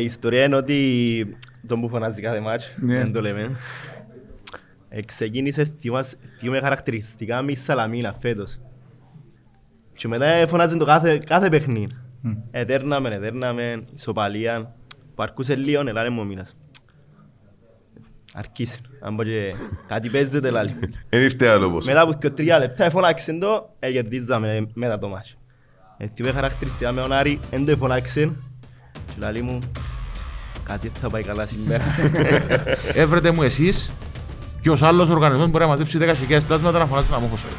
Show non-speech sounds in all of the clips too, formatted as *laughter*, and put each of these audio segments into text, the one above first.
Η ιστορία είναι ότι τον που φωνάζει κάθε μάτς, Ναι. δεν το λέμε. Ε, Ξεκίνησε, θυμάσαι- θυμάμαι χαρακτηριστικά με η Σαλαμίνα φέτος. Και μετά ε, φωνάζει το κάθε, κάθε παιχνίδι. Ετέρναμε, ετέρναμε, ισοπαλία. Παρκούσε λίγο, ελάνε μου ο μήνας. Αρκίσε. Αν πω και κάτι παίζεται λάλη. Δεν ήρθε άλλο πως. Μετά από και τρία λεπτά φωνάξε το, ε, κερδίζαμε μετά το μάτσο. Ε, θυμάμαι χαρακτηριστικά με τον Άρη, δεν το φωνάξε. Και λάλη μου, κάτι δεν θα πάει καλά σήμερα. *laughs* Έβρετε μου εσείς ποιος άλλος οργανισμός μπορεί να μαζέψει 10 χιλιάδες πλάσματα να φωνάξει ένα μόχωστρο.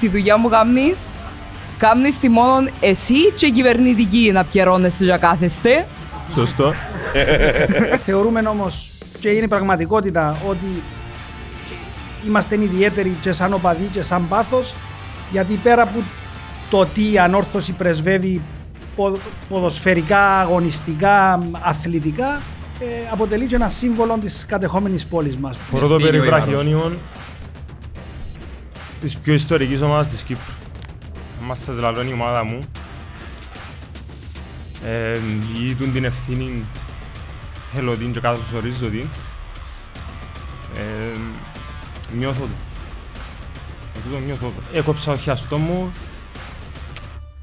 Τη δουλειά μου κάνεις, κάνεις τη μόνο εσύ και η κυβερνητική να πιερώνεστε για κάθεστε. Σωστό. *laughs* Θεωρούμε όμως και είναι η πραγματικότητα ότι είμαστε ιδιαίτεροι και σαν οπαδοί και σαν πάθος γιατί πέρα από το τι η ανόρθωση πρεσβεύει πο- ποδοσφαιρικά, αγωνιστικά, αθλητικά ε, αποτελεί και ένα σύμβολο της κατεχόμενης πόλης μας. Φορώ το Ευθύνη ο περιβραχιόνιον της πιο ιστορικής ομάδας της Κύπρου. Μας σας λαλώνει η ομάδα μου. Ε, Ήτουν την ευθύνη θέλω την και καλωσορίζω την. Ε, νιώθω το. Ε, τούτο νιώθω το. Έκοψα το χιαστό μου.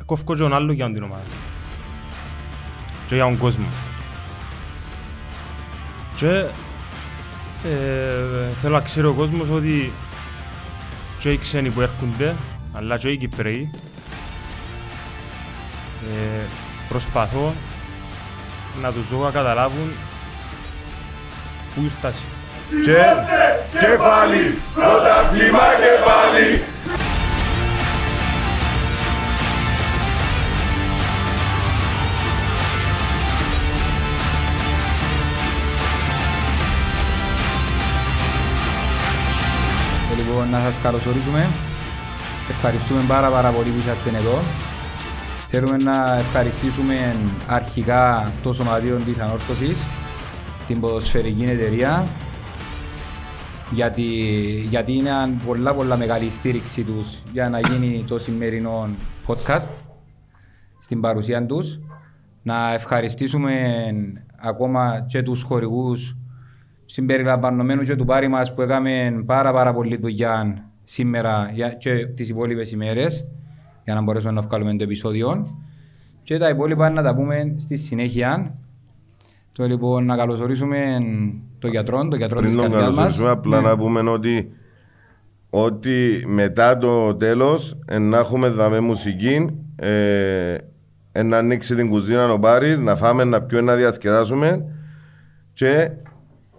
Κόφκω και τον άλλο για την ομάδα. Και για τον κόσμο. Και ε, θέλω να ξέρει ο κόσμος ότι και οι ξένοι που έρχονται, αλλά και οι Κυπρέοι, ε, προσπαθώ να τους δω να καταλάβουν πού ήρθασαι. Και κεφάλι, πρωτάθλημα και πάλι. Να σας καλωσορίσουμε. Ευχαριστούμε πάρα πάρα πολύ που είσαστε εδώ. Θέλουμε να ευχαριστήσουμε αρχικά το Σωματείο της Ανόρθωσης, την ποδοσφαιρική εταιρεία, γιατί, γιατί είναι πολλά πολλά μεγάλη στήριξη τους για να γίνει το σημερινό podcast στην παρουσία τους. Να ευχαριστήσουμε ακόμα και τους χορηγούς συμπεριλαμβανομένου και του Πάρη μας που έκαμε πάρα πάρα πολλή δουλειά σήμερα για- και τις υπόλοιπες ημέρες για να μπορέσουμε να βγάλουμε το επεισόδιο και τα υπόλοιπα να τα πούμε στη συνέχεια. Το λοιπόν να καλωσορίσουμε τον γιατρό, τον γιατρό της Πριν τον καρδιάς μας. καλωσορίσουμε, απλά Ναι. να πούμε ότι ότι μετά το τέλος ε, να έχουμε δαμέ μουσική ε, ε, να ανοίξει την κουζίνα ο Πάρης, να φάμε, να πιούμε, να διασκεδάσουμε και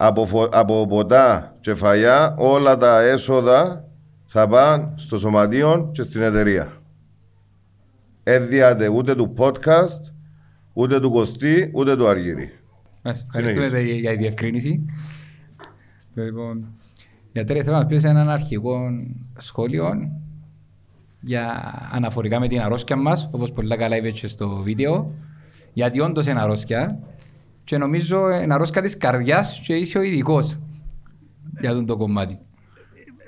από, φω- από ποτά και φαγιά όλα τα έσοδα θα πάνε στο σωματείο και στην εταιρεία. Έδιατε ούτε του podcast, ούτε του Κωστή, ούτε του Αργύρη. Ε, Ευχαριστούμε για- για τη διευκρίνηση. Λοιπόν, γιατρέ, θέλω να πεις έναν αρχικό σχόλιο για αναφορικά με την αρρώσκια μας, όπως πολύ καλά είπε και στο βίντεο, γιατί όντως είναι αρρώσκια και νομίζω είναι αρρώσκια της καρδιάς και είσαι ο ειδικός για αυτό το κομμάτι.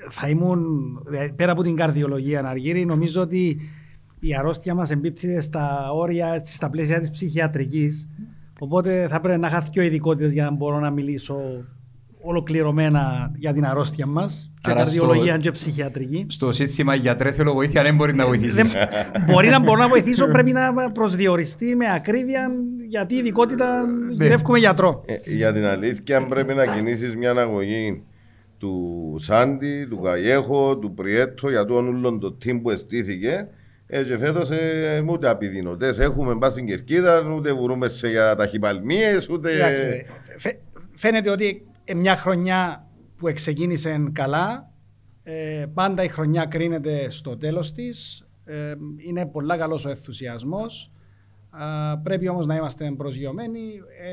θα ήμουν, δηλαδή, πέρα από την καρδιολογία Αργύρη, νομίζω ότι η αρρώστια μας εμπίπτει στα όρια, έτσι, στα πλαίσια της ψυχιατρικής. Οπότε θα πρέπει να είχα δύο ειδικότητες για να μπορώ να μιλήσω ολοκληρωμένα για την αρρώστια μας. Και Άρα στο- καρδιολογία και ψυχιατρική. Στο σύνθημα γιατρέ θέλω βοήθεια δεν μπορεί να βοηθήσεις. Δεν, μπορεί να μπορώ να βοηθήσω, πρέπει να προσδιοριστεί με ακρίβεια γιατί η ειδικότητα γυρεύουμε γιατρό. Ε, για την αλήθεια πρέπει να κινήσεις μια αγωγή του Σάντι, του Καγιέχο, του Πριέτο, για το όλο το team που εστήθηκε. Ε, και φέτος ε, ούτε απειδηνωτές έχουμε μπας στην κερκίδα, ούτε βουρούμε σε για ταχυπαλμίες, ούτε... Εντάξει, φαι- φαίνεται ότι ε, μια χρονιά που εξεκίνησε καλά, ε, πάντα η χρονιά κρίνεται στο τέλος της. Ε, είναι πολλά καλός ο ενθουσιασμός. Α, πρέπει όμως να είμαστε προσγειωμένοι.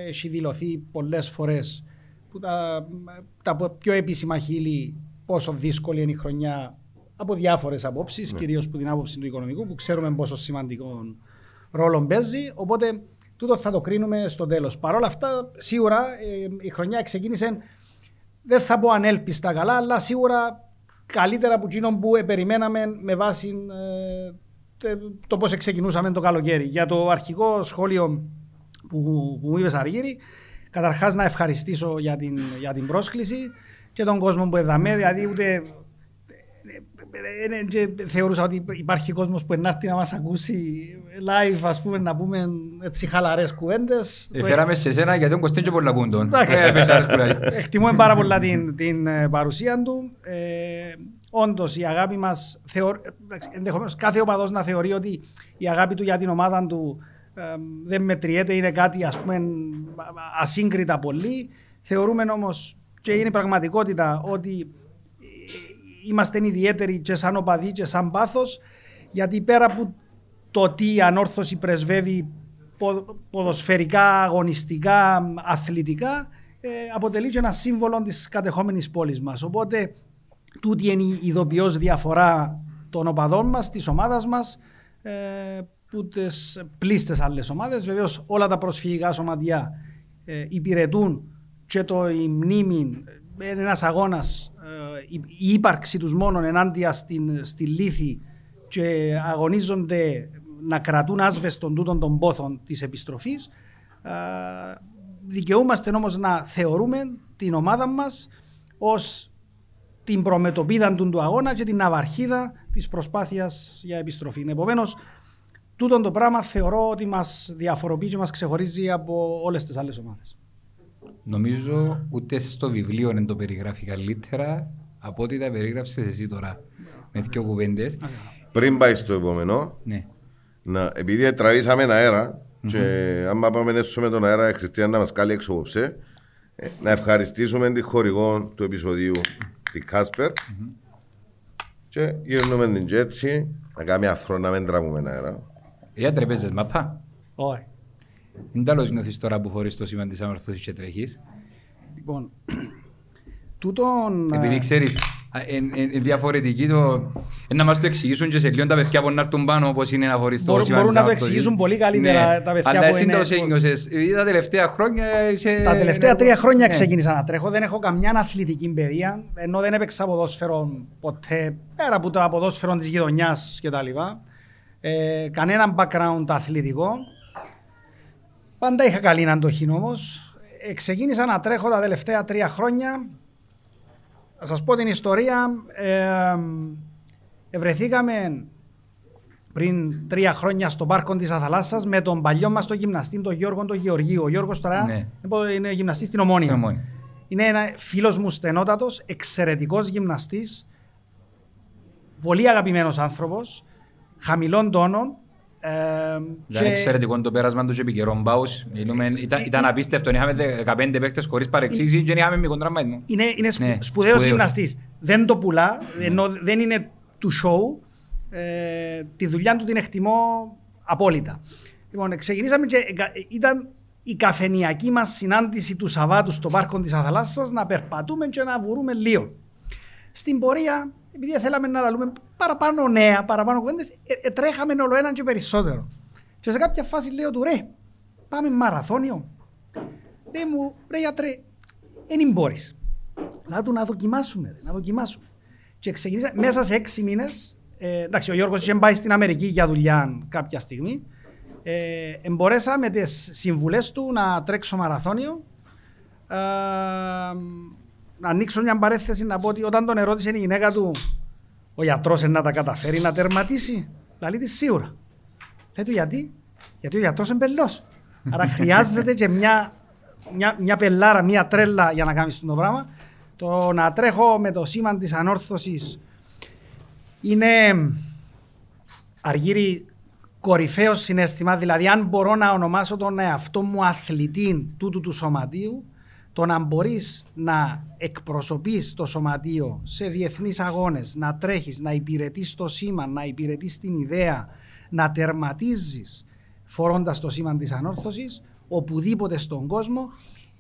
Έχει δηλωθεί πολλές φορές που τα, τα πιο επίσημα χείλη πόσο δύσκολη είναι η χρονιά από διάφορες απόψεις, κυρίως από την άποψη του οικονομικού, που ξέρουμε πόσο σημαντικό ρόλο παίζει. Οπότε τούτο θα το κρίνουμε στο τέλος. Παρ' όλα αυτά, σίγουρα ε, η χρονιά ξεκίνησε, δεν θα πω ανέλπιστα καλά, αλλά σίγουρα καλύτερα από εκείνον που ε, περιμέναμε με βάση ε, τε- το πώς ξεκινούσαμε το καλοκαίρι. Για το αρχικό σχόλιο που, που μου είπες Αργύρη. Καταρχάς να ευχαριστήσω για την, για την πρόσκληση και τον κόσμο που εδαμε, δηλαδή ούτε ε, ε, και θεωρούσα ότι υπάρχει κόσμος που να έρθει να μας ακούσει live ας πούμε να πούμε έτσι χαλαρές κουβέντες. Ε, Φέραμε σε εσένα γιατί τον Κωστίν και πολλά κούντον. Εντάξει. Ε, πετάρες που λέει. Εκτιμούμε πάρα πολλά την, την ε, παρουσία του. Ε, Όντως η αγάπη μας. Ενδεχομένως κάθε οπαδός να θεωρεί ότι η αγάπη του για την ομάδα του ε, δεν μετριέται, είναι κάτι ας πούμε ασύγκριτα πολύ. Θεωρούμε όμως και είναι η πραγματικότητα ότι ε, είμαστε ιδιαίτεροι και σαν οπαδοί και σαν πάθος, γιατί πέρα από το τι η ανόρθωση πρεσβεύει πο- ποδοσφαιρικά, αγωνιστικά, αθλητικά, ε, αποτελεί και ένα σύμβολο της κατεχόμενης πόλης μας. Οπότε, τούτη είναι η ειδοποιώς διαφορά των οπαδών μας, της ομάδας μας, ε, που τις πλήστες άλλες ομάδες. Βεβαίως, όλα τα προσφυγικά σωματιά ε, υπηρετούν και το η μνήμη, ε, είναι ένας αγώνας, ε, η, η ύπαρξη τους μόνον ενάντια στην, στη λύθη και αγωνίζονται να κρατούν άσβεστον τούτων των πόθων της επιστροφής. Α, δικαιούμαστε όμως να θεωρούμε την ομάδα μας ως την προμετωπίδα του, του αγώνα και την ναυαρχίδα της προσπάθειας για επιστροφή. Επομένως, τούτο το πράγμα θεωρώ ότι μας διαφοροποιεί και μας ξεχωρίζει από όλες τις άλλες ομάδες. Νομίζω ούτε στο βιβλίο δεν το περιγράφει καλύτερα από ό,τι τα περίγραψες εσύ τώρα. Με δύο κουβέντες. Πριν πάει στο επόμενο, Ναι. να, επειδή τραβήσαμε αέρα και άμα πάμε έσω με τον αέρα η Χριστιανά να μας κάλει έξω απόψε, ε, να ευχαριστήσουμε τη χορηγό του επεισοδίου, την Κάσπερ και γυρνούμε την Τζέτσι να κάνουμε αφρό να μην τραβούμε αέρα. Για τρεπέζες μαπά. Όχι. Δεν τέλος νιώθεις τώρα που χωρίς το σήμα της ανορθώσης και τρέχεις; Λοιπόν, *clears throat* τούτον... Επειδή ε, ξέρεις, είναι διαφορετική το... ε, να μας το εξηγήσουν και σε λίγο τα παιδιά που να έρθουν πάνω όπως είναι να χωρίς το Μπορούν- σήμα μπορούν της να το ανορθώσης. εξηγήσουν πολύ καλύτερα τα παιδιά Αλλά που εσύ είναι- το σε ένιωσες. Επειδή τα τελευταία χρόνια είσαι... Τα τελευταία τρία χρόνια Ναι. ξεκίνησα να τρέχω. Δεν έχω καμιά αθλητική παιδεία. Ενώ δεν έπαιξα ποδόσφαιρο ποτέ, πέρα από το ποδόσφαιρο της γειτονιάς κτλ. Ε, κανένα background αθλητικό. Πάντα είχα καλή αντοχή όμως. Ε, ξεκίνησα να τρέχω τα τελευταία τρία χρόνια. Θα σας πω την ιστορία. Ε, ευρεθήκαμε πριν τρία χρόνια στο πάρκο της Αθαλάσσας με τον παλιό μας το γυμναστή, τον Γιώργο τον Γεωργίου. Ο Γιώργος τώρα Ναι. είναι γυμναστής στην Ομόνια. Στην Ομόνια. Είναι ένα φίλος μου στενότατος, εξαιρετικός γυμναστής, πολύ αγαπημένος άνθρωπος, χαμηλών τόνων. Ε, Ήταν εξαιρετικό το πέρασμα του και επί καιρόν πάους. Μιλούμε- Ήταν ήταν απίστευτο. Είχαμε 15 παίκτες χωρίς παρεξήγηση και είχαμε μικρό τραυματισμό. είναι, είναι σπου, Ναι, σπουδαίος σπουδαίος. γυμναστής. Δεν το πουλά, ενώ δεν είναι του show. Ε, τη δουλειά του την εκτιμώ απόλυτα. Λοιπόν, ξεκινήσαμε και εκα- ήταν η καφενιακή μας συνάντηση του Σαββάτου στο πάρκο της Αθαλάσσας να περπατούμε και να βουρούμε λίγο. Στην πορεία, επειδή θέλαμε να λαλούμε παραπάνω νέα, παραπάνω κουβέντες, ε, ε, τρέχαμε όλο έναν και περισσότερο. Και σε κάποια φάση λέω του ρε, πάμε μαραθώνιο. Λέει μου, ρε γιατρέ, δεν μπορείς. Θα του να δοκιμάσουμε, ρε, να δοκιμάσουμε. Και ξεκινήσα μέσα σε έξι μήνες, ε, εντάξει ο Γιώργος είχε πάει στην Αμερική για δουλειά κάποια στιγμή, ε, εμπορέσα με τις συμβουλές του να τρέξω μαραθώνιο. Ε, να ανοίξω μια παρέθεση να πω ότι όταν τον ερώτησε η γυναίκα του ο γιατρός να τα καταφέρει να τερματίσει, λέει της σίγουρα. Λέει του γιατί, γιατί ο γιατρός είναι μπελός. Άρα *laughs* χρειάζεται και μια, μια, μια πελάρα, μια τρέλα για να κάνεις το πράγμα. Το να τρέχω με το σήμα της ανόρθωσης είναι αργύρι κορυφαίο συνέστημα. Δηλαδή, αν μπορώ να ονομάσω τον εαυτό μου αθλητή τούτου του σωματείου, το να μπορείς να εκπροσωπείς το σωματείο σε διεθνείς αγώνες, να τρέχεις, να υπηρετείς το σήμα, να υπηρετείς την ιδέα, να τερματίζεις φορώντας το σήμα της ανόρθωσης, οπουδήποτε στον κόσμο,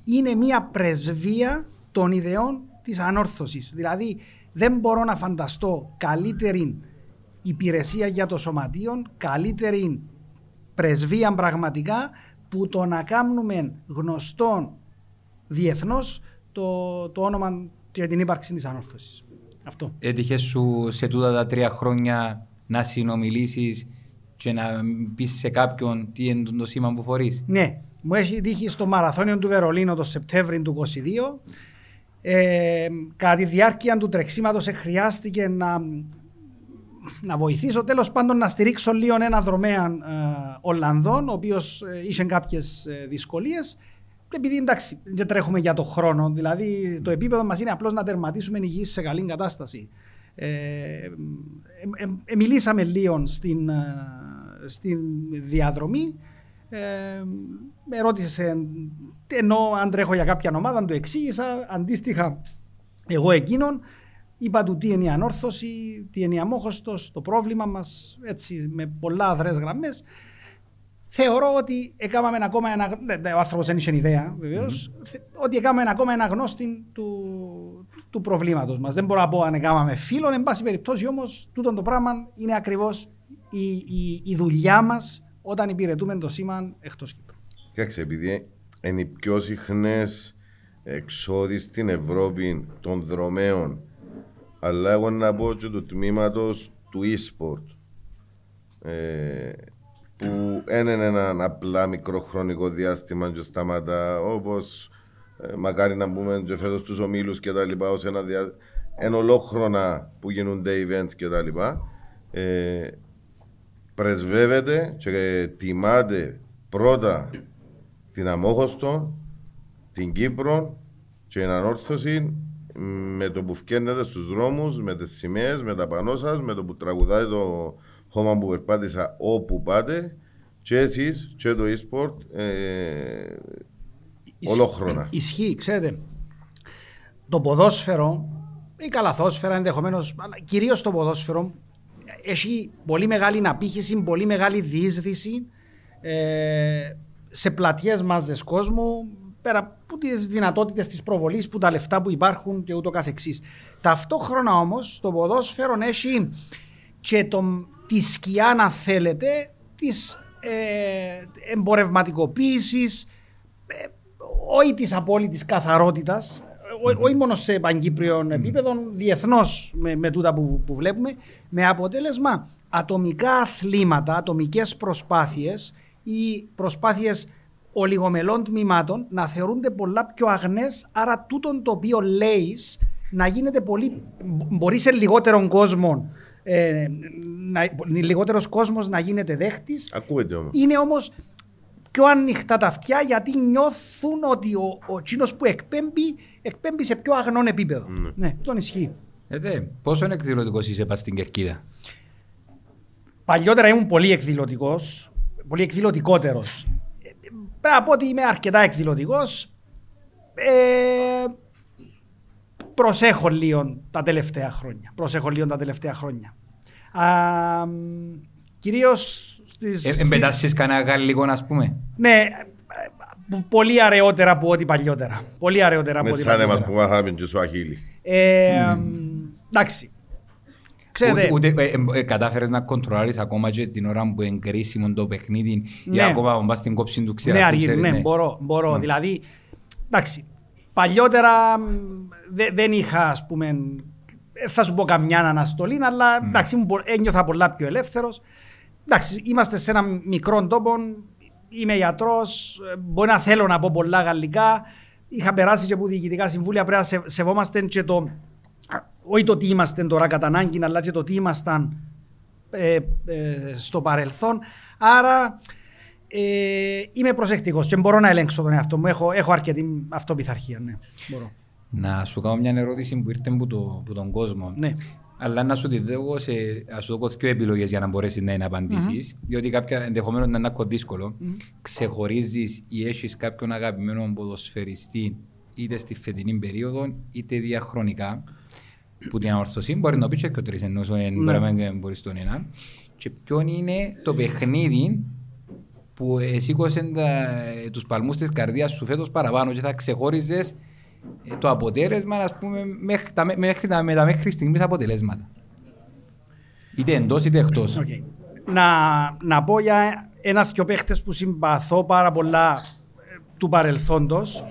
είναι μια πρεσβεία των ιδεών της ανόρθωσης. Δηλαδή, δεν μπορώ να φανταστώ καλύτερη υπηρεσία για το σωματείο, καλύτερη πρεσβεία πραγματικά που το να κάνουμε γνωστό διεθνώς το, το όνομα και την ύπαρξη της ανόρθωσης. Αυτό. Έτυχες σου σε τούτα τα τρία χρόνια να συνομιλήσεις και να πεις σε κάποιον τι είναι το σήμα που φορείς; Ναι, Μου έχει τύχει στο μαραθώνιο του Βερολίνου το Σεπτέμβριο του 22. Ε, κατά τη διάρκεια του τρεξίματος χρειάστηκε να, να βοηθήσω τέλος πάντων να στηρίξω λίγο ένα δρομέα ε, Ολλανδών ο οποίος ε, είχε κάποιες ε, δυσκολίες επειδή εντάξει δεν τρέχουμε για το χρόνο δηλαδή το επίπεδο μας είναι απλώς να τερματίσουμε υγιείς σε καλή κατάσταση ε, ε, ε, ε, μιλήσαμε λίγο στην, ε, στην διαδρομή ε, με ρώτησε ενώ αν τρέχω για κάποια ομάδα, του εξήγησα. Αντίστοιχα, εγώ εκείνον είπα του τι είναι η ανόρθωση, τι είναι η αμόχωστος, το πρόβλημα μας, έτσι με πολλά αδρές γραμμές. Θεωρώ ότι έκαναμε ακόμα ένα. ναι, Ο άνθρωπος δεν είχε ιδέα, βεβαίως, Ότι έκαναμε ακόμα ένα γνώστη του, του προβλήματος μας. Δεν μπορώ να πω αν έκαναμε φίλον. Εν πάση περιπτώσει, όμως, τούτο το πράγμα είναι ακριβώς η, η, η δουλειά μας όταν υπηρετούμε το σήμα εκτός Κύπρου. Κοίταξε, επειδή είναι οι πιο συχνές εξόδοι στην Ευρώπη των δρομέων, αλλά εγώ να πω και του τμήματος του e-sport. Ε, που δεν είναι ένα απλά μικρό χρονικό διάστημα και σταματά όπως μακάρι να μπούμε και φέτος στους ομίλους και τα λοιπά ως ένα διά... εν ολόχρονα που γίνονται events και τα λοιπά ε, πρεσβεύεται και τιμάται πρώτα την Αμόχωστο, την Κύπρο και την Ανόρθωση με το που φκένετε στους δρόμους, με τις σημαίες, με τα πανό σας, με το που τραγουδάει το χώμα που περπάτησα όπου πάτε και εσείς και το e-sport ε, ολόχρονα. Ισχύει, ξέρετε. Το ποδόσφαιρο ή καλαθόσφαιρα ενδεχομένως, αλλά κυρίως το ποδόσφαιρο έχει πολύ μεγάλη απήχηση, πολύ μεγάλη διείσδυση ε, σε πλατιές μάζες κόσμου, πέρα από τις δυνατότητες της προβολής, που τα λεφτά που υπάρχουν και ούτω καθεξής. Ταυτόχρονα όμως το ποδόσφαιρο έχει και το, τη σκιά, αν θέλετε, της ε, εμπορευματικοποίησης, ε, όχι της απόλυτης καθαρότητας, όχι μόνο σε παγκύπριο επίπεδο, διεθνώς με, με τούτα που, που βλέπουμε, με αποτέλεσμα ατομικά αθλήματα, ατομικές προσπάθειες ή προσπάθειες ολιγομελών τμήματων να θεωρούνται πολλά πιο αγνές, άρα τούτον το οποίο λέεις να γίνεται πολύ, μπορεί σε λιγότερον κόσμο ε, να, λιγότερος κόσμος να γίνεται δέχτης. Ακούγεται όμως. Είναι όμως πιο ανοιχτά τα αυτιά γιατί νιώθουν ότι ο, ο Τσίνος που εκπέμπει, εκπέμπει σε πιο αγνόν επίπεδο. Ναι, τον ισχύει. Ε, πόσο εκδηλωτικός είσαι πας στην κερκίδα; Παλιότερα ήμουν πολύ εκδηλωτικός, πολύ εκδηλωτικότερος. Πρέπει να πω ότι είμαι αρκετά εκδηλωτικός. Ε, προσέχω λίγο τα τελευταία χρόνια. Προσέχω λίγο τα τελευταία χρόνια. Κυρίως στις... Ε, εμπετάσεις κανένα γαλλικό, ας πούμε. Ναι, πολύ αραιότερα από ό,τι παλιότερα. Πολύ αραιότερα από Με ό,τι σαν εμάς παλιότερα. που μάθαμε και στο Αχίλη. Ε, Εντάξει. Ξέρετε, Ούτε, ούτε, ε, ε, ε, κατάφερες να κοντρολάρεις ακόμα και την ώρα που είναι κρίσιμο το παιχνίδι ή Ναι. ακόμα που πας στην κόψη του ξέρα. ναι, που αργή, ξέρεις, ναι, μπορώ. μπορώ. Δηλαδή, εντάξει, παλιότερα μ, δε- δεν είχα, ας πούμε, ε, θα σου πω καμιά αναστολή, αλλά εντάξει, ήμουν πο- ένιωθα πολλά πιο ελεύθερος. Εντάξει, είμαστε σε ένα μικρό τόπο, είμαι γιατρός, ε, μπορεί να θέλω να πω πολλά γαλλικά, είχα περάσει και από διοικητικά συμβούλια, πρέπει να σε, σεβόμαστε και το, όχι το τι είμαστε τώρα κατά ανάγκη, αλλά και το τι ήμασταν ε, ε, στο παρελθόν. Άρα ε, είμαι προσεκτικός και μπορώ να ελέγξω τον εαυτό μου. Έχω, έχω αρκετή αυτοπιθαρχία. Ναι, μπορώ. Να σου κάνω μια ερώτηση που ήρθε από, το, από τον κόσμο. Ναι. Αλλά να σου τη δω σε να σου δω δύο επιλογές για να μπορέσεις να είναι απαντήσει. Διότι κάποια ενδεχομένως να είναι ακόμα δύσκολο. Ξεχωρίζεις ή έχεις κάποιον αγαπημένο ποδοσφαιριστή είτε στη φετινή περίοδο είτε διαχρονικά που την ανορθωσή μπορεί να πει και ο τρεις ενώ μπορεί να μην μπορείς στον ένα και ποιο είναι το παιχνίδι που σήκωσε τους παλμούς της καρδίας σου φέτος παραπάνω και θα ξεχώριζες ε, το αποτέλεσμα, ας πούμε, μέχρι τα, μέχρι τα, με τα μέχρι στιγμής αποτελέσματα. Είτε εντός είτε εκτός. Οκ. Να, να πω για ένα-δυο παίχτες που συμπαθώ πάρα πολλά ε, του παρελθόντος.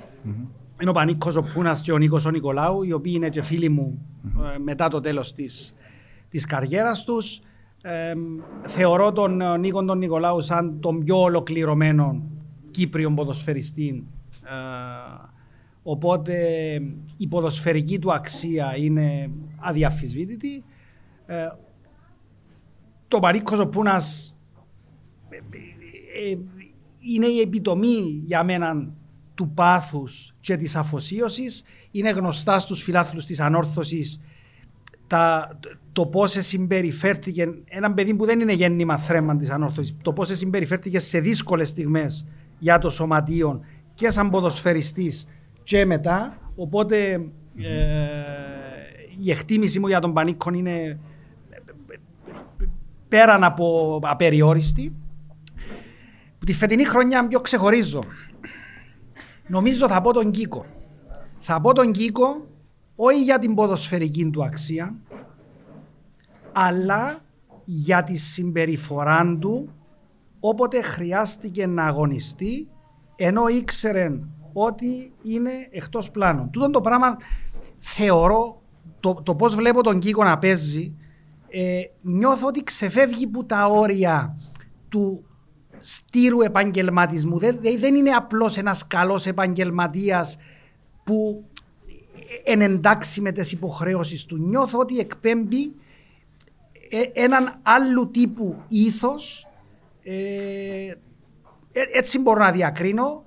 Είναι ο Πανίκος ο Πούνας και ο Νίκος ο Νικολάου, οι οποίοι είναι και φίλοι μου ε, μετά το τέλος της, της καριέρας τους. Ε, θεωρώ τον ε, Νίκο τον Νικολάου σαν τον πιο ολοκληρωμένο Κύπριον ποδοσφαιριστή. Ε, οπότε η ποδοσφαιρική του αξία είναι αδιαφυσβήτητη. Ε, το Παρίκος ο Πούνας ε, ε, είναι η επιτομή για μένα του πάθους και της αφοσίωσης. Είναι γνωστά στους φιλάθλους της ανόρθωσης τα, το πώς συμπεριφέρθηκε ένα παιδί που δεν είναι γέννημα θρέμα της ανόρθωσης, το πώς συμπεριφέρθηκε σε δύσκολες στιγμές για το σωματείο και σαν ποδοσφαιριστής και μετά. Οπότε ε, η εκτίμηση μου για τον Πανίκον είναι πέραν από απεριόριστη. Τη φετινή χρονιά πιο ξεχωρίζω. Νομίζω θα πω τον Κίκο. Θα πω τον Κίκο όχι για την ποδοσφαιρική του αξία, αλλά για τη συμπεριφορά του όποτε χρειάστηκε να αγωνιστεί ενώ ήξερε ότι είναι εκτός πλάνων. Τούτο το πράγμα θεωρώ, το, το πώς βλέπω τον Κίκο να παίζει, ε, νιώθω ότι ξεφεύγει που τα όρια του στήρου επαγγελματισμού. Δεν, δεν είναι απλώς ένας καλός επαγγελματίας που εν εντάξει με τις υποχρέωσεις του. Νιώθω ότι εκπέμπει ε, έναν άλλου τύπου ήθος ε, ε, έτσι μπορώ να διακρίνω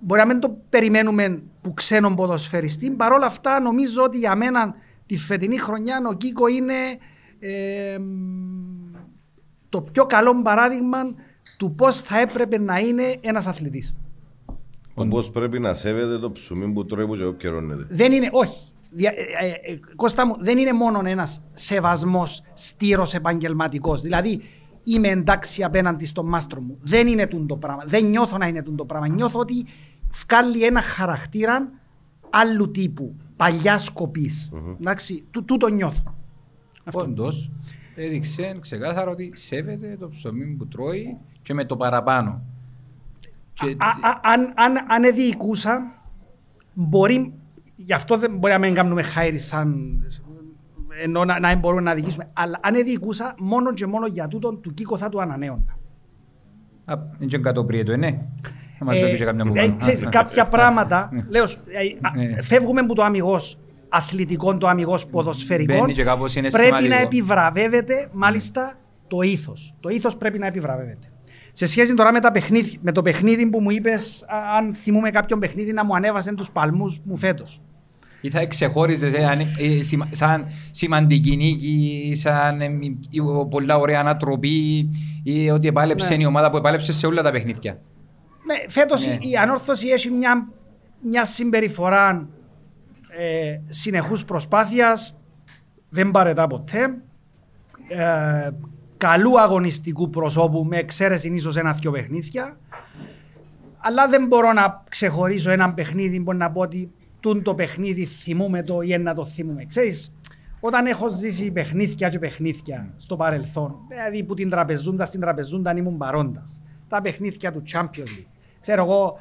μπορεί να μην το περιμένουμε που ξένον ποδοσφαιριστή Παρ' όλα αυτά νομίζω ότι για μένα τη φετινή χρονιά ο Κίκο είναι το πιο καλό παράδειγμα του πώς θα έπρεπε να είναι ένας αθλητής. Πώς πρέπει να σέβεται το ψωμί που τρώει που και καιρώνεται. Δεν είναι, όχι. Δια, ε, ε, ε, Κώστα μου, δεν είναι μόνο ένας σεβασμός στήρος επαγγελματικός. Δηλαδή, είμαι εντάξει απέναντι στον μάστρο μου. Δεν είναι το πράγμα. Δεν νιώθω να είναι το πράγμα. Νιώθω ότι βγάλει ένα χαρακτήρα άλλου τύπου. Παλιά σκοπής. Mm-hmm. Εντάξει, τούτο νιώθω. Όντως, έδειξε ξεκάθαρα ότι σέβεται το ψωμί που τρώει και με το παραπάνω. Και... αν, αν, αν εδιοικούσα, μπορεί, γι' αυτό δεν μπορεί να μην κάνουμε χάιρι σαν ενώ να, να μπορούμε να διοικήσουμε. Αλλά αν εδιοικούσα, μόνο και μόνο για τούτο του Κίκο θα του ανανέωνα. Είναι και κατοπριέτο, ναι. Ε, κάποια πράγματα, λέω, ε, φεύγουμε από το αμυγός αθλητικό, το αμυγός ποδοσφαιρικό, πρέπει να επιβραβεύεται μάλιστα το ήθος. Το ήθος πρέπει να επιβραβεύεται. Σε σχέση τώρα με, τα παιχνίδι, με το παιχνίδι που μου είπες, αν θυμούμε κάποιον παιχνίδι να μου ανέβασε τους παλμούς μου φέτος. Ή θα ξεχώριζες ε, ε, σαν σημαντική νίκη, σαν ε, πολλά ωραία ανατροπή ή ότι επάλεψε ναι. η ομάδα που επάλεψε σε όλα τα παιχνίδια. Ναι, φέτος ναι. η ανόρθωση έχει μια, μια συμπεριφορά ε, συνεχούς προσπάθειας, δεν παρετά ποτέ. Ε, καλού αγωνιστικού προσώπου με εξαίρεση ίσως ένα-δυο παιχνίδια. Αλλά δεν μπορώ να ξεχωρίσω ένα παιχνίδι που να πω ότι τούν το παιχνίδι θυμούμε το ή να το θυμούμε. Ξέρεις, όταν έχω ζήσει παιχνίδια και παιχνίδια στο παρελθόν, δηλαδή που την τραπεζούντας στην τραπεζούντα ήμουν παρόντας. Τα παιχνίδια του Champions League. Ξέρω εγώ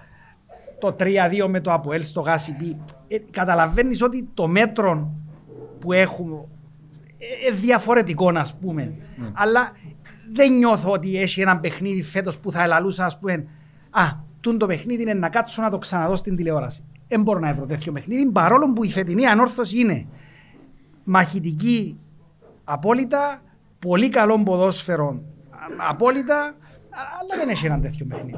το 3-2 με το Αποέλ στο Γάσι ε, Καταλαβαίνεις ότι το μέτρο που έχουμε ε, διαφορετικό, ας πούμε. Mm. Αλλά δεν νιώθω ότι έχει ένα παιχνίδι φέτος που θα ελαλούσα, ας πούμε, Α, τούν το παιχνίδι είναι να κάτσω να το ξαναδώ στην τηλεόραση. Δεν μπορώ να βρω τέτοιο παιχνίδι, παρόλο που η φετινή ανόρθωση είναι μαχητική απόλυτα, πολύ καλό ποδόσφαιρο απόλυτα, αλλά δεν έχει ένα τέτοιο παιχνίδι.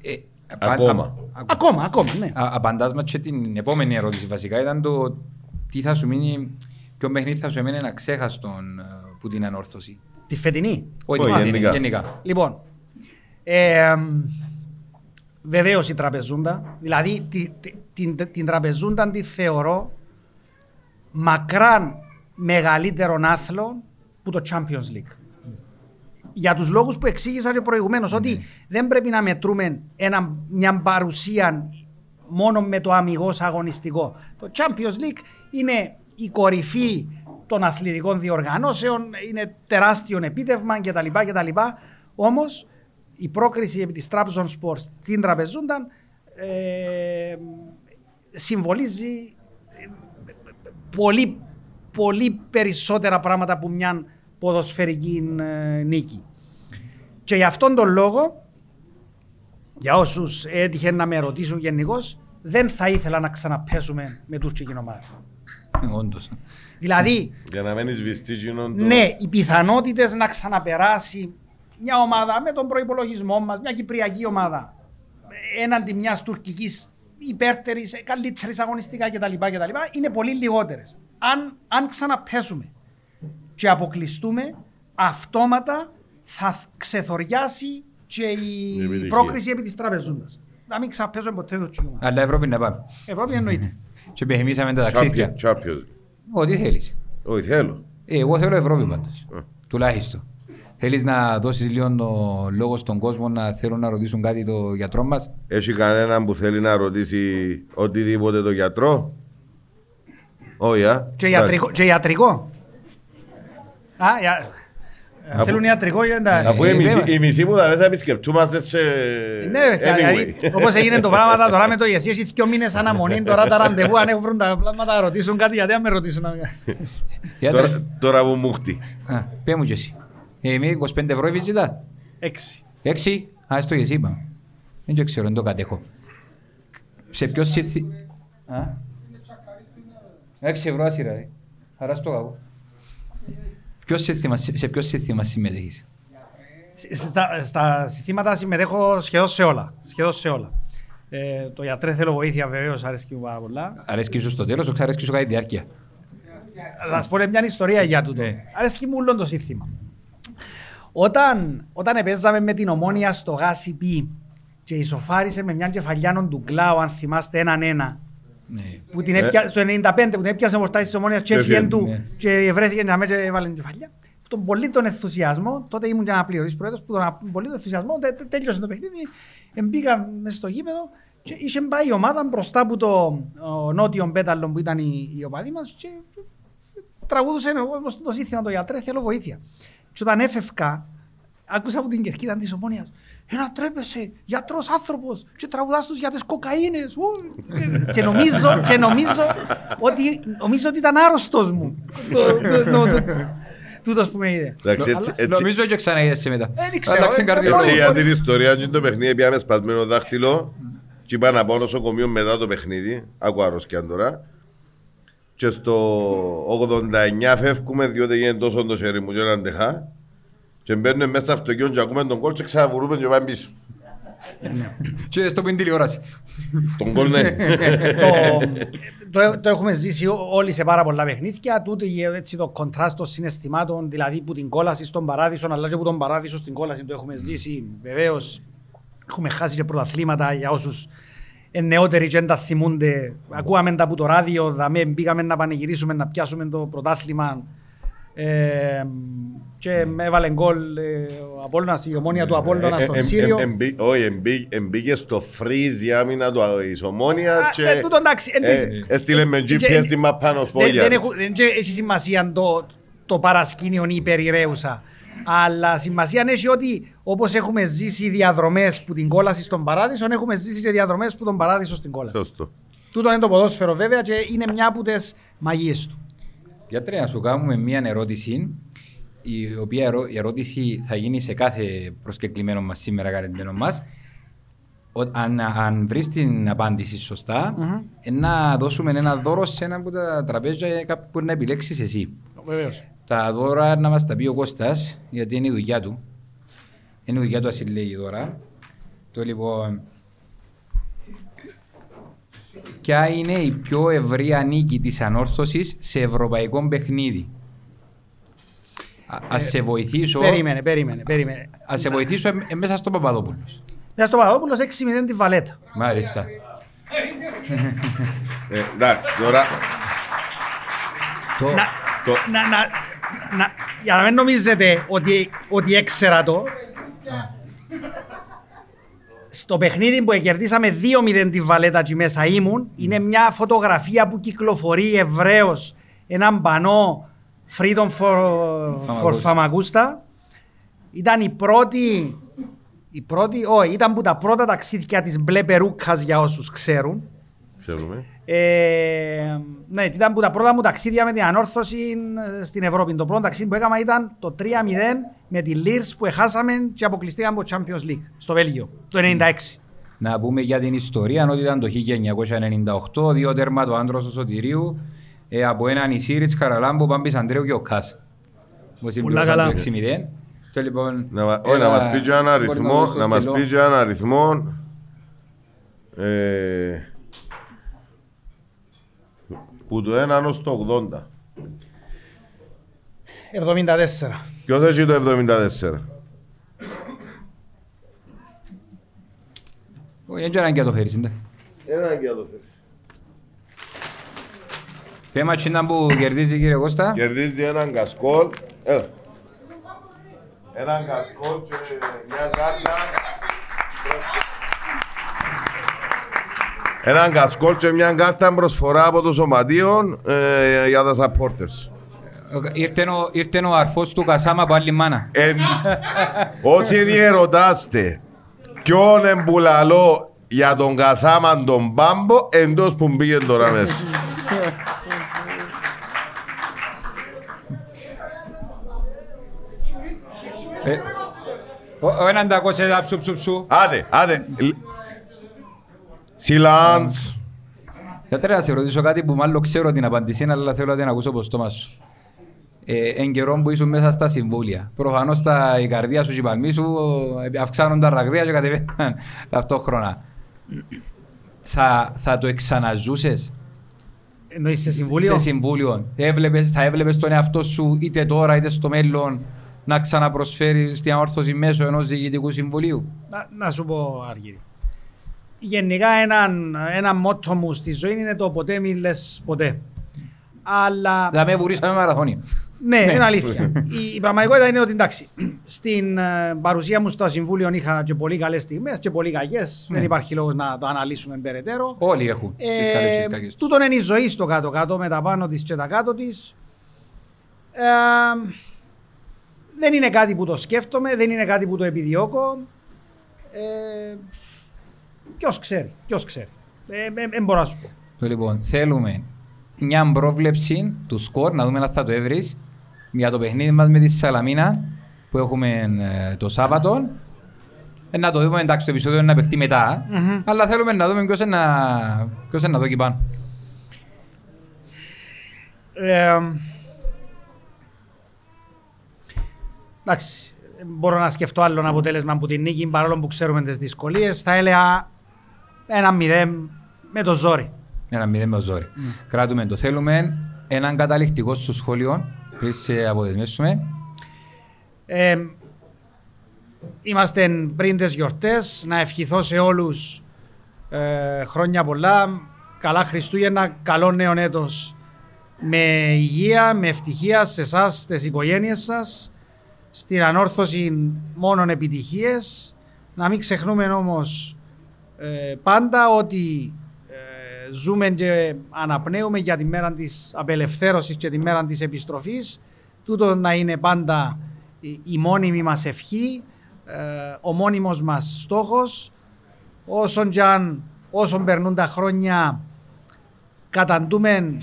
Ε, ε ακόμα. ακόμα, ακόμα, ναι. Απαντάς μας και την επόμενη ερώτηση βασικά ήταν το τι θα σου μείνει Ποιο παιχνίδι θα σου έμενε ένα ξέχαστο ε, που την ανόρθωση. Τη φετινή; Όχι, τη φετινή, γενικά. Λοιπόν, ε, βεβαίως η τραπεζούντα. Δηλαδή τη, την, την τραπεζούντα τη θεωρώ μακράν μεγαλύτερον άθλο που το Champions League. Για τους λόγους που εξήγησα και προηγουμένως, ότι ναι. δεν πρέπει να μετρούμε ένα, μια παρουσία μόνο με το αμυγός αγωνιστικό. Το Champions League είναι η κορυφή των αθλητικών διοργανώσεων, είναι τεράστιο επίτευγμα κτλ. κτλ. Όμως η πρόκριση επί της Trabzon Sports στην Τραπεζούνταν ε, συμβολίζει πολύ, πολύ περισσότερα πράγματα που μια ποδοσφαιρική ε, νίκη. Και για αυτόν τον λόγο για όσους έτυχε να με ρωτήσουν γενικώς, δεν θα ήθελα να ξαναπέσουμε με τουρκική ομάδα. Ε, Όντως. Δηλαδή, Για να μένει βιστή γίνον το... ναι, οι πιθανότητες να ξαναπεράσει μια ομάδα με τον προπολογισμό μας, μια κυπριακή ομάδα, έναντι μιας τουρκικής υπέρτερης, καλύτερης αγωνιστικά κτλ, κτλ. είναι πολύ λιγότερες. Αν, αν ξαναπέσουμε και αποκλειστούμε, αυτόματα θα ξεθοριάσει και η, επιτυχία. πρόκριση επί της τραπεζούντα. Να μην ξαναπέσουμε ποτέ το τσίγμα. Αλλά Ευρώπη να πάμε. Ευρώπη εννοείται. *laughs* Και επιθυμήσαμε τα ταξίδια. Τσάπιο. Ό,τι θέλεις. Όχι, θέλω. Ε, εγώ θέλω Ευρώπη πάντως. Ε. Τουλάχιστον. Θέλεις να δώσεις λίγο το λόγος στον κόσμο να θέλουν να ρωτήσουν κάτι το γιατρό μας; Έχει κανέναν που θέλει να ρωτήσει οτιδήποτε το γιατρό; Όχι, α. Και ιατρικό. Και ιατρικό. Α, για... Θέλουν ιατρικό για να... Αφού Ε, οι μισοί- βέβαια. οι μισοί που θα μέσα επισκεπτούμαστε σε... Ναι, ρε, δηλαδή, Anyway. όπως έγινε το πράγμα τώρα με το εσύ έχεις δύο μήνες αναμονή, τώρα τα ραντεβού αν έχουν τα πράγματα να ρωτήσουν κάτι, γιατί αν με ρωτήσουν. να- Γιατρέ, Τώρα- Τώρα που μου χτεί. α, πέ μου και εσύ. Ε, με 25 ευρώ η βίζητα. Έξι. Έξι. Α, στο και εσύ είπα. Δεν το ξέρω, δεν το κατέχω. Σε ποιος σύθι... Α; Έξι ευρώ άσυρα, ρε. Άρα στο καγό. Ποιος σύστημα, σε ποιος σύστημα συμμετέχεις; Στα, στα συστήματα συμμετέχω σχεδόν σε όλα. Σχεδόν σε όλα. Ε, το γιατρέ θέλω βοήθεια βεβαίως αρέσκει μου πάρα πολλά. Αρέσκει σου στο τέλος, όχι αρέσκει σου κατά τη διάρκεια. Θα σας πω ρε, μια ιστορία για τούτο. Αρέσκει μου όλο το σύνθημα. Όταν, όταν παίζαμε με την ομόνια στο γάσι πι και ισοφάρισε με μια κεφαλιάνον του Γκλάου, αν θυμάστε έναν ένα, Ναι. που την Ε. έπια, στο 95 που την έπιασε ο Μορτάζης της Ομόνιας και Και έφυγε έφυγε, του ναι. και βρέθηκε να με και έβαλε την κεφαλιά. Τον πολύ τον ενθουσιασμό, τότε ήμουν και αναπληρωτής πρόεδρος, που τον πολύ τον ενθουσιασμό τε- τε- τέλειωσε το παιχνίδι, μπήκα μέσα στο γήπεδο και είχε πάει η ομάδα μπροστά από το ο, νότιο πέταλο που ήταν η, η οπαδή μας και τραγούδουσε εγώ στο σύνθημα το γιατρέ, θέλω βοήθεια. Και όταν έφευκα, άκουσα από την κερκίδα της Ομόνιας ένα τρέπεσαι, γιατρός άνθρωπος και τραγουδάς τους για τις κοκαίνες. ου». Και- και, νομίζω, και νομίζω, ότι, νομίζω ότι ήταν άρρωστος μου. Το- το- το- το- Τούτος που με είδε. Εντάξει, έτσι- έτσι- Νομίζω και ξαναείδεσαι μετά. Δεν ξέρω, Άλλαξε ε, καρδιολόγο. Έτσι Μόνο- για την ιστορίας και το παιχνίδι πιάμε σπασμένο δάχτυλο και είπα να πάω νοσοκομείο μετά το παιχνίδι. Άκου αρρώσκια τώρα. Και στο 89 φεύγουμε διότι γίνεται τόσο το χέρι μου και δεν αντεχά. Και μπαίνουμε μέσα στο αυτοκίνητο και ακούμε τον κόλ και ξαναβουρούμε και πάμε πίσω. Και στο που είναι τηλεόραση. Τον κόλ ναι. το, το, το έχουμε ζήσει ό- όλοι σε πάρα πολλά παιχνίδια. Τούτο η- έτσι, το κοντράστ των συναισθημάτων, δηλαδή που την κόλαση στον παράδεισο, αλλά και που τον παράδεισο στην κόλαση το έχουμε ζήσει. Βεβαίως, έχουμε χάσει και πρωταθλήματα για όσους νεότεροι και δεν τα θυμούνται. Ακούαμε τα από το ράδιο, δαμέ, μπήκαμε να πανηγυρίσουμε, να πιάσουμε το πρωτάθλημα. Ε, και με έβαλε γκολ ε, ο Απόλλωνας, η ομόνια του Απόλλωνα στον Ε, ε, Σύριο. ε, εμπή- Όχι, εμπή- εμπήκε στο φρίζ η άμυνα του της Ομόνια Α, και ε, τούτο εντάξει, ε, εντάξει. έστειλε με Και- GPS την μαπ πάνω Δεν, σπόγια. δεν, έχουν- δεν και έχει σημασία το, το παρασκήνιο ή η περιραίουσα. Αλλά σημασία έχει ότι όπως έχουμε ζήσει διαδρομές που την κόλαση στον παράδεισο, έχουμε ζήσει και διαδρομές που τον παράδεισο στην κόλαση. Σωστό. Τούτο είναι το ποδόσφαιρο βέβαια και είναι μια από τις μαγείες του. Γιατρέ, να σου κάνουμε μία ερώτηση, η οποία ερώ- η ερώτηση θα γίνει σε κάθε προσκεκλημένο μας σήμερα καλεσμένο μας. Ο- αν, αν βρεις την απάντηση σωστά, ε, να δώσουμε ένα δώρο σε ένα από τα τραπέζια για κάποιον που να επιλέξεις εσύ. Βεβαίως. Τα δώρα να μας τα πει ο Κώστας, γιατί είναι η δουλειά του. Είναι η δουλειά του, ας συλλέγει δώρα. Το λοιπόν... Ποια είναι η πιο ευρεία νίκη της ανόρθωσης σε ευρωπαϊκό παιχνίδι; Α, ας σε βοηθήσω, Περίμενε, περίμενε, περίμενε. ας σε βοηθήσω ε, ε, μέσα στο Παπαδόπουλος. Μια στο Παπαδόπουλος 6-0 τη Βαλέτα. Μάλιστα. Ε, Εντάξει, τώρα Το... Να, Το- να, να, να, για να μην νομίζετε ότι, ότι έξερα το. Στο παιχνίδι που κερδίσαμε 2-0 τη Βαλέτα και μέσα ήμουν, είναι μια φωτογραφία που κυκλοφορεί ευρέως έναν πανό Freedom for, for Famagusta. Famagusta. Ήταν η πρώτη, η πρώτη, όχι, ήταν που τα πρώτα ταξίδια της μπλε περούκας για όσους ξέρουν. ξέρουμε. Ε, ναι, ήταν που τα πρώτα μου ταξίδια με την ανόρθωση ε, στην Ευρώπη. Το πρώτο ταξίδι που έκανα ήταν το 3-0 με τη Λίρς που έχασαμε και αποκλειστήκαμε από το Champions League στο Βέλγιο το 96. Να πούμε για την ιστορία ότι ήταν το 1998, δύο τέρμα του άντρος του Σωτηρίου ε, από ένα νησί Ριτς Χαραλάμπου, Πάμπης Αντρέου και ο Κάς. Που συμπληρώσαν καλά. το 6-0. Το λοιπόν, Να, μα- όχι, να ένα- μας πει και ένα μπορεί αριθμό, δώσει το να μας στυλό. πει και ένα αριθμό ε, που το 1 ως το 80. 74. Ποιος έχει το 74. Όχι, Δεν ξέρω αν και το φέρεις, ναι. Ένα και το φέρεις. Πέμα τσινά που κερδίζει κύριε Κώστα; Κερδίζει έναν κασκόλ. Έλα. Έναν κασκόλ και μια κάρτα. Έναν κασκόλ και μια κάρτα προσφορά από το σωματείο ε, για τα supporters. Ήρθε ο- Ήρθε ο αρφός του Κασάμα από άλλη μάνα. Εν, όσοι διερωτάστε ποιον εμπουλαλώ για τον Κασάμαν τον Μπάμπο εντός που μπήκε τώρα μέσα. Ε, Ο ο έναν τα κότσες τα ψου ψου ψου. Άντε, άντε. Σιλάνς. Γιατρέ, ε, να σε ρωτήσω κάτι που μάλλον ξέρω την απάντηση, αλλά θέλω να την ακούσω από στόμα σου. Ε, εν καιρό που ήσουν μέσα στα συμβούλια. Προφανώς η καρδία σου και η παλμή σου ε, αυξάνουν τα ραγδαία και κατεβαίνουν *laughs* ταυτόχρονα. θα, θα το εξαναζούσες; Εννοείς σε συμβούλιο; Σε συμβούλιο. Έβλεπες, θα έβλεπες τον εαυτό σου είτε τώρα είτε στο μέλλον να ξαναπροσφέρεις την όρθωση μέσω ενός διοικητικού συμβουλίου; Να, να σου πω, Αργύρι. Γενικά έναν, ένα μότο μου στη ζωή είναι το ποτέ μη λες ποτέ. Αλλά Θα με βουρήσαμε μαραθώνιο. ναι, είναι αλήθεια. η, η πραγματικότητα είναι ότι εντάξει, στην ε, παρουσία μου στο Συμβούλιο είχα και πολύ καλές στιγμές και πολύ κακές. Δεν υπάρχει λόγος να το αναλύσουμε περαιτέρω. Όλοι έχουν τις καλές και τις κακές. Ε, τούτον είναι η ζωή στο κάτω-κάτω με τα πάνω της και τα κάτω της. Ε, δεν είναι κάτι που το σκέφτομαι, δεν είναι κάτι που το επιδιώκω. Ε, ποιος ξέρει, ποιος ξέρει. Δεν μπορώ να σου πω. Το λοιπόν, θέλουμε μια πρόβλεψη του σκορ, να δούμε αν θα το έβρεις, για το παιχνίδι μας με τη Σαλαμίνα που έχουμε ε, το Σάββατο. Ε, να το δούμε, εντάξει, το επεισόδιο είναι να παιχτεί μετά, Μμμ. αλλά θέλουμε να δούμε ποιος είναι να, ποιος είναι να δω εκεί πάνω. Ε, εντάξει, μπορώ να σκεφτώ άλλο αποτέλεσμα από την νίκη παρόλο που ξέρουμε τις δυσκολίες. Θα έλεγα ένα μηδέν με το ζόρι. Ένα μηδέν με το ζόρι. Κράτουμε το. Θέλουμε έναν καταληκτικό στο σχολείο πριν σε αποδεσμεύσουμε. Ε, είμαστε πριν τις γιορτές, να ευχηθώ σε όλους ε, χρόνια πολλά, καλά Χριστούγεννα, καλό νέο έτος με υγεία, με ευτυχία σε εσάς, στις οικογένειες σας, στην ανόρθωση μόνον επιτυχίες, να μην ξεχνούμε όμως ε, πάντα ότι ε, ζούμε και αναπνέουμε για τη μέρα της απελευθέρωσης και τη μέρα της επιστροφής. Τούτο να είναι πάντα η, η μόνιμη μας ευχή, ε, ο μόνιμος μας στόχος. Όσον και αν, όσον περνούν τα χρόνια καταντούμε,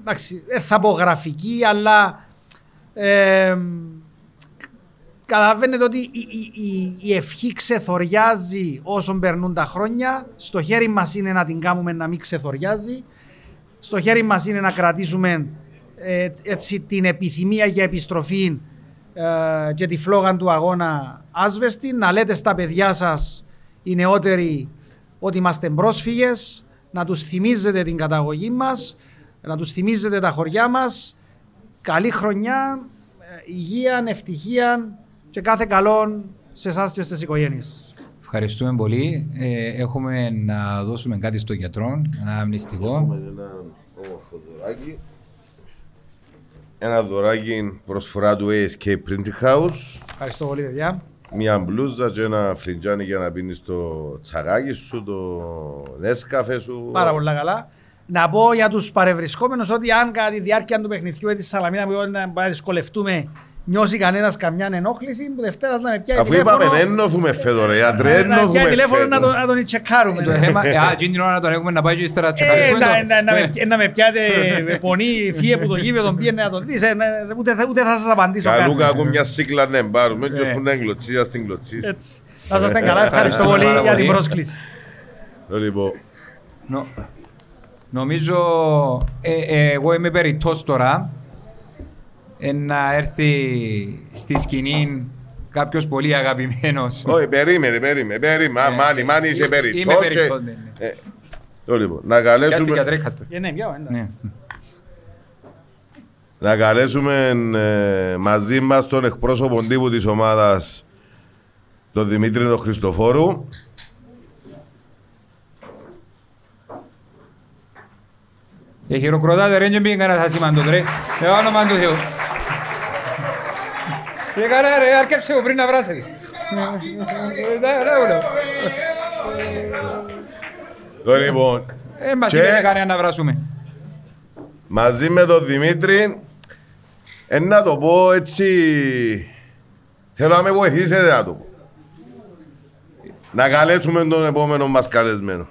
εντάξει, δεν θα πω γραφική, αλλά ε, καταλαβαίνετε ότι η, η- η- η ευχή ξεθοριάζει όσον περνούν τα χρόνια. Στο χέρι μας είναι να την κάνουμε να μην ξεθοριάζει. Στο χέρι μας είναι να κρατήσουμε ε, έτσι, την επιθυμία για επιστροφή ε, και τη φλόγα του αγώνα άσβεστη. Να λέτε στα παιδιά σας οι νεότεροι ότι είμαστε πρόσφυγες, να τους θυμίζετε την καταγωγή μας, να τους θυμίζετε τα χωριά μας. Καλή χρονιά, ε, υγεία, ευτυχία και κάθε καλό σε εσάς και στις οικογένειες σας. Ευχαριστούμε πολύ. Ε, έχουμε να δώσουμε κάτι στον γιατρό, ένα αμνηστικό. Ένα όμορφο δωράκι. Ένα δωράκι προσφορά του ASK Printing House. Ευχαριστώ πολύ παιδιά. Μια μπλούζα και ένα φλιτζάνι για να πίνεις το τσαγάκι σου, το νέσκαφε σου. Πάρα πολύ καλά. Να πω για τους παρευρισκόμενους ότι αν κατά τη διάρκεια του παιχνιδιού με τη Σαλαμίνα που να να δυσκολευτούμε νιώσει κανένας καμιά ενόχληση, που Δευτέρας να με πιάει Αφού τηλέφωνο, είπαμε δεν εννοθούμε φέτο ρε γιατρέ, να με εννοούμε πιάει τηλέφωνο να τον, φέτο. να τον τσεκάρουμε. Το θέμα, ε, α, εκείνη την ώρα να τον έχουμε να πάει και ύστερα Ε, τσεκαρίσουμε να, το. να, να, με, να με πιάτε με πονή, φύε που το γήπεδο πήγαινε να το δεις, ε, να- ούτε, θα- ούτε θα σας απαντήσω Καλού καν. κακού μια σύκλα ναι πάρουμε και Ε. ώσπου να εγκλωτσίσει, ας την κλωτσίσει. Έτσι. Θα σας καλά, ευχαριστώ πολύ πάρα για την πολύ. πρόσκληση. Λοιπόν, Νο- Νομίζω ε, ε, εγώ είμαι περιττός τώρα ε, να έρθει στη σκηνή κάποιος πολύ αγαπημένος. όχι, περίμενε, περίμενε, περίμενε. Ε, Μάνι, μάνι, είσαι ε, περιττό. είμαι και- περιττός, ναι, ναι. Ε, το Λοιπόν, να Πιάστηκε καλέσουμε, γιατρέχας. Ε, ναι, πιάω, εντάξει. Ναι. να καλέσουμε ε, μαζί μας τον εκπρόσωπο τύπου της ομάδας τον Δημήτρη τον Χριστοφόρου. Ε, χειροκροτάτε ρε, δεν πήγε κανένας ασήμαντος ρε. Ε, όνομα του Θεού. Ε, καλά ρε, άρκεψε εγώ πριν να βράσετε. Ε, ναι, ναι, ούλο. Το Λοιπόν, Ε, μας Και- είπε κανένα να βράσουμε. μαζί με τον Δημήτρη, ε, να το πω έτσι, θέλω να με βοηθήσετε να το πω. Να καλέσουμε τον επόμενο μας καλεσμένο.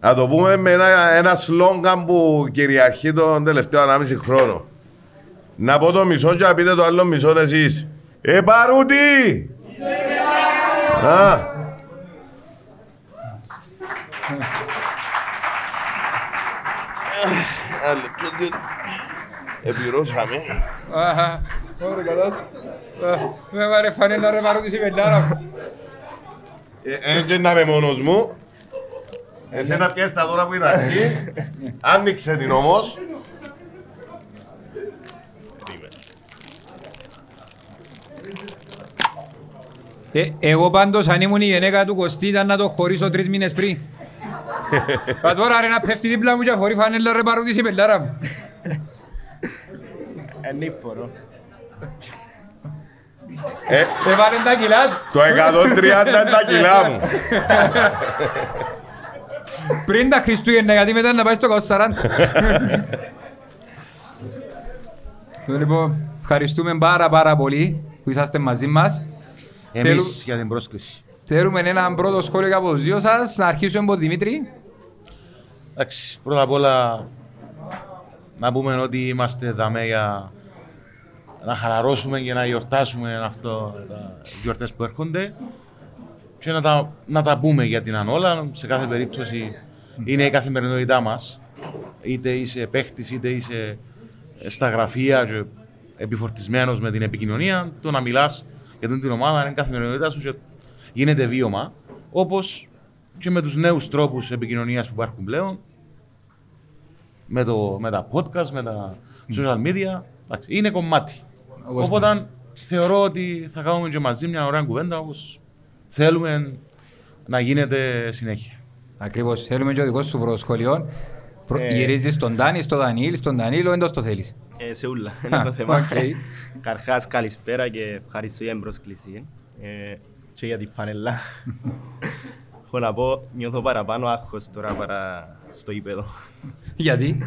Να το πούμε με ένα, ένα σλόγγαν που κυριαρχεί τον τελευταίο 1,5 χρόνο. Να πω το μισό και να πείτε το άλλο μισό εσείς. Ε, Παρούτη! Α, Ένα λεπτό, διότι Επιρώσαμε. Αχα, ωραία καλά. Με βάρε φανέλα ρε μαρούτη η πεντάρα μου. Έτσι να είμαι μόνος μου. Εσένα πιέσεις τα τώρα που είναι αρχή. Άνοιξε την όμως. Εγώ πάντως αν ήμουν η γενέκα του Κωστή ήταν να το χωρίσω τρεις μήνες πριν. Μα τώρα ρε να πέφτει δίπλα μου και χωρί φανέλα ρε παρούτη η πεντάρα μου. Ενίφορο. Ε, Έβαλε τα κιλά του. το 130 είναι τα κιλά μου. Πριν τα Χριστούγεννα γιατί μετά να πάει στο 40. *laughs* Λοιπόν, ευχαριστούμε πάρα πάρα πολύ που είσαστε μαζί μας. Εμείς Θέλου- για την πρόσκληση. Θέλουμε ένα πρώτο σχόλιο και από τους δύο σας. Να αρχίσουμε από τον Δημήτρη. Εντάξει, πρώτα απ' όλα να πούμε ότι είμαστε εδώ για να χαλαρώσουμε και να γιορτάσουμε αυτό, τα γιορτές που έρχονται και να τα, να τα πούμε για την Ανόλα. Σε κάθε περίπτωση είναι η καθημερινότητά μας. Είτε είσαι παίχτης, είτε είσαι στα γραφεία και επιφορτισμένος με την επικοινωνία, το να μιλάς για την ομάδα είναι η καθημερινότητά σου και γίνεται βίωμα. Όπως και με τους νέους τρόπους επικοινωνίας που υπάρχουν πλέον, με, το, με τα podcast, με τα social media, εντάξει, είναι κομμάτι. Όπως Οπότε θεωρώ ότι θα κάνουμε και μαζί μια ωραία κουβέντα όπως θέλουμε να γίνεται συνέχεια. Ακριβώς. Θέλουμε και ο δικός σου προσχολιό. Προ... Ε. Γυρίζεις στον Τάνη, στον Δανίλ, στον Δανίλο, εντός το θέλεις. Ε, σε ούλα, είναι το θέμα. οκ. Καρχάς, καλησπέρα και ευχαριστώ για την πρόσκληση. Ε, και για τη φανελά. Έχω να πω, νιώθω παραπάνω άγχος τώρα παρά στο ύπεδο. Γιατί;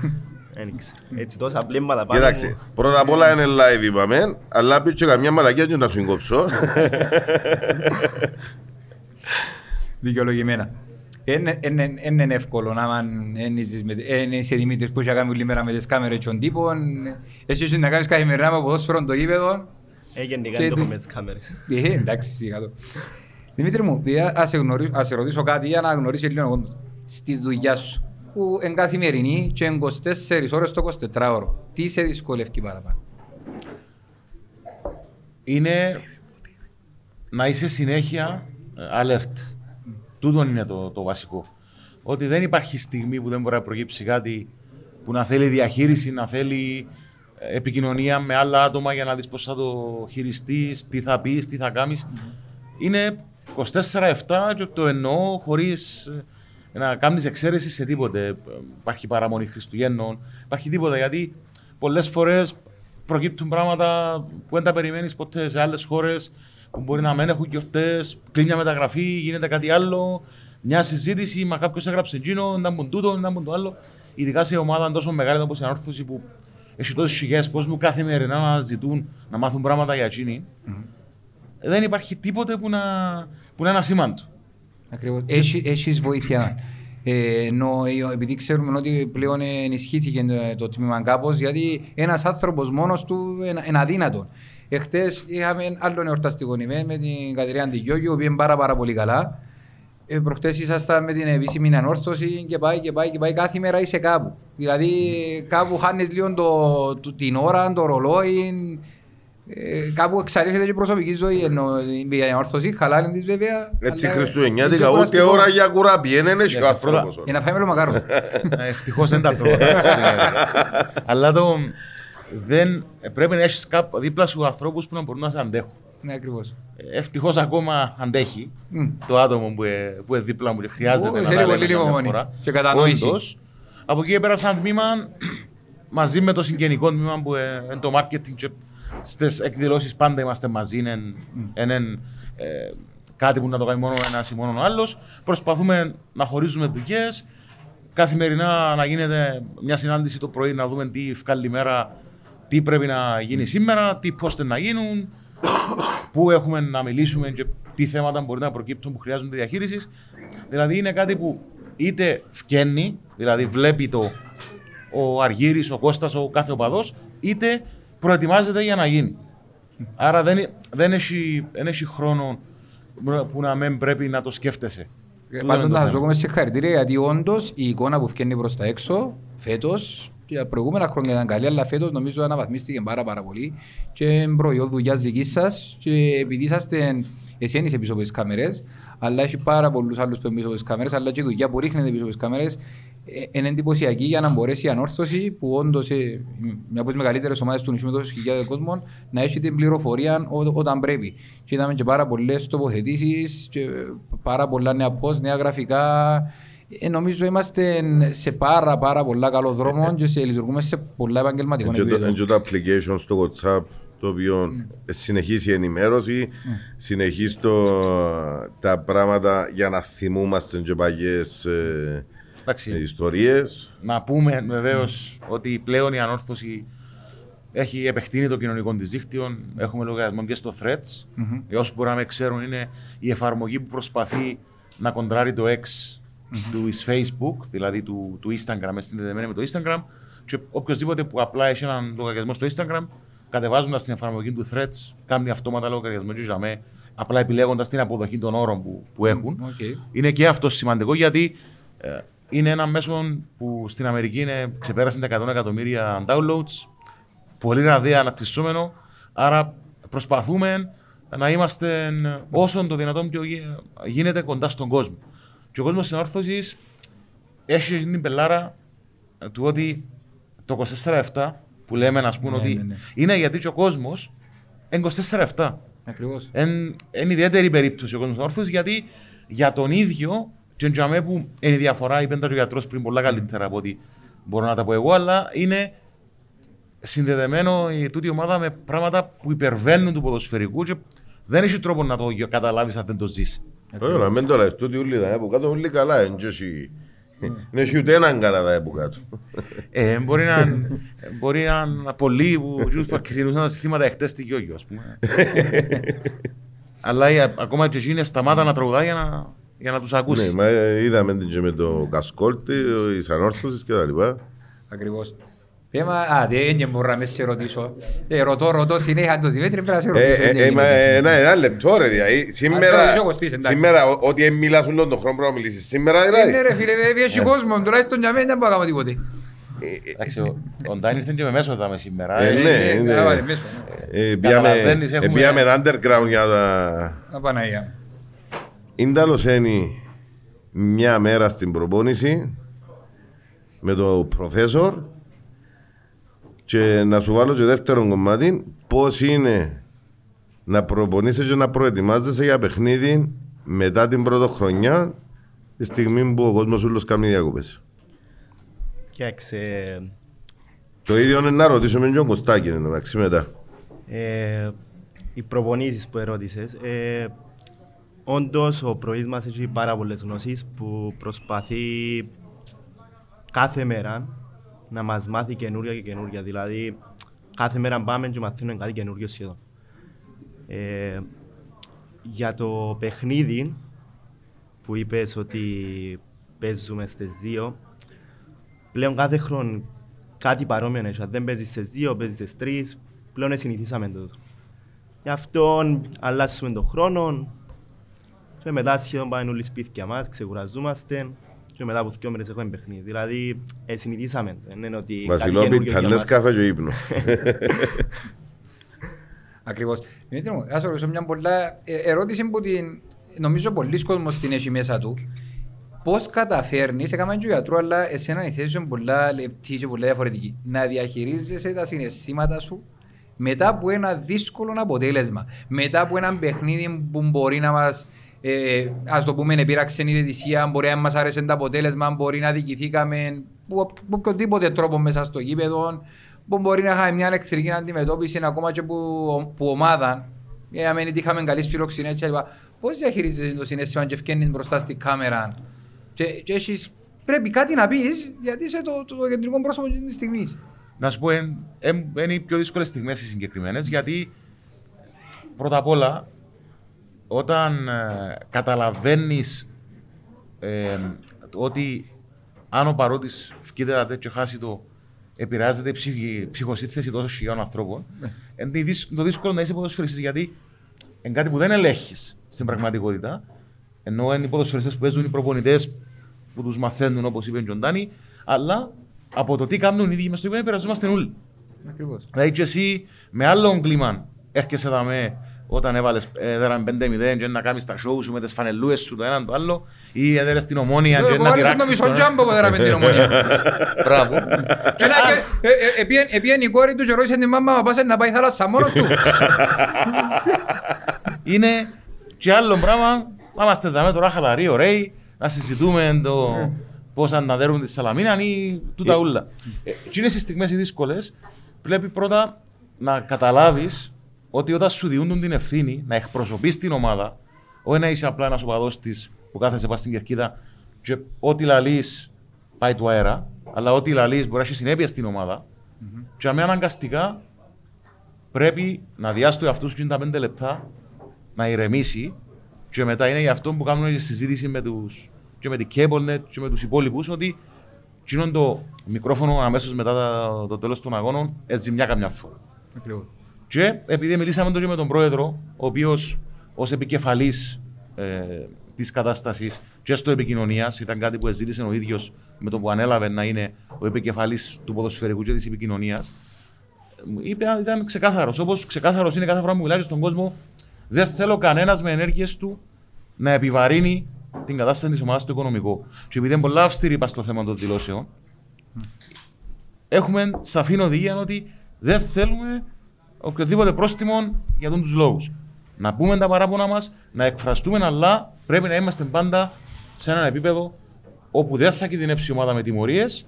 Δεν ξέρω. Έτσι τόσα πλέμματα πάνω Κοίταξε, μου. πρώτα απ' όλα είναι live είπαμε, αλλά πεις και καμιά μαλακία και να σου κόψω. Δικαιολογημένα. Είναι είναι εύκολο να μαν ένιζεις με... εν είσαι Δημήτρης που είχε κάνει όλη μέρα με τις κάμερες των τύπων. Εσύ να κάνεις καθημερινά με ποδόσφαιρο το γήπεδο. Ε, γενικά Και δεν το τι- έχω με τις κάμερες. Ε, εντάξει, σιγά το. Δημήτρη μου, επειδή ας σε, γνωρί- ας σε ρωτήσω κάτι για να γνωρίσεις λίγο ο κόσμος. Στη δουλειά σου, που είναι καθημερινή και είναι 24 ώρες το 24ωρο, τι σε δυσκολεύει παραπάνω; είναι να είσαι συνέχεια ε, alert. Τούτο είναι το, το βασικό. Ότι δεν υπάρχει στιγμή που δεν μπορεί να προκύψει κάτι που να θέλει διαχείριση, να θέλει ε, επικοινωνία με άλλα άτομα για να δεις πώς θα το χειριστείς, τι θα πεις, τι θα κάνεις. Είναι 24-7 και το εννοώ χωρίς ε, να κάνεις εξαίρεση σε τίποτε. Ε, Υπάρχει παραμονή Χριστουγέννων, υπάρχει τίποτα γιατί πολλές φορές προκύπτουν πράγματα που δεν τα περιμένεις ποτέ σε άλλες χώρες που μπορεί να μην έχουν γιορτές, κλείνει μια μεταγραφή, γίνεται κάτι άλλο, μια συζήτηση, μα κάποιος έγραψε εκείνο, να μπουν τούτο, να μπουν το άλλο. Ειδικά σε ομάδα τόσο μεγάλη όπως η ανόρθωση που έχει τόσες χιλιάδες κόσμου καθημερινά να ζητούν να μάθουν πράγματα για εκείνη. Δεν υπάρχει τίποτε που να, που να είναι ασήμαντο. Ακριβώς. Έχεις, έχεις βοήθεια. Ε, ενώ, ε, επειδή ξέρουμε ότι πλέον ενισχύθηκε το, το τμήμα κάπως, γιατί ένας άνθρωπος μόνος του είναι, είναι αδύνατο. Εχθές είχαμε άλλον εορταστικό νημένο με την Κατερία Αντιγιώγη, η οποία είναι πάρα, πάρα πολύ καλά. Ε, προχτές ήσασταν με την επίσημη ανόρθωση και πάει και πάει και πάει κάθε μέρα είσαι κάπου. Δηλαδή κάπου χάνεις λίγο το, το- την ώρα, το ρολόι, ε, κάπου εξαρτήθηκε και η προσωπική ζωή ενώ η ανόρθωση, χαλάλη της βέβαια. Έτσι αλλά Χριστουγεννιάτικα, είναι ούτε κουραστικό. ώρα για κουραπή, δεν έχει ο Για άνθρωπος. Για να φάμε όλο μακάρο. Ευτυχώς δεν τα τρώω. εντάξει, δηλαδή. *laughs* Αλλά το. Δεν, πρέπει να έχεις δίπλα σου ανθρώπους που να μπορούν να σε αντέχουν. ναι, ακριβώς. Ευτυχώς ακόμα αντέχει Μμ. το άτομο που, ε, που είναι δίπλα μου και χρειάζεται Ω, να θέλει τα πολύ λέμε καμιά υπομονή φορά. και κατανόηση. Όντως. Από εκεί πέρα σαν τμήμα *clears throat* μαζί με το συγγενικό τμήμα που ε, είναι το marketing και στις εκδηλώσεις πάντα είμαστε μαζί είναι, είναι, ε, κάτι που να το κάνει μόνο ένας ή μόνο ο άλλος προσπαθούμε να χωρίζουμε δουλειές καθημερινά να γίνεται μια συνάντηση το πρωί να δούμε τι βγάλει η μέρα τι πρέπει να γίνει σήμερα, τι πώς να γίνουν πού έχουμε να μιλήσουμε και τι θέματα μπορεί να προκύπτουν που χρειάζονται διαχείρισης. Δηλαδή είναι κάτι που είτε φκένει, δηλαδή βλέπει το ο Αργύρης, ο Κώστας, ο κάθε οπαδός, είτε προετοιμάζεται για να γίνει. Άρα δεν, δεν, έχει, δεν έχει χρόνο που να μην πρέπει να το σκέφτεσαι. Τούτο Πάντως είναι το να σας θέμα. δώσουμε συγχαρητήρια γιατί όντως η εικόνα που βγαίνει προς τα έξω φέτος και τα προηγούμενα χρόνια ήταν καλή, αλλά φέτος νομίζω αναβαθμίστηκε πάρα πάρα πολύ και είναι προϊόν δουλειάς δικής σας και επειδή είσαστε εσύ δεν είσαι πίσω από τις κάμερες, αλλά έχει πάρα πολλούς άλλους που είναι πίσω από τις κάμερες, αλλά και η δουλειά που ρίχνεται πίσω από τις κάμερες ε, είναι εντυπωσιακή για να μπορέσει η ανόρθωση που όντως ε, μια από τις μεγαλύτερες ομάδες του νησιού με τόσους χιλιάδες κόσμων να έχει την πληροφορία ό, όταν πρέπει. Και είδαμε και πάρα πολλές τοποθετήσεις και πάρα πολλά νέα post, νέα γραφικά. Ε, νομίζω είμαστε σε πάρα πάρα πολλά καλός δρόμο και σε, λειτουργούμε σε πολλά επαγγελματικό Και το- επίπεδο. και το application στο WhatsApp το οποίο συνεχίζει η ενημέρωση, συνεχίζει το- τα πράγματα για να θυμούμαστε και παλιές ε, Εντάξει, ιστορίες. να πούμε βεβαίως ότι πλέον η ανόρθωση έχει επεκτείνει το κοινωνικό της δίκτυο. Έχουμε λογαριασμό και στο Threads. Για όσου μπορεί να με ξέρουν, είναι η εφαρμογή που προσπαθεί να κοντράρει το X του εις Facebook, δηλαδή του, του Instagram, είναι συνδεδεμένη με το Instagram. Και οποιοδήποτε που απλά έχει έναν λογαριασμό στο Instagram, κατεβάζοντας την εφαρμογή του Threads, κάνει αυτόματα λογαριασμό και για μέ, απλά επιλέγοντας την αποδοχή των όρων που, που έχουν. Οκ. Είναι και αυτό σημαντικό γιατί ε, είναι ένα μέσο που στην Αμερική είναι, ξεπέρασε τα 100 εκατομμύρια downloads, πολύ ραδία αναπτυσσόμενο. Άρα προσπαθούμε να είμαστε όσο το δυνατόν πιο γι- γίνεται κοντά στον κόσμο. Και ο κόσμος τη όρθωση έχει την πελάρα ε, του ότι το 24-7 που λέμε να πούμε Ναι, ότι ναι, ναι. είναι γιατί και ο κόσμος είναι 24-7. Ακριβώς. Είναι ιδιαίτερη περίπτωση ο κόσμος όρθιο γιατί για τον ίδιο, και για μέ που είναι η διαφορά, είπε τα ο γιατρός πριν πολλά καλύτερα από ότι μπορώ να τα πω εγώ, αλλά είναι συνδεδεμένο η τούτη ομάδα με πράγματα που υπερβαίνουν του ποδοσφαιρικού και δεν έχει τρόπο να το καταλάβεις αν δεν το ζήσει. Όχι, να μην το λες, τούτοι όλοι τα από κάτω όλοι καλά, δεν έχει- δεν έχει ούτε έναν καλά τα από κάτω. Ε, μπορεί να, μπορεί να είναι πολλοί που, τους που ξεκινούσαν τα συστήματα εχθές στη Γιώργιο, ας πούμε. Αλλά ε, ακόμα και εκείνοι σταμάτα να τραγουδά για να, για να τους Ναι, ακούσει. μα ε, είδαμε την και με το Κασκόλτη, η Ανόρθωσης και τα λοιπά. Ακριβώς. Πέμα, α, δεν μπορώ να με σε ρωτήσω. Ε, ρωτώ, ρωτώ συνέχεια το Δημήτρη, πρέπει να σε Ε, ρωτήσω. ε, δεν ε, μα, γίνεται. Ένα ένα λεπτό ρε, δηλαδή. Ας Σήμερα, ρωτήσω εγώ στις, εντάξει. σήμερα, ό- ότι δεν μιλάς όλον τον χρόνο πρέπει να μιλήσεις. Σήμερα Ε, Ναι δηλαδή. ρε φίλε, βέβαια έχει κόσμο, τουλάχιστον για μένα δεν μπορώ να κάνω τίποτε. Εντάξει, ο, ο Ντάιν ήρθε και με μέσο δάμε σήμερα. Ε, Ε, ναι, Ε, ναι. να βάλε μέσα. Ε, Καταλαβαίνεις, Πήγαμε έχουμε- ε, πήγαμε underground για τα... Απαναγία. Ίνταλος είναι μια μέρα στην προπόνηση με το προφέσορ και να σου βάλω και δεύτερο κομμάτι πώς είναι να προπονείσαι και να προετοιμάζεσαι για παιχνίδι μετά την πρώτη χρονιά τη στιγμή που ο κόσμος όλος κάνει διακοπές. Κοίταξε, Το ίδιο είναι να ρωτήσουμε και τον Κωστάκη εντάξει μετά. ε, οι προπονήσεις που ερώτησες, ε, όντως ο προής μας έχει πάρα πολλές γνώσεις που προσπαθεί κάθε μέρα να μας μάθει καινούρια και καινούρια. Δηλαδή, κάθε μέρα πάμε και μαθαίνουμε κάτι καινούριο σχεδόν. Ε, για το παιχνίδι που είπες ότι παίζουμε στις δύο, πλέον κάθε χρόνο κάτι παρόμοιο έχει. Αν δεν παίζεις στις δύο, παίζεις στις τρεις, πλέον συνηθίσαμε το. Γι' αυτό αλλάσουμε τον χρόνο Και μετά σχεδόν πάμε όλοι σπίτια μας, ξεκουραζόμαστε και μετά από δύο μέρες έχουμε παιχνίδι. Δηλαδή, ε, συνηθίσαμε. το. Δεν είναι ότι κάτι Βασιλόπιτα, καινούργιο για λες μας. καφέ και ύπνο. *laughs* Ακριβώς. Δημήτρη μου, ας ρωτήσω μια πολλά ε, ερώτηση που την, νομίζω πολλοί κόσμος την έχει μέσα του. Πώς καταφέρνεις, έκαμε και ο γιατρού, αλλά εσένα η θέση σου είναι πολλά λεπτή και πολλά διαφορετική, να διαχειρίζεσαι τα συναισθήματα σου μετά από ένα δύσκολο αποτέλεσμα. Μετά από ένα παιχνίδι που μπορεί να μας, ε, ας το πούμε, επήραξε η διαιτησία, μπορεί να μας άρεσε το αποτέλεσμα, μπορεί να δικηθήκαμε που, που οποιοδήποτε τρόπο μέσα στο γήπεδο, που μπορεί να είχαμε μια εχθρική αντιμετώπιση ακόμα και που, που ομάδα. Για να μην είχαμε καλής φιλοξενίας και λοιπά. Πώς διαχειρίζεσαι το συνέστημα και ευκαινείς μπροστά στη κάμερα; Και, και έχεις, πρέπει κάτι να πεις γιατί είσαι το, το, το κεντρικό πρόσωπο της στιγμής. Να σου πω, εν- εν- είναι οι πιο δύσκολες στιγμές οι συγκεκριμένες, γιατί πρώτα απ' όλα, όταν ε, καταλαβαίνεις ότι αν ο παρότη φκείται τα τέτοιο χάσει το, επηρεάζεται η ψυχη, ψυχοσύνθεση τόσων χιλιάδων ανθρώπων, είναι το δύσ- το δύσκολο να είσαι ποδοσφαιριστής, γιατί είναι κάτι που δεν ελέγχεις στην πραγματικότητα. Ενώ είναι οι ποδοσφαιριστές που παίζουν οι προπονητές που τους μαθαίνουν, όπως είπε ο Τζοντάνι, αλλά από το τι κάνουν οι ίδιοι μες στο γήπεδο επηρεαζόμαστε όλοι. Ακριβώς. Δηλαδή και εσύ με άλλο κλίμα έρχεσαι εδώ με όταν έβαλες έδεραν 5-0 και να κάνεις τα show σου με τις φανελούες σου το έναν το άλλο ή έδερες στην ομόνια και Εγώ να άρεσε το πειράξεις μισό τον- τζάμπο που έδερα με την ομονία. *laughs* Μπράβο. Και να- και- ε, ε, επίεν- Επίεν η κόρη τους και ρώτησε την μάμα «Μα πας να πάει θάλασσα μόνος του. *laughs* Είναι και άλλο πράγμα να είμαστε εδώ τώρα χαλαροί, ωραίοι, να συζητούμε το πώς αναδέρουν τη Σαλαμίνα ή τούτα ούλα. Ε, Και είναι στις στιγμές οι δύσκολες, πρέπει πρώτα να καταλάβεις ότι όταν σου διούν την ευθύνη να εκπροσωπείς την ομάδα, όχι να είσαι απλά ένας οπαδός της που κάθεσαι πάνω στην κερκίδα και ό,τι λαλείς πάει του αέρα, αλλά ό,τι λαλείς μπορεί να έχει συνέπεια στην ομάδα και αμέ αναγκαστικά πρέπει να διάσει το εαυτό σου και τα πέντε λεπτά να ηρεμήσει και μετά είναι γι' αυτό που κάνουμε τη συζήτηση με τους, και με την Cablenet και με τους υπόλοιπους ότι εκείνο το μικρόφωνο αμέσως μετά τα- το τέλος των αγώνων έτσι μια καμιά φορά. Ακριβώς. Και επειδή μιλήσαμε τώρα και με τον πρόεδρο, ο οποίος ως επικεφαλής ε, της κατάστασης και στο επικοινωνίας, ήταν κάτι που ζήτησε ο ίδιος με το που ανέλαβε να είναι ο επικεφαλής του ποδοσφαιρικού και της επικοινωνίας, είπε ήταν ξεκάθαρος. Όπως ξεκάθαρος είναι κάθε φορά που μιλάει στον κόσμο, δεν θέλω κανένας με ενέργειες του να επιβαρύνει την κατάσταση της ομάδας στο οικονομικό. Και επειδή είναι πολλά αυστηρή είπα στο θέμα των δηλώσεων, έχουμε σαφή οδηγία ότι δεν θέλουμε οποιοδήποτε πρόστιμο για τον τους λόγους. Να πούμε τα παράπονα μας, να εκφραστούμε, αλλά πρέπει να είμαστε πάντα σε ένα επίπεδο όπου δεν θα κινδυνεύσει η ομάδα με τιμωρίες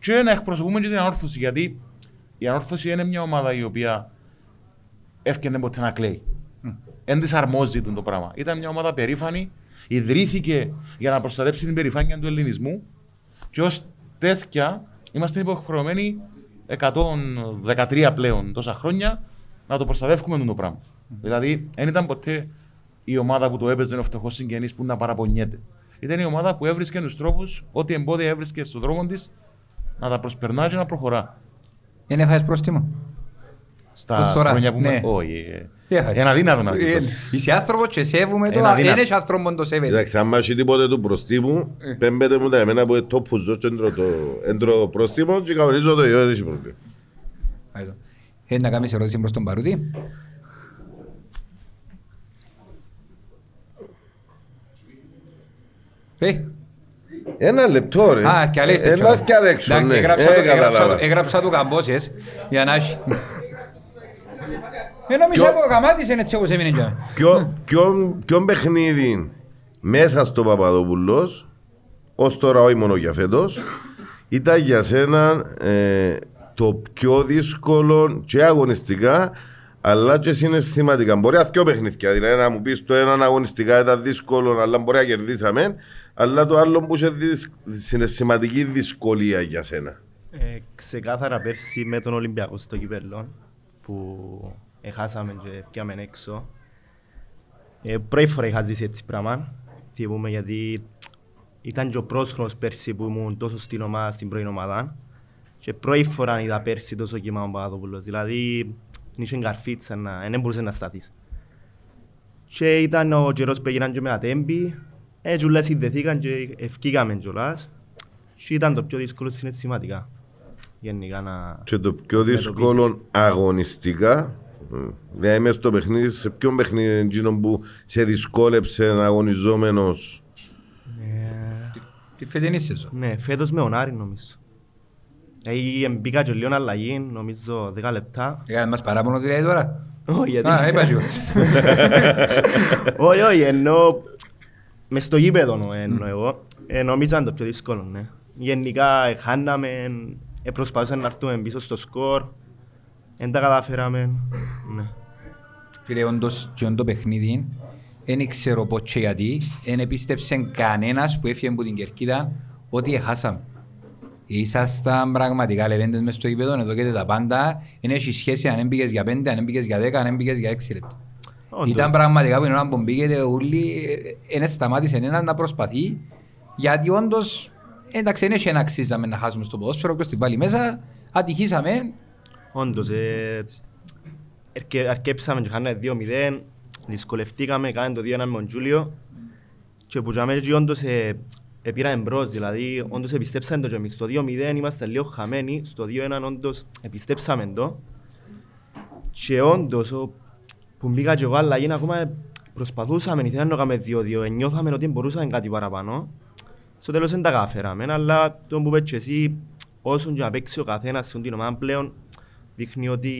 και να εκπροσωπούμε και την ανόρθωση. Γιατί η ανόρθωση είναι μια ομάδα η οποία έφτιανε ποτέ να κλαίει. Δεν τη αρμόζει το πράγμα. Ήταν μια ομάδα περήφανη, ιδρύθηκε για να προστατεύσει την περηφάνεια του ελληνισμού και ως τέτοια είμαστε υποχρεωμένοι 113 πλέον τόσα χρόνια να το προστατεύουμε το πράγμα. Δηλαδή, δεν ήταν ποτέ η ομάδα που το έπαιζε ο φτωχός συγγενής που να παραπονιέται. Ήταν η ομάδα που έβρισκε τους τρόπους, ό,τι εμπόδια έβρισκε στον δρόμο της, να τα προσπερνά και να προχωρά. Δεν έφαγες πρόστιμο; Στα Ως τώρα, χρόνια που. ναι. Όχι. ε, Τι έχασες. Ένα δύνατο να Ε, δεις. Είσαι άνθρωπος και σέβομαι το, Ένα δεν δύνατο. έχει άνθρωπος που το σέβεται. Εντάξει, άμα έχει τίποτε του προστίμου, Ε. πέμπετε μου τα εμένα που είναι το που ζω και έντρο το έντρο πρόστιμο και κανονίζω το ιό, δεν έχει πρόβλημα. Άιτο. Θέλει να κάνεις ερώτηση προς τον Παρούτη; Ε, Ένα λεπτό ρε. Α, και αλέστε. Ένα και αλέξω, Εντάξει, ναι. έγραψα Ε, το- έγραψα κατάλαβα. το- Έγραψα του καμπόσες για να έχει. Ε, νόμιζα Ποιο- που γαμάτισε έτσι όπως έμεινε για μένα. Ποιο- ποιον- Ποιον παιχνίδι μέσα στο Παπαδόπουλος, ως τώρα όχι μόνο για φέτος, ήταν για σένα ε, το πιο δύσκολο και αγωνιστικά αλλά και συναισθηματικά. Μπορεί να δυο παιχνίδια, δηλαδή να μου πεις το ένα αγωνιστικά ήταν δύσκολο αλλά μπορεί να κερδίσαμε αλλά το άλλο που είχε δυσ- συναισθηματική δυσκολία για σένα. Ε, ξεκάθαρα πέρσι με τον Ολυμπιακό στο κυπέλλο που έχασαμε και φτιάμε έξω. Ε, πρώτη φορά είχα ζήσει έτσι πράγμα. Θυμούμαι γιατί ήταν και ο πρόσχρονος πέρσι που ήμουν τόσο στην ομάδα, στην πρώην ομάδα. Και πρώτη φορά είδα πέρσι τόσο κύμα ο Παπαδόπουλος. Δηλαδή, είχε καρφίτσα να, δεν μπορούσε να σταθείς. Και ήταν ο καιρός που έγιναν και με ατέμπη. Έτσι όλα συνδεθήκαν και ευκήκαμε κιόλας. Και ήταν το πιο δύσκολο συναισθηματικά. Γενικά να... Και το πιο δύσκολο αγωνιστικά, ε, δηλαδή μέσα στο παιχνίδι, σε ποιο παιχνίδι είναι εκείνο που σε δυσκόλεψε αγωνιζόμενος; Τη φετινή σεζόν. Ναι, φέτος με ονάρι νομίζω. Ε, μπήκα και λίγο αλλαγή, νομίζω 10 λεπτά. Έκανε μας παράπονο δηλαδή τώρα. Όχι, γιατί... Α, είπα σου. *laughs* Όχι, όχι, εννοώ... Μες στο γήπεδο εννοώ εγώ. Ε, Νομίζω ήταν το πιο δύσκολο, ναι. Γενικά ε, χάναμε, ε, προσπαθούσαμε να έρθουμε πίσω στο σκορ. Δεν τα καταφέραμε. Ναι. Φίλε, όντως, και το παιχνίδι, δεν ξέρω πώς και γιατί, δεν επίστεψε κανένας που έφυγε από την Κερκίδα ότι έχασαμε. Ήσασταν πραγματικά λεβέντες μες στο γήπεδο, εδώ και τα πάντα. Δεν έχει σχέση αν έμπηκες για πέντε, αν έμπηκες για δέκα, αν έμπηκες για έξι λεπτά. Όντως. Ήταν πραγματικά που την ώρα που μπήκετε όλοι, δεν σταμάτησε ένας να προσπαθεί, γιατί όντως, εντάξει, δεν έχει να αξίζαμε να χάσουμε στο ποδόσφαιρο, και στην πάλι μέσα, ατυχήσαμε, Όντως, ε, αρκε- αρκέψαμε και χάναμε 2-0, δυσκολευτήκαμε, κάναμε το 2-1 με τον Τζούλιο και που τζάμε και όντως ε, ε, πήραμε μπρος, δηλαδή όντως επιστέψαμε το και εμείς. Στο 2-0 είμαστε λίγο χαμένοι, στο 2-1 όντως επιστέψαμε το και όντως ο- που μπήκα και εγώ αλλαγή ακόμα προσπαθούσαμε, ήθελα να κάνουμε 2-2, νιώθαμε ότι μπορούσαμε κάτι παραπάνω. Στο τέλος δεν τα καταφέραμε, αλλά το που πες και εσύ, όσον και να παίξει ο καθένας σε την ομάδα πλέον, δείχνει ότι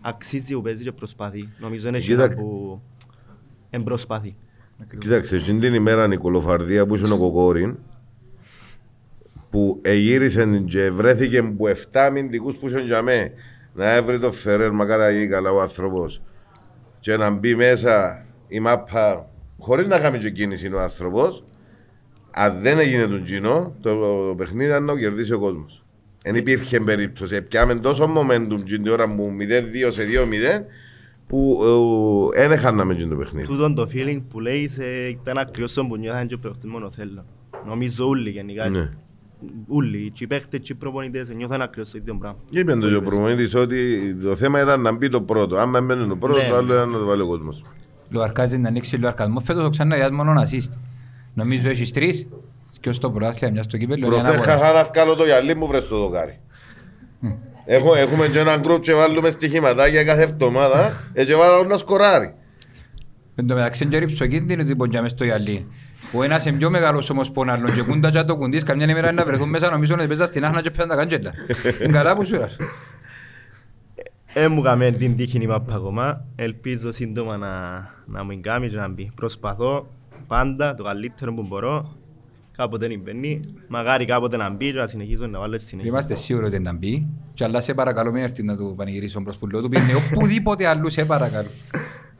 αξίζει που παίζει και προσπαθεί. Νομίζω είναι Κοίτα- εκείνα που εμπροσπαθεί. Κοίταξε, εκείνη την ημέρα η κολοφαρδία που είσαι ο Κοκόριν, που εγύρισε και βρέθηκε που 7 αμυντικούς που είχαν για μέ, να έβρει το Φερέρ, μακάρα να γίνει καλά ο άνθρωπος, και να μπει μέσα η μάπα, χωρίς να κάνει και κίνηση ο άνθρωπος, αν δεν έγινε τον Τζίνο, το, το παιχνίδι ήταν να το κερδίσει ο κόσμος. Δεν υπήρχε περίπτωση. Πιάμε τόσο momentum την ώρα μου 0-2 σε 2-0 που δεν έχαναμε το παιχνίδι. Τούτον το feeling που λέεις ε, ήταν ακριβώς το που νιώθαν και προχτές μόνο θέλω. Νομίζω όλοι γενικά. Ναι. Όλοι, και οι παίχτες και οι προπονητές νιώθαν ακριβώς το ίδιο πράγμα. Είπε το και ο προπονητής ότι το θέμα ήταν να μπει το πρώτο. Αν έμενε το πρώτο, Ναι. το άλλο ήταν να το βάλει ο κόσμος. Λουαρκάζει να ανοίξει λουαρκασμό. Φέτος ο ξανά διάς μόνο assist. Νομίζω έχεις τρεις. Και ως το πρωτάθλημα μιας στο κύπελλο. είναι ένα Προχτές από- είχα να βγάλω το γυαλί μου βρες το δοκάρι. Έχω, έχουμε και έναν γκρουπ και βάλουμε στοιχηματάκια κάθε εβδομάδα ε, και βάλω να σκοράρει. Εν τω μεταξύ είναι και ρυψοκίνδυνο ότι μπορεί να μες στο γυαλί. Ο ένας είναι πιο μεγάλος όμως που ο άλλος και κούντα και το κουντής καμιά ημέρα να βρεθούν μέσα νομίζω ότι παίζα στην άχνα και πέραν τα κάντζελα. Είναι καλά που σου έρας. Ε, μου κάμε την τύχη η μάπα ακόμα. Ελπίζω σύντομα να, να μου κάνει και να μπει. Προσπαθώ πάντα το καλύτερο που μπορώ. Κάποτε δεν μπαίνει. Μαγάρι κάποτε να μπει και να συνεχίζω να βάλω στη συνέχεια. Είμαστε σίγουροι ότι να μπει και αλλά σε παρακαλώ μην έρθει να του πανηγυρίσω προς πουλό του πήγαινε οπουδήποτε αλλού σε παρακαλώ.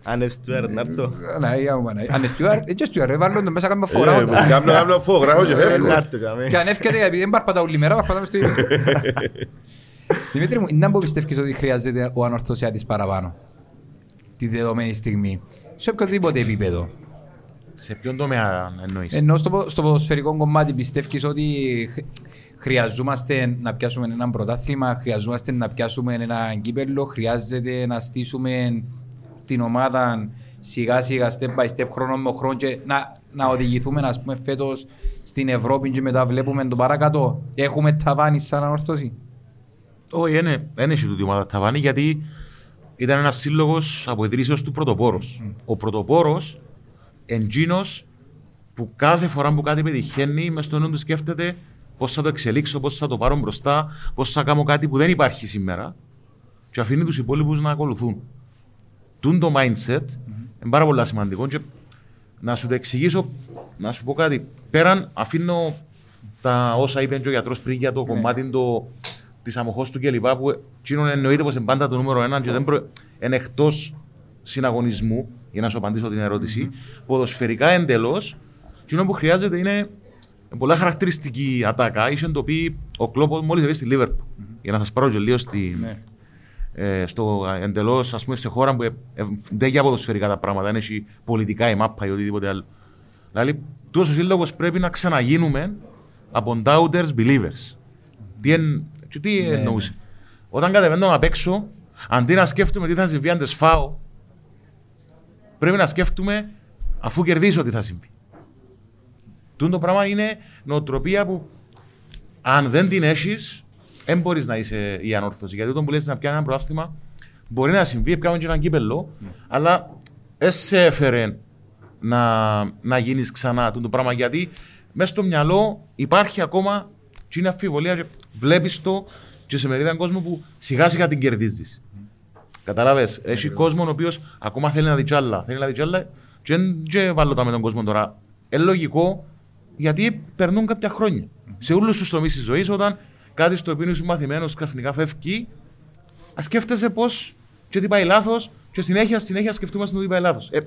Αν είναι Στουέρ να έρθω. Παναγία μου, Παναγία. Αν είναι Στιουάρτ, έτσι Στιουάρτ, έβαλον τον μέσα κάνουμε Ε, φορά. Κάμνω κάμνω φόγραφο και Ε, φεύγω. Να έρθω κάμε. Και αν εύκαιται επειδή δεν παρπατά όλη μέρα, παρπατάμε στο ίδιο. Δημήτρη μου, να που πιστεύεις ότι χρειάζεται ο ανορθωσιάτης παραπάνω τη δεδομένη στιγμή, σε οποιοδήποτε επίπεδο; Σε ποιον τομέα εννοείς; Ενώ στο, πο- στο ποδοσφαιρικό κομμάτι πιστεύεις ότι χ- χρειαζόμαστε να πιάσουμε ένα πρωτάθλημα, χρειαζόμαστε να πιάσουμε ένα κύπελο, χρειάζεται να στήσουμε την ομάδα σιγά σιγά, step by step, χρόνο με χρόνο και να, να οδηγηθούμε ας πούμε φέτος στην Ευρώπη και μετά βλέπουμε το παρακάτω. Έχουμε ταβάνι σαν ανόρθωση. Όχι, δεν δεν έχει τούτη ομάδα ταβάνι γιατί ήταν ένας σύλλογος από ιδρύσεως του πρωτοπόρος. Ο πρωτοπόρος εντζήνος που κάθε φορά που κάτι πετυχαίνει μες στο νου του σκέφτεται πώς θα το εξελίξω, πώς θα το πάρω μπροστά, πώς θα κάνω κάτι που δεν υπάρχει σήμερα και αφήνει τους υπόλοιπους να ακολουθούν. Τούν το mindset είναι πάρα πολύ σημαντικό και να σου το εξηγήσω, να σου πω κάτι. Πέραν αφήνω τα όσα είπε και ο γιατρός πριν για το κομμάτι το, της αμοχώς του κλπ. που εκείνον εννοείται πως είναι πάντα το νούμερο ένα και δεν προ... είναι εκτός συναγωνισμού, για να σου απαντήσω την ερωτηση Ποδοσφαιρικά εντελώς, εκείνο που χρειάζεται είναι πολλά χαρακτηριστική ατάκα. Είχε το πει ο Κλόπο μόλις έβγαινε στη Λίβερπουλ. Για να σας πάρω και λίγο στη, ε, στο εντελώς, ας πούμε, σε χώρα που ε, ε, δεν για ποδοσφαιρικά τα πράγματα, δεν έχει πολιτικά η μάπα ή οτιδήποτε άλλο. Δηλαδή, τόσος σύλλογος πρέπει να ξαναγίνουμε από doubters believers. Τι, εν, και τι εννοούσε. Όταν κατεβαίνω απ' έξω, αντί να σκέφτομαι τι θα συμβεί αν τες φάω, πρέπει να σκέφτομαι αφού κερδίσω τι θα συμβεί. Τούτο το πράγμα είναι νοοτροπία που αν δεν την έχεις, δεν μπορείς να είσαι η ανόρθωση. Γιατί όταν που λες να πιάνει ένα πρωτάθλημα, μπορεί να συμβεί, πιάνει και έναν κύπελο, αλλά δεν σε έφερε να, να γίνεις ξανά τούτο το πράγμα. Γιατί μέσα στο μυαλό υπάρχει ακόμα και είναι αμφιβολία και βλέπεις το και σε μερίδα κόσμο που σιγά σιγά την κερδίζεις. Κατάλαβες; Έχει κόσμο ο οποίος ακόμα θέλει να δει κι άλλα. Θέλει να δει κι άλλα και δεν και βάλω τα με τον κόσμο τώρα. Είναι λογικό γιατί περνούν κάποια χρόνια. Σε όλους τους τομείς της ζωής, όταν κάτι στο οποίο είσαι μαθημένος ξαφνικά φεύγει, ας σκέφτεσαι πώς και τι πάει λάθος και συνέχεια, συνέχεια σκεφτούμαστε το τι πάει λάθος. Ε,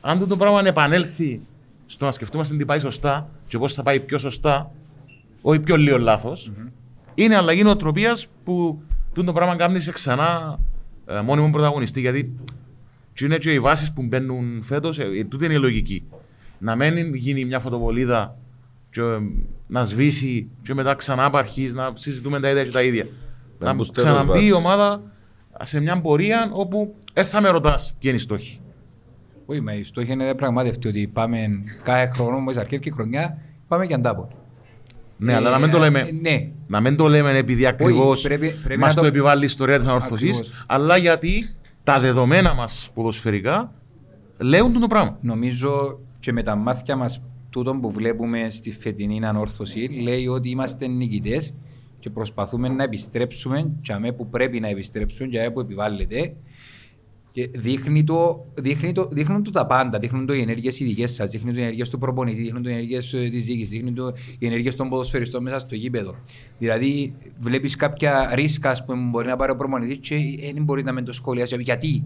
αν το, το πράγμα επανέλθει στο να σκεφτούμαστε τι πάει σωστά και πώς θα πάει πιο σωστά, όχι πιο λίγο λάθος, είναι αλλαγή νοοτροπίας που τούτο το πράγμα κάνεις σε ξανά ε, μόνιμο πρωταγωνιστή. Γιατί τι είναι και οι βάσεις που μπαίνουν φέτος, ε, τούτη είναι η λογική. Να μην γίνει μια φωτοβολίδα και ε, να σβήσει και μετά ξανά αρχίσει να συζητούμε τα ίδια και τα ίδια. Να Να μπουν ξαναμπεί βάσεις. η ομάδα σε μια πορεία όπου δεν θα με ρωτάς ποιοι είναι οι στόχοι. Όχι, μα η στόχη είναι πραγματευτή ότι πάμε κάθε χρόνο, μόλις αρκεύει η χρονιά, πάμε και αντάπολ. Ναι, αλλά να μην το λέμε. Ε, Ναι, Να μην το λέμε επειδή ακριβώς πρέπει- πρέπει μας να το... το- επιβάλλει η ιστορία της ανόρθωσης, Ακριβώς. αλλά γιατί τα δεδομένα μας ποδοσφαιρικά λέουν το πράγμα. νομίζω και με τα μάτια μας τούτο που βλέπουμε στη φετινή ανόρθωση λέει ότι είμαστε νικητές και προσπαθούμε να επιστρέψουμε και αμέ που πρέπει να επιστρέψουμε και αμέ που επιβάλλεται και δείχνει το, δείχνει το, δείχνουν το τα πάντα, δείχνουν το οι ενέργειες οι δικές σας, δείχνουν το οι ενέργειες του προπονητή, δείχνουν το οι ενέργειες ε, της διοίκησης, δείχνουν το οι ενέργειες των ποδοσφαιριστών μέσα στο γήπεδο. Δηλαδή βλέπεις κάποια ρίσκα ας πούμε, που μπορεί να πάρει ο προπονητής και δεν μπορείς να με το σχολιάσεις. Γιατί,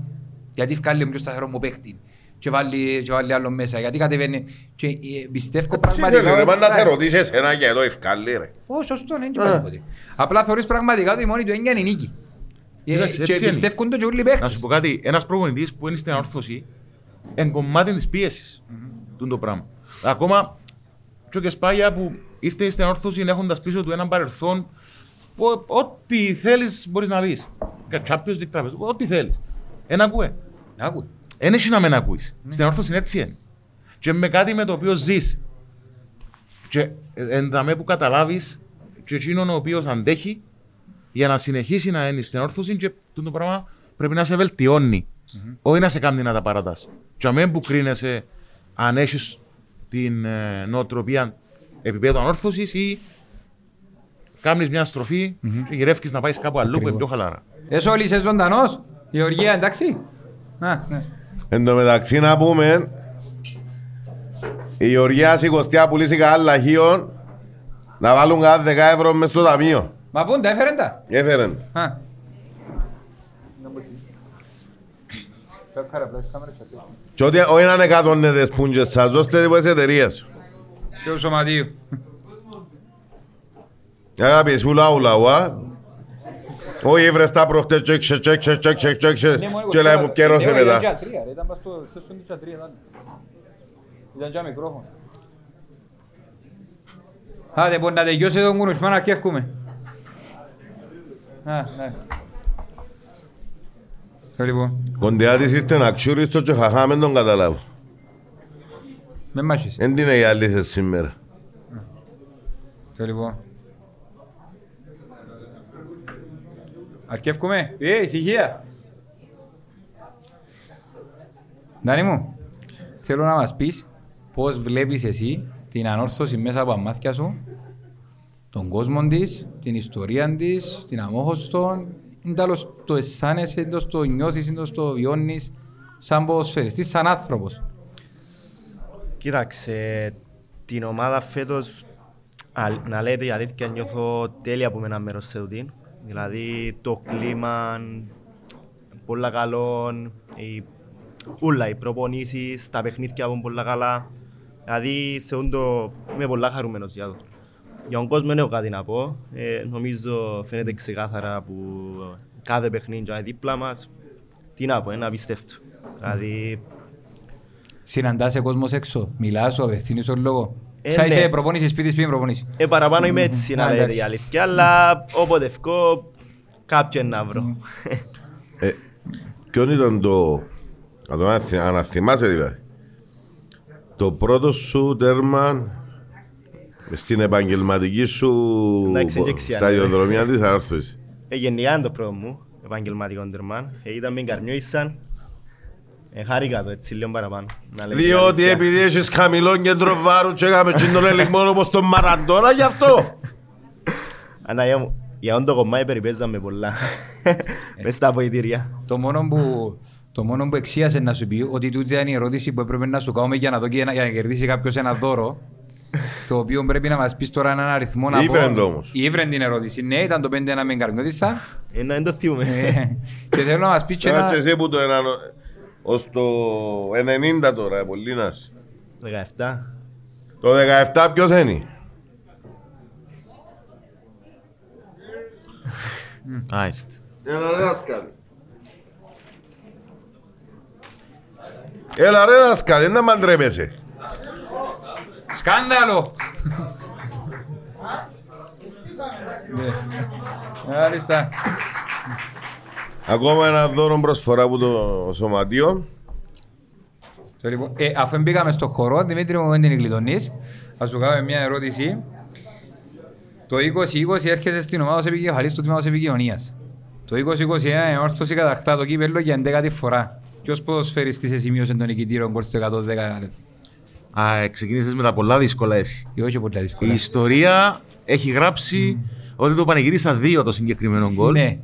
γιατί βγάλει ο πιο σταθερό μου παίχτη και βάλει, και βάλει άλλο μέσα, γιατί κατεβαίνει και ε, πιστεύω πραγματικά... Πραγματικά. ότι- Πρέπει να σε ρωτήσεις εσένα και εδώ ευκάλλει ρε. Ω, σωστό, δεν είναι τίποτε. Απλά θεωρείς πραγματικά ότι η μόνη του έννοια είναι η νίκη. Ε, Εντάξει, Και έτσι είναι. πιστεύουν το και όλοι οι Να παίχτες. σου πω κάτι, ένας προπονητής που είναι στην ανόρθωση εν κομμάτι της πίεσης. Mm-hmm. το πράγμα. Ακόμα και ο Κεσπάγια που ήρθε στην ανόρθωση έχοντας πίσω του έναν παρελθόν που ό,τι θέλεις μπορείς να πεις. Τσάπιο, δικτράπεζ, ό,τι θέλεις. Ένα ακούε. Άκουε. Δεν έχει να μην ακούεις. Στην όρθωση είναι έτσι είναι. Και με κάτι με το οποίο ζεις. Και ενταμέ που καταλάβεις και εκείνον ο οποίος αντέχει για να συνεχίσει να είναι στην όρθωση και το πράγμα πρέπει να σε βελτιώνει. Όχι να σε κάνει να τα παρατάς. Και αμέ που κρίνεσαι αν έχεις την ε, νοοτροπία επίπεδο ανόρθωσης ή κάνεις μια στροφή και γυρεύει να πάεις κάπου αλλού που είναι πιο χαλαρά. Εσύ όλοι είσαι ζωντανός. Γεωργία, εντάξει. Α, ναι. Εν τω μεταξύ να πούμε η Γεωργία Σικωστιά πουλήσει κανένα λαχείο να βάλουν κάθε 10 ευρώ μες στο ταμείο. Μα πούν τα έφεραν τα; Έφεραν. Και ότι να έναν εκατόν δες πούντζες σας, δώστε τίποτε σε εταιρείες. Και ο σωματίου. Αγάπη, εσύ λαού λαού, α. Όχι, βρες τα προχτές, τσέξε, τσέξε, τσέξε, τσέξε, και λέει μου καιρόσε μετά. Ήταν πας στο σέσον της ατρία, ήταν. Ήταν και μικρόφωνο. Άντε, μπορεί να τελειώσει εδώ, Γκουρουμάν, να κεύκουμε. Α, ναι. Το λοιπόν, Κοντιά της ήρθε να ξούριστο και χαχά μεν τον καταλάβω. με μάχεις. Εν τι είναι οι αλήθειες σήμερα. Το λοιπόν. Αρκεύκουμε. Ε, ησυχία. Ντάνι μου, θέλω να μας πεις πώς βλέπεις εσύ την ανόρθωση μέσα από τα μάτια σου, τον κόσμο της, την ιστορία της, την αμόχωστον, είναι τέλος το αισθάνεσαι, είναι το νιώθεις, είναι το βιώνεις σαν ποδοσφαιριστής, σαν άνθρωπος. Κοίταξε, την ομάδα φέτος, α- να λέτε η αλήθεια, νιώθω τέλεια που είμαι ένα μέρος σε τούτην. Δηλαδή το κλίμα, πολλά καλό, οι, ούλα, οι προπονήσεις, τα παιχνίδια που είναι πολλά καλά. Δηλαδή σε ούντο είμαι πολλά χαρούμενος για το. Για τον κόσμο δεν έχω κάτι να πω. Ε, νομίζω φαίνεται ξεκάθαρα που κάθε παιχνίδι είναι δίπλα μας. Τι να πω, είναι απίστευτο. Δηλαδή Συναντάσαι κόσμος έξω, μιλάς σου, απευθύνεις τον λόγο. Ε, Σαν ναι. είσαι προπόνηση σπίτι, σπίτι προπόνηση. Ε, παραπάνω είμαι έτσι Α, να λέτε εντάξει. η αλήθεια, αλλά όποτε ευκώ κάποιον να βρω. Ε, ποιον ήταν το Να το αναθυ- αναθυμάσαι δηλαδή. Το πρώτο σου τέρμα στην επαγγελματική σου Εντάξει, είναι δεξιά, σταδιοδρομία της ανόρθωσης. Ε, γενικά είναι το πρώτο μου, επαγγελματικό τερμάν. Ε, ήταν με καρμιόησαν. Ε, χάρηκα το έτσι λίγο παραπάνω. να λέμε την Διότι αλήθεια. επειδή έχεις χαμηλό κέντρο βάρου και έκαμε και τον ελιγμό όπως τον Μαραντόνα γι' αυτό. *laughs* Ανά, για- Για όντο κομμάτι περιπέζαμε πολλά. Μες στα ποητήρια. Το μόνο που, το μόνο που εξίασε να σου πει ότι τούτη ήταν η ερώτηση που έπρεπε να σου κάνουμε για να, δω και να, για να κερδίσει κάποιος ένα δώρο. Το οποίο πρέπει να μας πεις τώρα έναν αριθμό να Ήβρεν το όμως. Η Ήβρεν την ερώτηση. Ναι, ήταν το 5-1 με εγκαρνιώτησα. Ε, να δεν το θυμούμε. Ε, και θέλω να μας πεις και Τώρα ένα. και εσύ που το ένα... Ως το 90 τώρα, Πολύνας. 17. Το 17 ποιος είναι; Άιστ. Έλα ρε δάσκαλε. Έλα ρε δάσκαλε, να μαντρέπεσαι. Σκάνδαλο! Ναι. Μάλιστα. Ακόμα ένα δώρο προσφορά από το σωματείο. Το λοιπόν, ε, αφού μπήκαμε στο χορό, Δημήτρη μου δεν την γλιτωνείς, θα σου κάνω μια ερώτηση. Το 2020 έρχεσαι στην ομάδα ως επικεφαλής του τμήματος επικοινωνίας. Το 2021 η όρθωση κατακτά το κύπελλο για 11η φορά. Ποιος ποδοσφαιριστής εσημείωσε τον νικητήριο γκολ στο 110 λεπτό. Α, ε, ξεκίνησες με τα πολλά δύσκολα εσύ. Ή όχι πολύ Η δύσκολα. ιστορία έχει γράψει ότι το πανηγύρισα δύο το συγκεκριμένο γκολ. Ναι.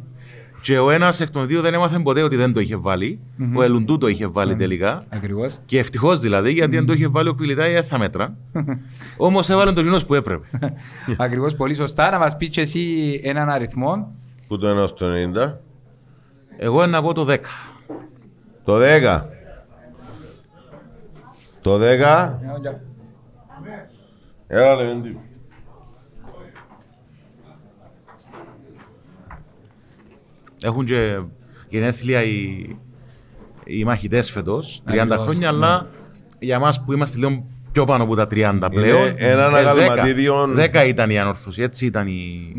Και ο ένας εκ των δύο δεν έμαθε ποτέ ότι δεν το είχε βάλει. Ο Ελουντού το είχε βάλει τελικά. Ακριβώς. Και ευτυχώς δηλαδή, γιατί αν το είχε βάλει ο Κβιλιτάη δεν θα μέτρα. *laughs* Όμως έβαλε τον κοινό που έπρεπε. *laughs* Ακριβώς, πολύ σωστά. Να μας πεις και εσύ έναν αριθμό. Που το 1 στο 90. Εγώ να πω το 10. Το 10. Το 10. Έλα ρε Βέντι. Έχουν και γενέθλια οι, οι μαχητές φέτος, 30 Ακριβώς, χρόνια, αλλά για εμά που είμαστε λίγο πιο πάνω από τα 30 πλέον. έναν ε, αγαλματίδιο- 10, 10 ήταν η ανόρθωση, έτσι ήταν η,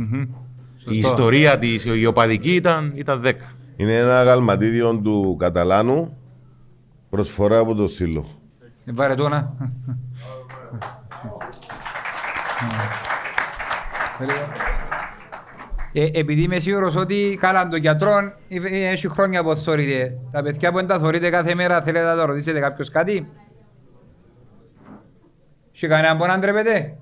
η ιστορία της, η οπαδική ήταν, ήταν 10. Είναι ένα αγαλματίδιο του Καταλάνου. Προσφορά από το Σύλλογο. Ε, Βάρε το να. Ε, επειδή είμαι σίγουρος ότι καλά τον γιατρό ε, έχει χρόνια που θωρείτε. Τα παιδιά που δεν τα θωρείτε κάθε μέρα θέλετε να τα ρωτήσετε κάποιος κάτι; Σε κανέναν που να ντρέπετε;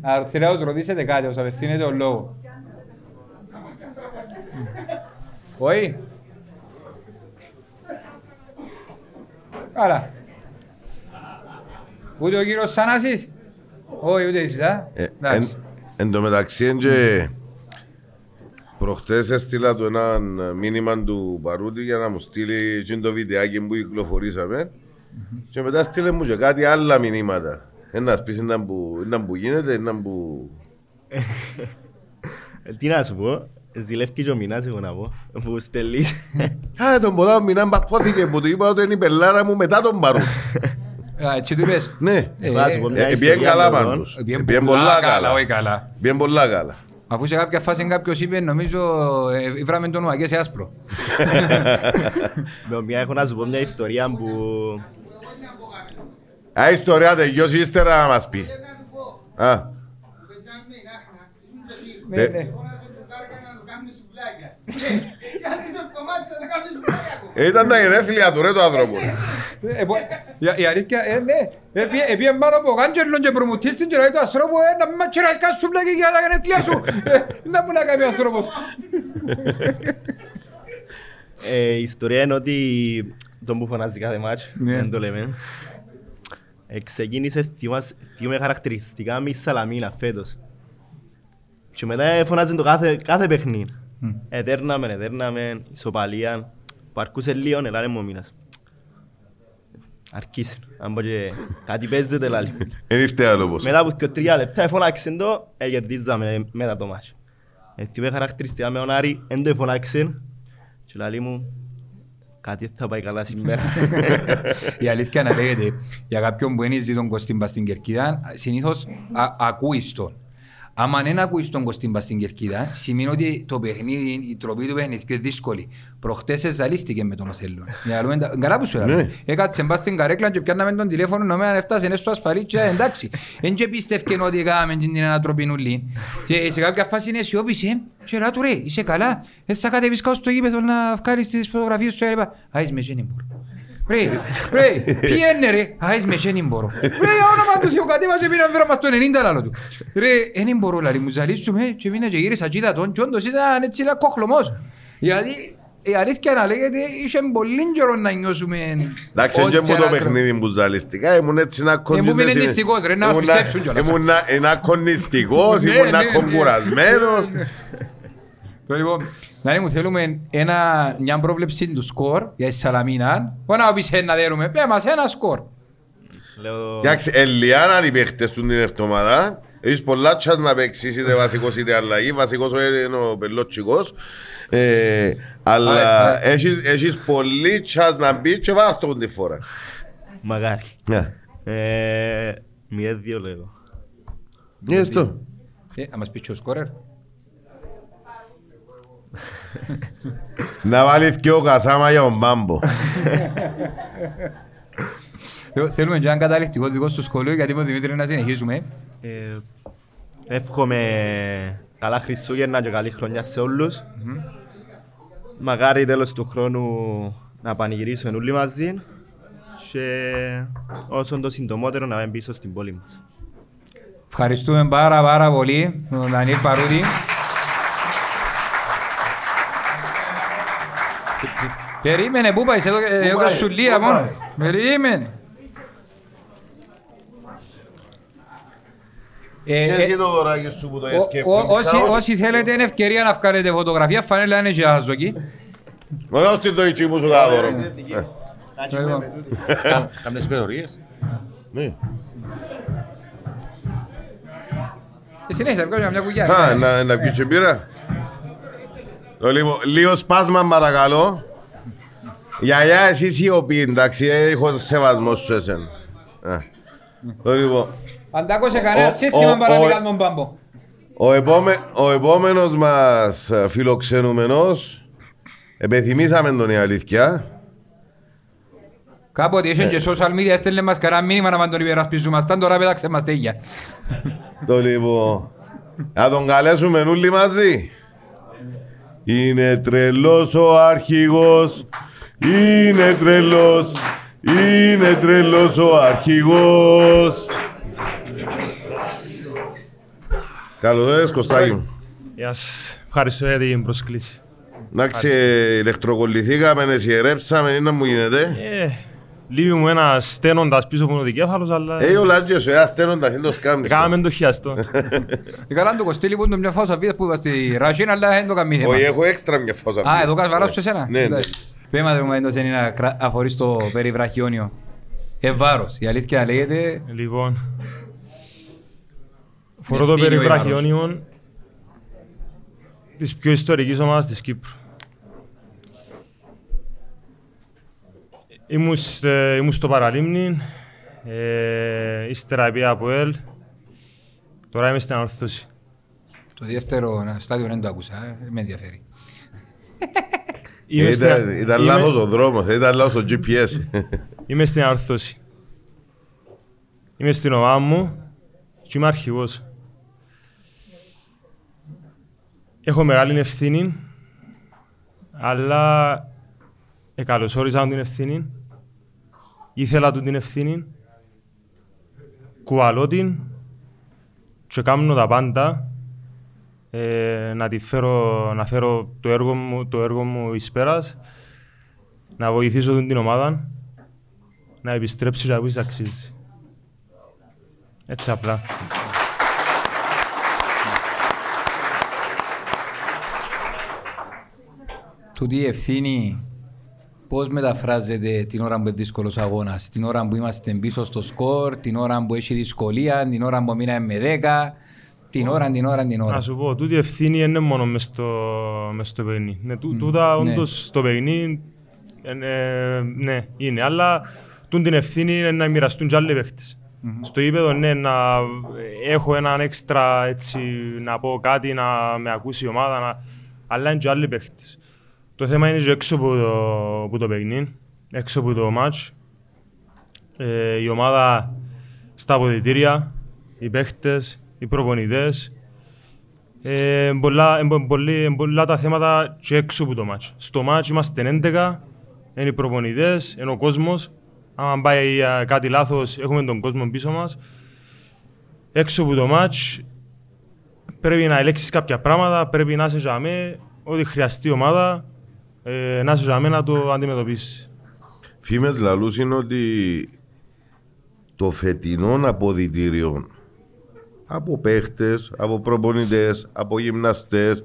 Α, θέλετε να τους ρωτήσετε κάτι, ως απευθύνετε ο λόγος. Όχι. Καλά. Ούτε ο κύριος Σανάσης. Όχι, ούτε εσείς, α. Ε, εν, Εντάξει. εν τω μεταξύ, εν και προχτές έστειλα του ένα μήνυμα του Παρούτη για να μου στείλει εκείνο το βιντεάκι που κυκλοφορήσαμε και μετά στείλε μου και κάτι άλλα μηνύματα. Ένα πεις είναι που, είναι που γίνεται, είναι που... Ε, Τι να σου πω. Ζηλεύει και ο μηνάς εγώ να πω. Που στελείς. Α, τον ποτά μηνά μπαρπόθηκε που του είπα ότι είναι η πελάρα μου μετά τον Παρούτη. *laughs* Α, Έτσι του είπες. ναι. Ε, Θα σου πω ε, μια Ε, ιστορία Επιέν καλά λοιπόν. πάντως. Επιέν Επιέν πολλά πολλά καλά, καλά. όχι καλά. Επιέν πολλά καλά. Αφού σε κάποια φάση κάποιος είπε, νομίζω, ε, βράμε τον Ουαγέ σε άσπρο. Με μια έχω να σου πω μια ιστορία που... Α, η ιστορία τελειώσει ύστερα να μας πει. Α, Ναι, Ε, ναι. ε, ήταν τα γενέθλια του ρε το άνθρωπο. Ε, πο- η- Η αλήθεια, ε, ναι. Επίε- Επίε πάνω από γάντζερλον και προμουτής την και λέει του ανθρώπου, ε, να μην μας τσιράς καν σου μπλέκει για τα γενέθλια σου. Ε, Να μου να κάνει ο άνθρωπος. Ε, η ιστορία είναι ότι τον που φωνάζει κάθε μάτς, Ναι. δεν το λέμε. Ε, ξεκίνησε, θυμάσαι- θυμάμαι χαρακτηριστικά με η Σαλαμίνα φέτος. Και μετά ε, φωνάζει το κάθε, κάθε παιχνίδι. Ετέρναμε, ετέρναμε, ισοπαλία. Παρκούσε λίγο, ελάλε μου ο μήνας. Αρκίσε. Αν πω και κάτι παίζεται λάλη. Δεν ήρθε άλλο πως. Μετά από και τρία λεπτά εφωνάξε το, ε, κερδίζαμε μετά το μάτσο. Ε, θυμάμαι χαρακτηριστικά με τον Άρη, δεν το εφωνάξε. Και λέει μου, κάτι δεν θα πάει καλά σήμερα. Η αλήθεια να λέγεται, για κάποιον που είναι ζει τον Κωστή μπας στην Κερκίδα, συνήθως α- ακούεις τον. Άμα δεν ακούεις τον Κωστή πας στην κερκίδα, σημαίνει ότι το παιχνίδι, η τροπή του παιχνίδι είναι δύσκολη. Προχτές ζαλίστηκε με τον Οθέλο. Για να λέμε τα- Καλά που σου Ναι. έλεγα. Έκατσε μπας στην καρέκλα και πιάνναμε τον τηλέφωνο νομέα αν έφτασε είναι στο ασφαλή και εντάξει. Εν και πίστευκε ότι έκαμε την ανατροπή νουλή. Και σε κάποια φάση είναι σιώπησε και ρά του ρε, είσαι καλά. Δεν θα κατεβείς κάτω στο γήπεδο να βγάλεις τις φωτογραφίες σου. Έλεγα, Α, είσαι με και δεν μπορώ. Ρε, ρε, πιένε ρε, α, είσαι μες και δεν μπορώ. Ρε, για όνομα του Θεού κατέβα και πήραν φέρα μας το 90 λάλο του. Ρε, ε, δεν μπορώ λαλή μου ζαλίσουμε και μείνα και γύρισα και είδα τον και όντως ήταν έτσι ένα κόχλωμος. Γιατί η αλήθεια να λέγεται είχε πολύ καιρό να νιώσουμε Εντάξει, ότι και σε μου το ένα παιχνίδι μου ζαλιστικά, ήμουν έτσι να κοντινές. Ήμουν ενιστικός, ρε, να μας Ήμουνα- πιστέψουν κιόλας. Ήμουν ένα *laughs* κονιστικός, Ναι, ήμουν ναι, ναι. κομπουρασμένος. *laughs* Το λοιπόν, να μου θέλουμε ένα, μια πρόβλεψη του σκορ για τη Σαλαμίνα. Μπορεί να πεις ένα δέρουμε, πέ μας ένα σκορ. Λέω... Εντάξει, Ελιάνα οι παίχτες του την εβδομάδα. Έχεις πολλά τσάς να παίξεις είτε βασικός είτε αλλαγή. Βασικός είναι ο Πελότσικος. Ε, αλλά έχεις, έχεις πολύ τσάς να μπεις και βάρ' το τη φορά. Μαγάρι. Ναι. Ε, Μηδέν δύο λέω. Είναι αυτό. Ε, να μας πει και ο σκόρερ. Να βάλει και ο Κασάμα για τον Μπάμπο. Θε- Θέλουμε και έναν καταληκτικό δικό στο σχολείο γιατί με τον Δημήτρη να συνεχίσουμε. Ε, εύχομαι καλά Χριστούγεννα και καλή χρονιά σε όλους. Μακάρι τέλος του χρόνου να πανηγυρίσουμε όλοι μαζί και όσο το συντομότερο να πάμε πίσω στην πόλη μας. Ευχαριστούμε πάρα πάρα πολύ τον Δανίλ Παρούτη. Περίμενε, πού πάεις, εδώ εδώ και σουλία μόνο. Περίμενε. Ε, Και ε, εσύ το δωράκι σου που το έχεις και ο- ο- πριν. όσοι- Όσοι θέλετε είναι ευκαιρία να βγάλετε φωτογραφία, φανέλα είναι και άζοκι. Μόνο στη δοϊτσί μου σου κάνω δώρο. Λοιπόν, Κάμνες υπερορίες. Ναι. ε, Συνέχισε, βγάλουμε μια Α, κουγιά. να, να πιεις και μπύρα. Το λίγο, λίγο σπάσμα παρακαλώ. Γιαγιά, εσύ σιωπή, εντάξει, έχω σεβασμό σου εσένα. Α. Το λοιπόν, Αντάκωσε κανένα Ο- σύστημα ο- παρά ο- μιλάμε τον Πάμπο. ο, επόμε, ο επόμενος μας ε, φιλοξενούμενος, επιθυμήσαμε τον η αλήθεια. Κάποτε είχε και social media, έστελνε μας κανένα μήνυμα να μας τον υπερασπιζούμασταν, τώρα πέταξε μας τέγια. Το λοιπόν, να τον καλέσουμε όλοι μαζί. Είναι τρελός ο αρχηγός, είναι τρελός, είναι τρελός ο αρχηγός. Καλώς ήρθες Κωστάκη μου. Γεια σας. Ευχαριστώ για την προσκλήση. Εντάξει, ηλεκτροκολληθήκαμε, εσιερέψαμε, είναι να μου γίνεται; Ε, λείπει μου ένα στένοντας πίσω από τον δικέφαλος, αλλά Ε, ο Λάτζιος, ο αστένοντας, είναι το σκάμνης. κάναμε το χιαστό. Ε, Καλά το κοστί λοιπόν το μια φάουσα βίδας που είπα στη Ρασίν, αλλά δεν το κάνει θέμα. Όχι, έχω έξτρα μια φόσα. Α, εδώ κάνεις βαράς σε εσένα. Ναι, ναι. Εντάξει. Πέμα δεν μου έντος είναι να κρα- αφορείς το περί βραχιόνιο. Ε, βάρος. Η αλήθεια λέγεται, Λοιπόν, φορώ το Ευθύνη ο περί Ιβάρος. βραχιόνιων της πιο ιστορικής ομάδας της Κύπρου. Ήμουν, στε- ήμουν στο Παραλίμνη, ε, ύστερα πήγα από ΕΛ, τώρα είμαι στην ανόρθωση. το δεύτερο ε, στάδιο δεν το άκουσα, ε, δεν με ενδιαφέρει. Είμαι στην- Ήταν, ήταν είμαι- λάθος ο δρόμος, ήταν λάθος το GPS. Είμαι στην ανόρθωση. Είμαι στην ομάδα μου και είμαι αρχηγός. Έχω μεγάλη ευθύνη, αλλά εκαλωσόριζα την ευθύνη. Ήθελα του την ευθύνη. Κουβαλώ την και κάνω τα πάντα ε, να, τη φέρω, να φέρω το έργο μου, το έργο μου εις πέρας, να βοηθήσω την ομάδα να επιστρέψει και να πεις αξίζει. Έτσι απλά. Τούτη η ευθύνη πώς μεταφράζεται την ώρα που είναι δύσκολος αγώνας, την ώρα που είμαστε πίσω στο σκορ, την ώρα που έχει δυσκολία, την ώρα που μείναμε με 10, την ώρα, την ώρα, την ώρα. Να σου πω, τούτη ευθύνη είναι μόνο μες στο, μες στο παιχνίδι. Ναι, τού, τούτα ναι. όντως στο παιχνίδι, ε, ε, ναι, είναι. Αλλά τούν την ευθύνη είναι να μοιραστούν και άλλοι παίχτες. Στο γήπεδο, ναι, να έχω έναν έξτρα έτσι, να πω κάτι, να με ακούσει η ομάδα, να... αλλά είναι και άλλοι παίχτες. Το θέμα είναι και έξω από το, από το παιχνίδι, έξω από το μάτς. Ε, η ομάδα στα αποδητήρια, οι παίχτες, οι προπονητές. Ε, πολλά, ε, πολλοί- πολλά τα θέματα και έξω από το μάτς. Στο μάτς είμαστε 11, είναι οι προπονητές, είναι ο κόσμος. Αν πάει ε, κάτι λάθος, έχουμε τον κόσμο πίσω μας. Έξω από το μάτς πρέπει να ελέγξεις κάποια πράγματα, πρέπει να είσαι για μέ, ό,τι χρειαστεί η ομάδα, ε, να είσαι για μέ να το αντιμετωπίσεις. Φήμες λαλούς είναι ότι το φετινό αποδητήριο από παίχτες, από προπονητές, από γυμναστές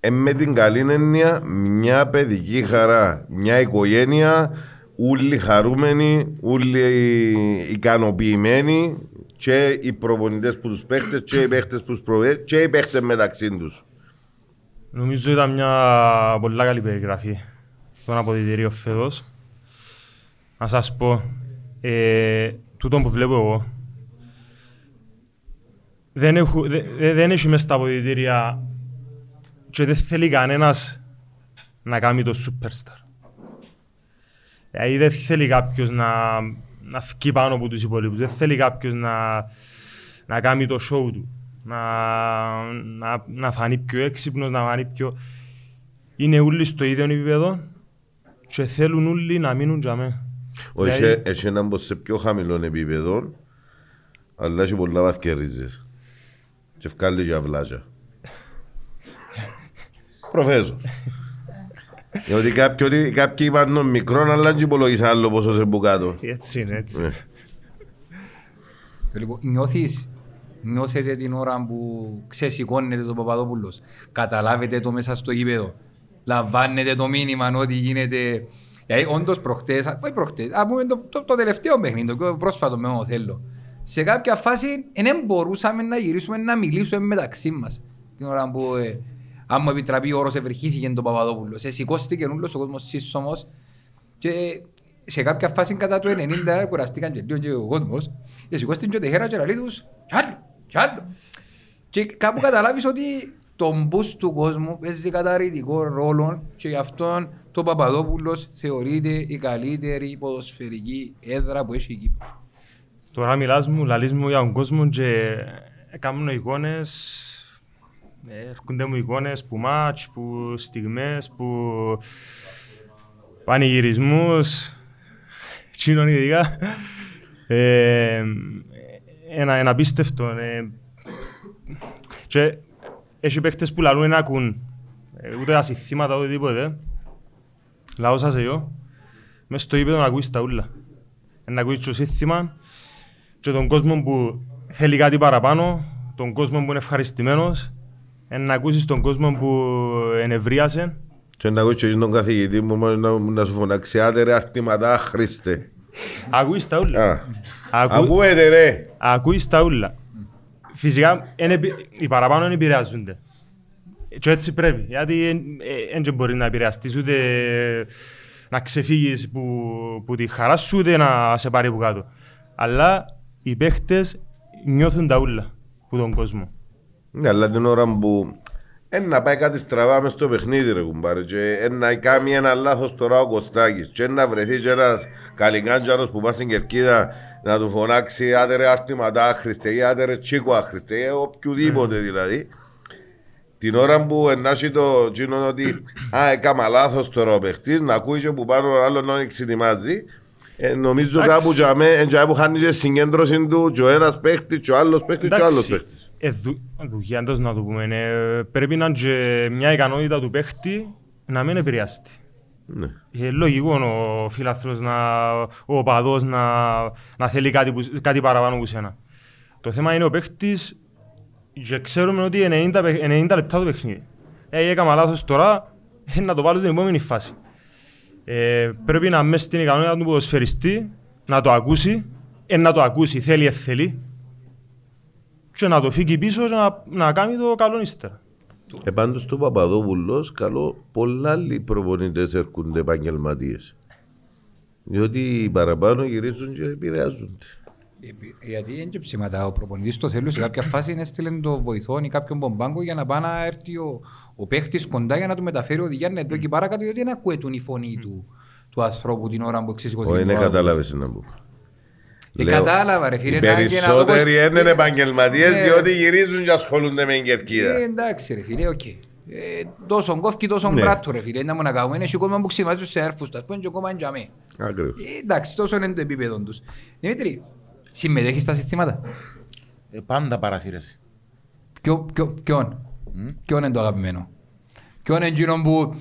ε, με την καλή έννοια μια παιδική χαρά, μια οικογένεια όλοι χαρούμενοι, όλοι ικανοποιημένοι και οι προπονητές που τους παίχτες και οι παίχτες που τους προπονητές και οι παίχτες μεταξύ τους. Νομίζω ήταν μια πολύ καλή περιγραφή των αποδητηρίων φέτος. Να σας πω, ε, τούτο που βλέπω εγώ, δεν, έχω, δε, δε- δεν έχει μες στα αποδητήρια και δεν θέλει κανένας να κάνει το superstar. Δηλαδή δεν θέλει κάποιος να, να φκεί πάνω από τους υπόλοιπους, δεν θέλει κάποιος να, να κάνει το show του, να, να, να φανεί πιο έξυπνος, να φανεί πιο... Είναι όλοι στο ίδιο επίπεδο και θέλουν όλοι να μείνουν για μένα. Όχι, Δηλαδή- έχει- έχει έναν πως σε πιο χαμηλό επίπεδο, αλλά έχει πολλά βαθιά ρίζες. Και βγάλει και αυλάζια. Προφέσω. Διότι κάποιοι, κάποιοι είπαν τον μικρό, αλλά δεν υπολογίσαν άλλο πόσο σε μπουκάτο. Έτσι είναι, έτσι. Ναι. Το Λοιπόν, νιώθεις, νιώθετε την ώρα που ξεσηκώνεται το Παπαδόπουλος, καταλάβετε το μέσα στο γήπεδο, λαμβάνετε το μήνυμα ότι γίνεται... Δηλαδή, όντως προχτές, α, όχι προχτές, α πούμε το, το, το τελευταίο παιχνίδι, το πιο πρόσφατο με ο Θέλω. Σε κάποια φάση δεν μπορούσαμε να γυρίσουμε να μιλήσουμε μεταξύ μας. Την ώρα που, ε, αν μου επιτραπεί ο όρος, ευρυχήθηκε τον Παπαδόπουλο. Σε σηκώστηκε όλος ο κόσμος σύσσωμος και σε κάποια φάση κατά το 90 κουραστήκαν και λίγο και ο κόσμος και σηκώστηκε και ο Τεχέρας και λέει τους «Κι άλλο, κι άλλο». Και κάπου καταλάβεις ότι το μπούς του κόσμου παίζει καταρρητικό ρόλο και γι' αυτό το Παπαδόπουλος θεωρείται η καλύτερη ποδοσφαιρική έδρα που έχει η Κύπρο. Τώρα μιλάς μου, λαλείς μου για τον κόσμο και κάνουν εικόνες, ε, έρχονται μου εικόνες που μάτς, που στιγμές, που πανηγυρισμούς, τσίνον ειδικά. Ε, ένα, ένα απίστευτο. Ε, και έχει παίχτες που λαλούν να ακούν ε, ούτε ασυθήματα ούτε τίποτε. Λαός σας εγώ, μες στο ύπεδο να ακούεις τα ούλα. Να ακούεις το σύνθημα και τον κόσμο που θέλει κάτι παραπάνω, τον κόσμο που είναι ευχαριστημένος, ε, να ακούσεις τον κόσμο που ενευρίασε. Και να ακούσεις και τον καθηγητή μου να, να σου φωνάξει «Άντε ρε αρτηματά Χριστέ». Ακούεις τα ούλα. Α, Ακού... Ακούετε ρε. Ακούεις τα ούλα. Φυσικά εν επι- οι παραπάνω δεν επηρεάζονται. Και έτσι πρέπει. Γιατί δεν μπορεί να επηρεαστείς ούτε να ξεφύγεις που, που τη χαρά σου ούτε να σε πάρει από κάτω. Αλλά οι παίχτες νιώθουν τα ούλα που τον κόσμο. Ναι, αλλά την ώρα που εν να πάει κάτι στραβά μες στο παιχνίδι ρε κουμπάρε και εν να κάνει ένα λάθος τώρα ο Κωστάκης και εν να βρεθεί και ένας καλικάντζαρος που πάει στην Κερκίδα να του φωνάξει άντε ρε αρτηματά Χριστέ ή άντε ρε τσίκο άχρηστε ή οποιοδήποτε δηλαδή την ώρα που ενάσει το τσίνο ότι α, έκαμα λάθος τώρα ο παιχτής να ακούει και που πάνω ο άλλος να εξετοιμάζει ε, νομίζω Εντάξει. κάπου για μέ, εν για που χάνει και συγκέντρωση του και ο ένας παίχτης και ο άλλος παίχτης και ο άλλος Εντάξει, παίχτης ε, δου, δουλειά εντός να το πούμε. ε, πρέπει να είναι και μια ικανότητα του παίχτη να μην επηρεαστεί. Ναι. Ε, λογικό ο φίλαθλος, να, ο οπαδός να, να θέλει κάτι, που, κάτι παραπάνω από σένα. Το θέμα είναι ο παίχτης και ξέρουμε ότι 90, παιχ- 90 λεπτά το παιχνίδι. Ε, έκανα λάθος τώρα, ε, να το βάλω στην επόμενη φάση. Ε, πρέπει να μέσα στην ικανότητα του ποδοσφαιριστή, να το ακούσει, ε, να το ακούσει, θέλει, ε, θέλει, και να το φύγει πίσω και να, να κάνει το καλό ύστερα. Ε, πάντως το Παπαδόπουλος, καλό, πολλά άλλοι προπονητές έρχονται επαγγελματίες. Διότι οι παραπάνω γυρίζουν και επηρεάζονται. Επί- Γιατί είναι και ψήματα. Ο προπονητής το θέλει σε κάποια φάση να στείλει το βοηθό ή κάποιον μπομπάγκο για να πάει να έρθει ο, ο παίχτης κοντά για να του μεταφέρει οδηγία να εδώ και παρακάτω γιατί δεν ακούει η φωνή του, του ανθρώπου την ώρα που εξήγησε Όχι, δεν κατάλαβες να πω. Ε, Λέω, κατάλαβα ρε φίλε. Οι να- και να δω πώς- περισσότεροι είναι επαγγελματίες Ναι, διότι γυρίζουν και ασχολούνται με Ε, κερκίδα. εντάξει ρε φίλε, οκ. Ε, τόσο κόφκι, τόσο Ναι. μπράτο ρε φίλε. Να μου να κάνουμε. Είναι και κόσμο που ξυμάζει τους έρφους τους. Ας πούμε και ακόμα είναι για μέ. Ακριβώς. Ε, εντάξει, τόσο είναι το επίπεδο τους. Δημήτρη, συμμετέχεις στα συστήματα; Ε, πάντα παρασύρεσαι. Ποιο, ποιο, ποιον, ποιον είναι το αγαπημένο; Ποιον είναι εκείνο που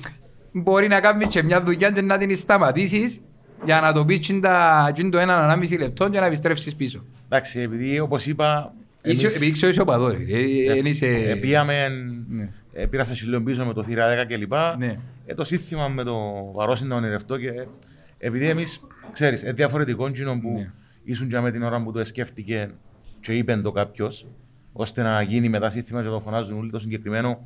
μπορεί να κάνεις και μια δουλειά και να την σταματήσεις; Για να το πεις τσιν τα- τσιν το έναν ανάμιση λεπτό και να επιστρέψεις πίσω. Εντάξει, επειδή όπως είπα. Είσαι, εμείς- επειδή ξέρω είσαι οπαδός, ρε. Ε, ε, εν είσαι... Ε, πήγαμε, Ναι. ε, πήρα στα σιλίων πίσω με το θύρα 10 κλπ. Ναι. Ε, το σύστημα με το βαρόσι να ονειρευτώ και ε, επειδή εμείς, ξέρεις, ε, διαφορετικό εκείνο που Ναι. ήσουν και με την ώρα που το σκέφτηκε και είπε το κάποιος, ώστε να γίνει μετά σύστημα και το φωνάζουν όλοι το συγκεκριμένο,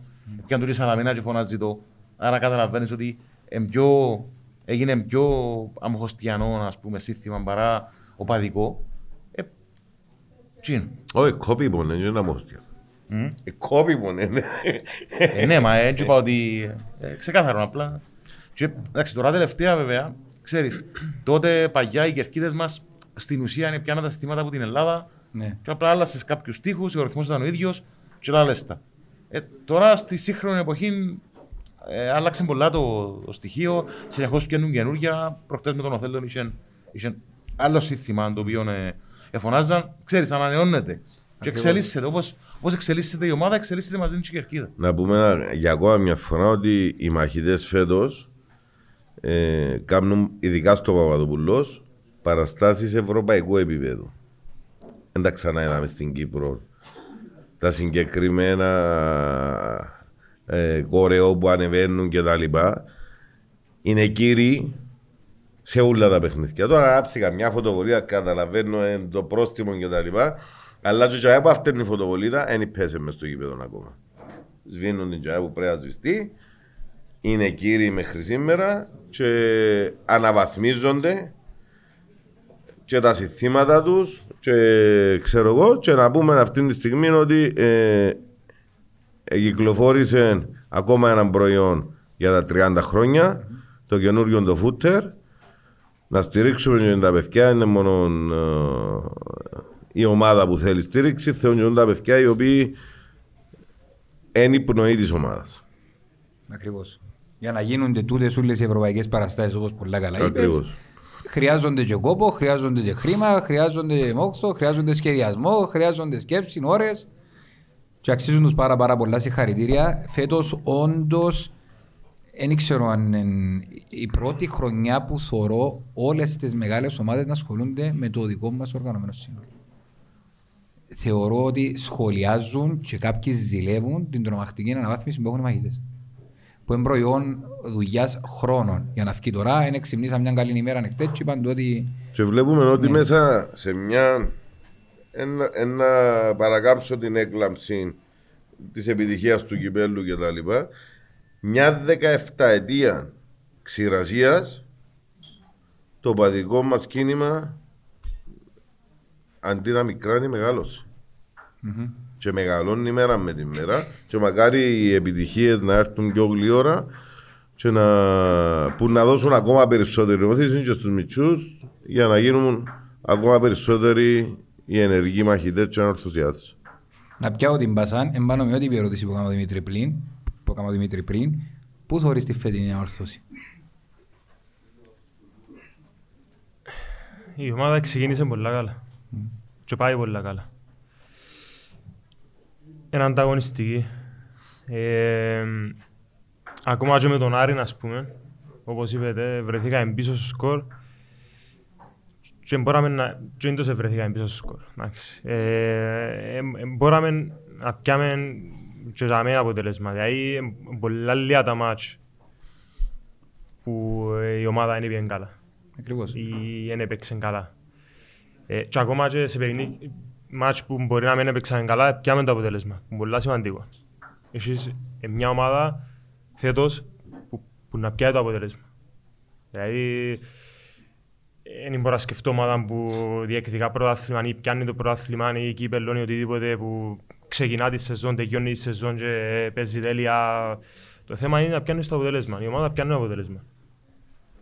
και αν του σαλαμίνα και φωνάζει το. Άρα καταλαβαίνεις ότι εν πιο, έγινε πιο αμοχωστιανό, ας πούμε, σύστημα παρά οπαδικό. Ε, τσιν. Όχι, κόπη μόνο, δεν είναι ένα μόστια. Ε, Κόπη μόνο, είναι. Ε, ναι, μα έτσι είπα ότι. Ε, ξεκάθαρο απλά. Και, εντάξει, τώρα τελευταία βέβαια, ξέρεις, τότε παγιά οι κερκίδες μας στην ουσία είναι πιάνα τα συστήματα από την Ελλάδα Ναι. και απλά άλλασες κάποιους τείχους, ο ρυθμός ήταν ο ίδιος και άλλες τα. Ε, τώρα στη σύγχρονη εποχή ε, άλλαξε πολλά το, το στοιχείο, συνεχώς πιάνουν καινούργια. Προχτές με τον Οθέλον είχε, είχε άλλο σύστημα το οποίο ε, εφωνάζαν. Ξέρεις, ανανεώνεται. Και εξελίσσεται. Όπως, όπως εξελίσσεται η ομάδα, εξελίσσεται μαζί και η κερκίδα. Να πούμε ένα- για ακόμα μια φορά ότι οι μαχητές φέτος ε, κάνουν ειδικά στο Παπαδοπουλός παραστάσεις ευρωπαϊκού επίπεδου. Δεν τα ξανά είδαμε στην Κύπρο. Τα συγκεκριμένα ε, κορεό που ανεβαίνουν και τα λοιπά είναι κύριοι σε όλα τα παιχνίδια. Τώρα άψηκα μια φωτοβολία, καταλαβαίνω ε, το πρόστιμο και τα λοιπά. Αλλά και τζάι που αυτή είναι η φωτοβολίδα, δεν πέσε μες στο γήπεδο ακόμα. Σβήνουν την τζάι που πρέπει να σβηστεί. Είναι κύριοι μέχρι σήμερα και αναβαθμίζονται και τα συστήματα τους και ξέρω εγώ και να πούμε αυτή τη στιγμή ότι ε, ε, κυκλοφόρησε ακόμα ένα προϊόν για τα 30 χρόνια το καινούριο το φούτερ να στηρίξουμε και τα παιδιά είναι μόνο ε, η ομάδα που θέλει στήριξη θέλουν και τα παιδιά οι οποίοι είναι η πνοή της ομάδας Ακριβώς. Για να γίνονται τούτες όλες οι ευρωπαϊκές παραστάσεις όπως πολλά καλά είπες, Ακριβώς. χρειάζονται και κόπο, χρειάζονται και χρήμα, χρειάζονται και μόξο, χρειάζονται σχεδιασμό, χρειάζονται σκέψη, ώρες και αξίζουν τους πάρα πάρα πολλά συγχαρητήρια. Φέτος όντως δεν ξέρω αν είναι η πρώτη χρονιά που θωρώ όλες τις μεγάλες ομάδες να ασχολούνται με το δικό μας οργανωμένο σύνολο. Θεωρώ ότι σχολιάζουν και κάποιοι ζηλεύουν την τρομακτική αναβάθμιση που έχουν οι μαχητές. Που είναι προϊόν δουλειάς χρόνων. Για να βγει τώρα, είναι ξυπνήσα μια καλή ημέρα ανοιχτέ και είπαν του ότι Και βλέπουμε ότι μέσα σε μια. Ένα, ένα παρακάμψω την έκλαμψη της επιτυχίας του κυπέλου και τα λοιπά. Μια 17 ετία ξηρασίας το παδικό μας κίνημα αντί να μικράνει μεγάλωσε. Και μεγαλώνει μέρα με τη μέρα. Και μακάρι οι επιτυχίες να έρθουν πιο γλυόρα και να, που να δώσουν ακόμα περισσότερη όθηση και στους μητσούς για να γίνουν ακόμα περισσότεροι οι ενεργοί μαχητές και ανορθωσιάτες. να πιάω την Πασάν, εμπάνω με ό,τι ερώτηση που έκανα ο Δημήτρη πριν, που έκανα ο Δημήτρη πριν, πού θεωρείς τη φετινή ανόρθωση. Η ομάδα ξεκίνησε πολλά καλά. Και πάει πολλά καλά. Είναι ανταγωνιστική. Ε, ακόμα και με τον Άρη, ας πούμε, όπως είπετε, βρεθήκαμε πίσω στο σκορ και μποράμε να... και δεν τόσο βρεθήκαμε πίσω στο σκορ. εντάξει. Ε, ε, μποράμε να πιάμε και για μένα αποτελέσμα. Δηλαδή, ε, πολλά λίγα τα μάτς που ε, η ομάδα είναι πήγαινε καλά Ακριβώς. ή δεν έπαιξε καλά. Ε, και ακόμα και σε παιχνίδι, μάτς που μπορεί να μην έπαιξαν καλά, πιάμε το αποτέλεσμα. Που είναι πολύ σημαντικό. Έχεις ε, μια ομάδα φέτος που, που να πιάει το αποτέλεσμα. Δηλαδή, δεν μπορώ να σκεφτώ ομάδα που διεκδικά πρωτάθλημα ή πιάνει το πρωτάθλημα ή κύπελλο ή οτιδήποτε που ξεκινά τη σεζόν, τελειώνει τη σεζόν και παίζει τέλεια. Το θέμα είναι να πιάνεις το αποτέλεσμα. Η ομάδα πιάνει το αποτέλεσμα.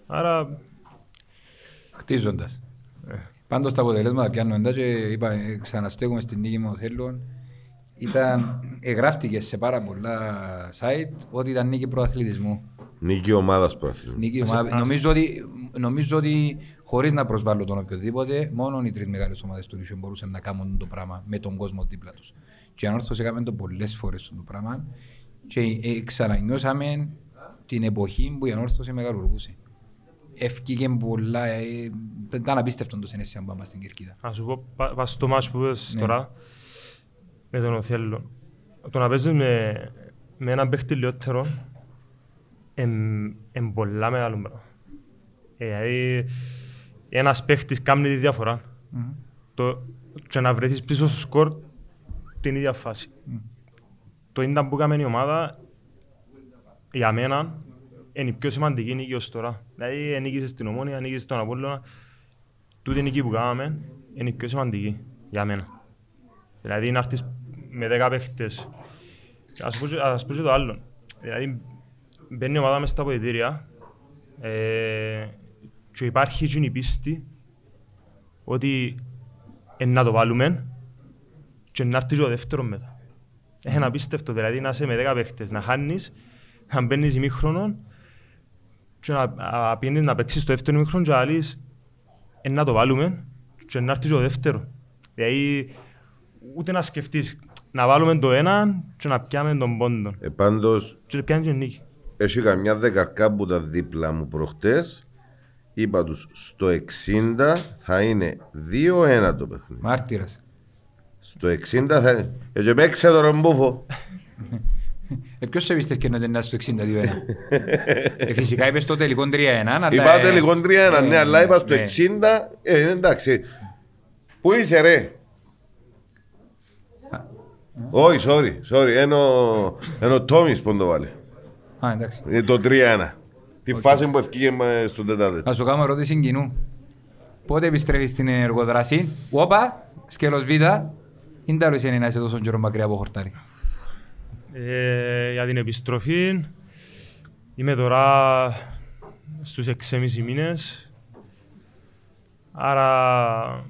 Άρα Χτίζοντας. Πάντως τα αποτελέσματα πιάνουν εντά και είπα, ε, ξαναστέκουμε στην νίκη μου θέλω. Ήταν, εγγράφτηκες σε πάρα πολλά site ότι ήταν νίκη προαθλητισμού. Νίκη ομάδας προαθλητισμού. Νίκη ομάδας. Νομίζω ότι, νομίζω ότι χωρίς να προσβάλλω τον οποιοδήποτε, μόνο οι τρεις μεγάλες ομάδες του νησιού μπορούσαν να κάνουν το πράγμα με τον κόσμο δίπλα τους. Και αν όρθω έκαμε το πολλές φορές το πράγμα και ε, ξανανιώσαμε την εποχή που η ανόρθωση μεγαλουργούσε. Ευκήκε πολλά, ε, ήταν απίστευτο το συνέστημα που πάμε στην Κερκίδα. Να σου πω, πα- πας στο μάτς που πες Ναι. τώρα, με τον Οθέλο. Το να παίζεις με, με έναν παίχτη λιότερο, είναι πολλά μεγάλο πράγμα. Ε, Δηλαδή, ένας παίχτης κάνει τη διαφορά. Το, και να βρεθείς πίσω στο σκορ την ίδια φάση. Το ήταν που έκαμε η ομάδα, για μένα, είναι η πιο σημαντική νίκη ως τώρα. Δηλαδή, νίκησε στην Ομόνια, νίκησε στον Απόλλωνα. Τούτη η νίκη που κάναμε είναι η πιο σημαντική για μένα. Δηλαδή, να έρθεις με 10 παίχτες. Ας πω, και- ας πω και το άλλο. Δηλαδή, μπαίνει η ομάδα μες στα αποδητήρια ε, και υπάρχει εκείνη η πίστη ότι ε, να το βάλουμε και να έρθει και ο δεύτερο μετά. Είναι απίστευτο, δηλαδή να είσαι με 10 παίχτες, να χάνεις, να μπαίνεις ημίχρονο και να, να, πηγαίνεις να παίξεις το δεύτερο ημίχρονο και να λες ε, να το βάλουμε και να έρθει και ο δεύτερο. Δηλαδή ούτε να σκεφτείς να βάλουμε το ένα και να πιάμε τον πόντο. Ε, πάντως, Και να πιάνει και νίκη. Έχει καμιά δεκαρκά που τα δίπλα μου προχτές. Είπα τους στο 60 θα είναι 2-1 το παιχνίδι. Μάρτυρας. Στο 60 θα είναι. Ε, και παίξε το ρομπούφο. Ε, ποιος σε πίστευε ότι είναι στο 62-1. ε, φυσικά είπες το τελικό 3-1. αλλά, Είπα ε, τελικό 3-1, ε, ναι, αλλά είπα στο ναι. 60. Ε, εντάξει. Πού είσαι ρε; Όχι, sorry, sorry. Ενώ ο Τόμις που το βάλε. Α, εντάξει. Είναι το 3-1. Τη φάση που ευκήγε με στον τετάδε. Να σου κάνω ερώτηση κοινού. Πότε επιστρέφεις στην ενεργοδράση. Όπα, σκέλος Β. Είναι τα είναι να είσαι τόσο καιρό μακριά από χορτάρι. Ε, για την επιστροφή είμαι τώρα στους 6,5 μήνες. Άρα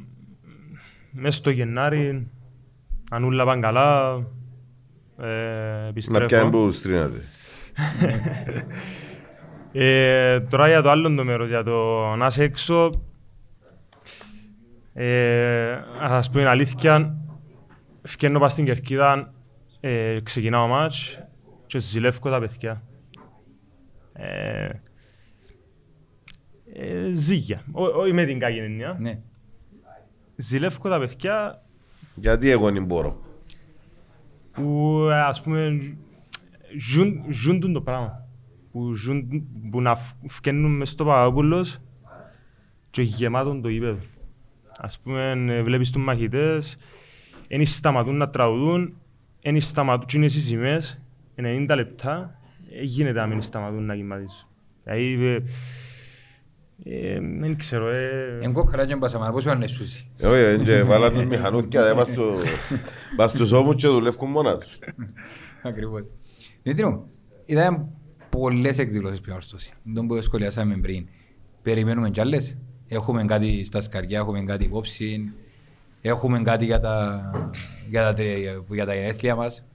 μέσα στο Γενάρη, αν όλα πάνε καλά, ε, Να επιστρέφω. πιάνει που στρίνατε. Ε, τώρα για το άλλο το μέρος, για το να είσαι έξω, ε, να σας πω την αλήθεια, φκένω πας στην Κερκίδα, ε, ξεκινάω μάτς και ζηλεύω τα παιδιά. Ε, ε, ζήγια, Ό- όχι με την κακή έννοια. Ναι. Ζηλεύω τα παιδιά Γιατί εγώ δεν μπορώ. που ε, ας πούμε ζουν, ζουν τον το πράγμα. Που, ζουν, που να φ- φκαίνουν μες στο Παπαδόπουλος και γεμάτον το γήπεδο. Ας πούμε ε, βλέπεις τους μαχητές, δεν σταματούν να τραγουδούν, δεν σταματούν και είναι στις σημαίες, 90 λεπτά, ε, γίνεται να μην σταματούν να κυματίζουν. Δηλαδή, ε, ε, δεν ξέρω, ε, Εγώ καλά και μπασαμάνα, πόσο είναι σούσι. Ε, Όχι, ε, και βάλα τους μηχανούθια, δεν πας στο- πας στους ώμους και δουλεύουν μόνα τους. Ακριβώς. Δημήτρη είδαμε πολλές εκδηλώσεις πιο όρθωση. Δεν που σχολιάσαμε πριν. Περιμένουμε κι άλλες. Έχουμε κάτι στα σκαριά, έχουμε κάτι υπόψη. Έχουμε κάτι για τα, για τα, τρι- για τα γενέθλια μας.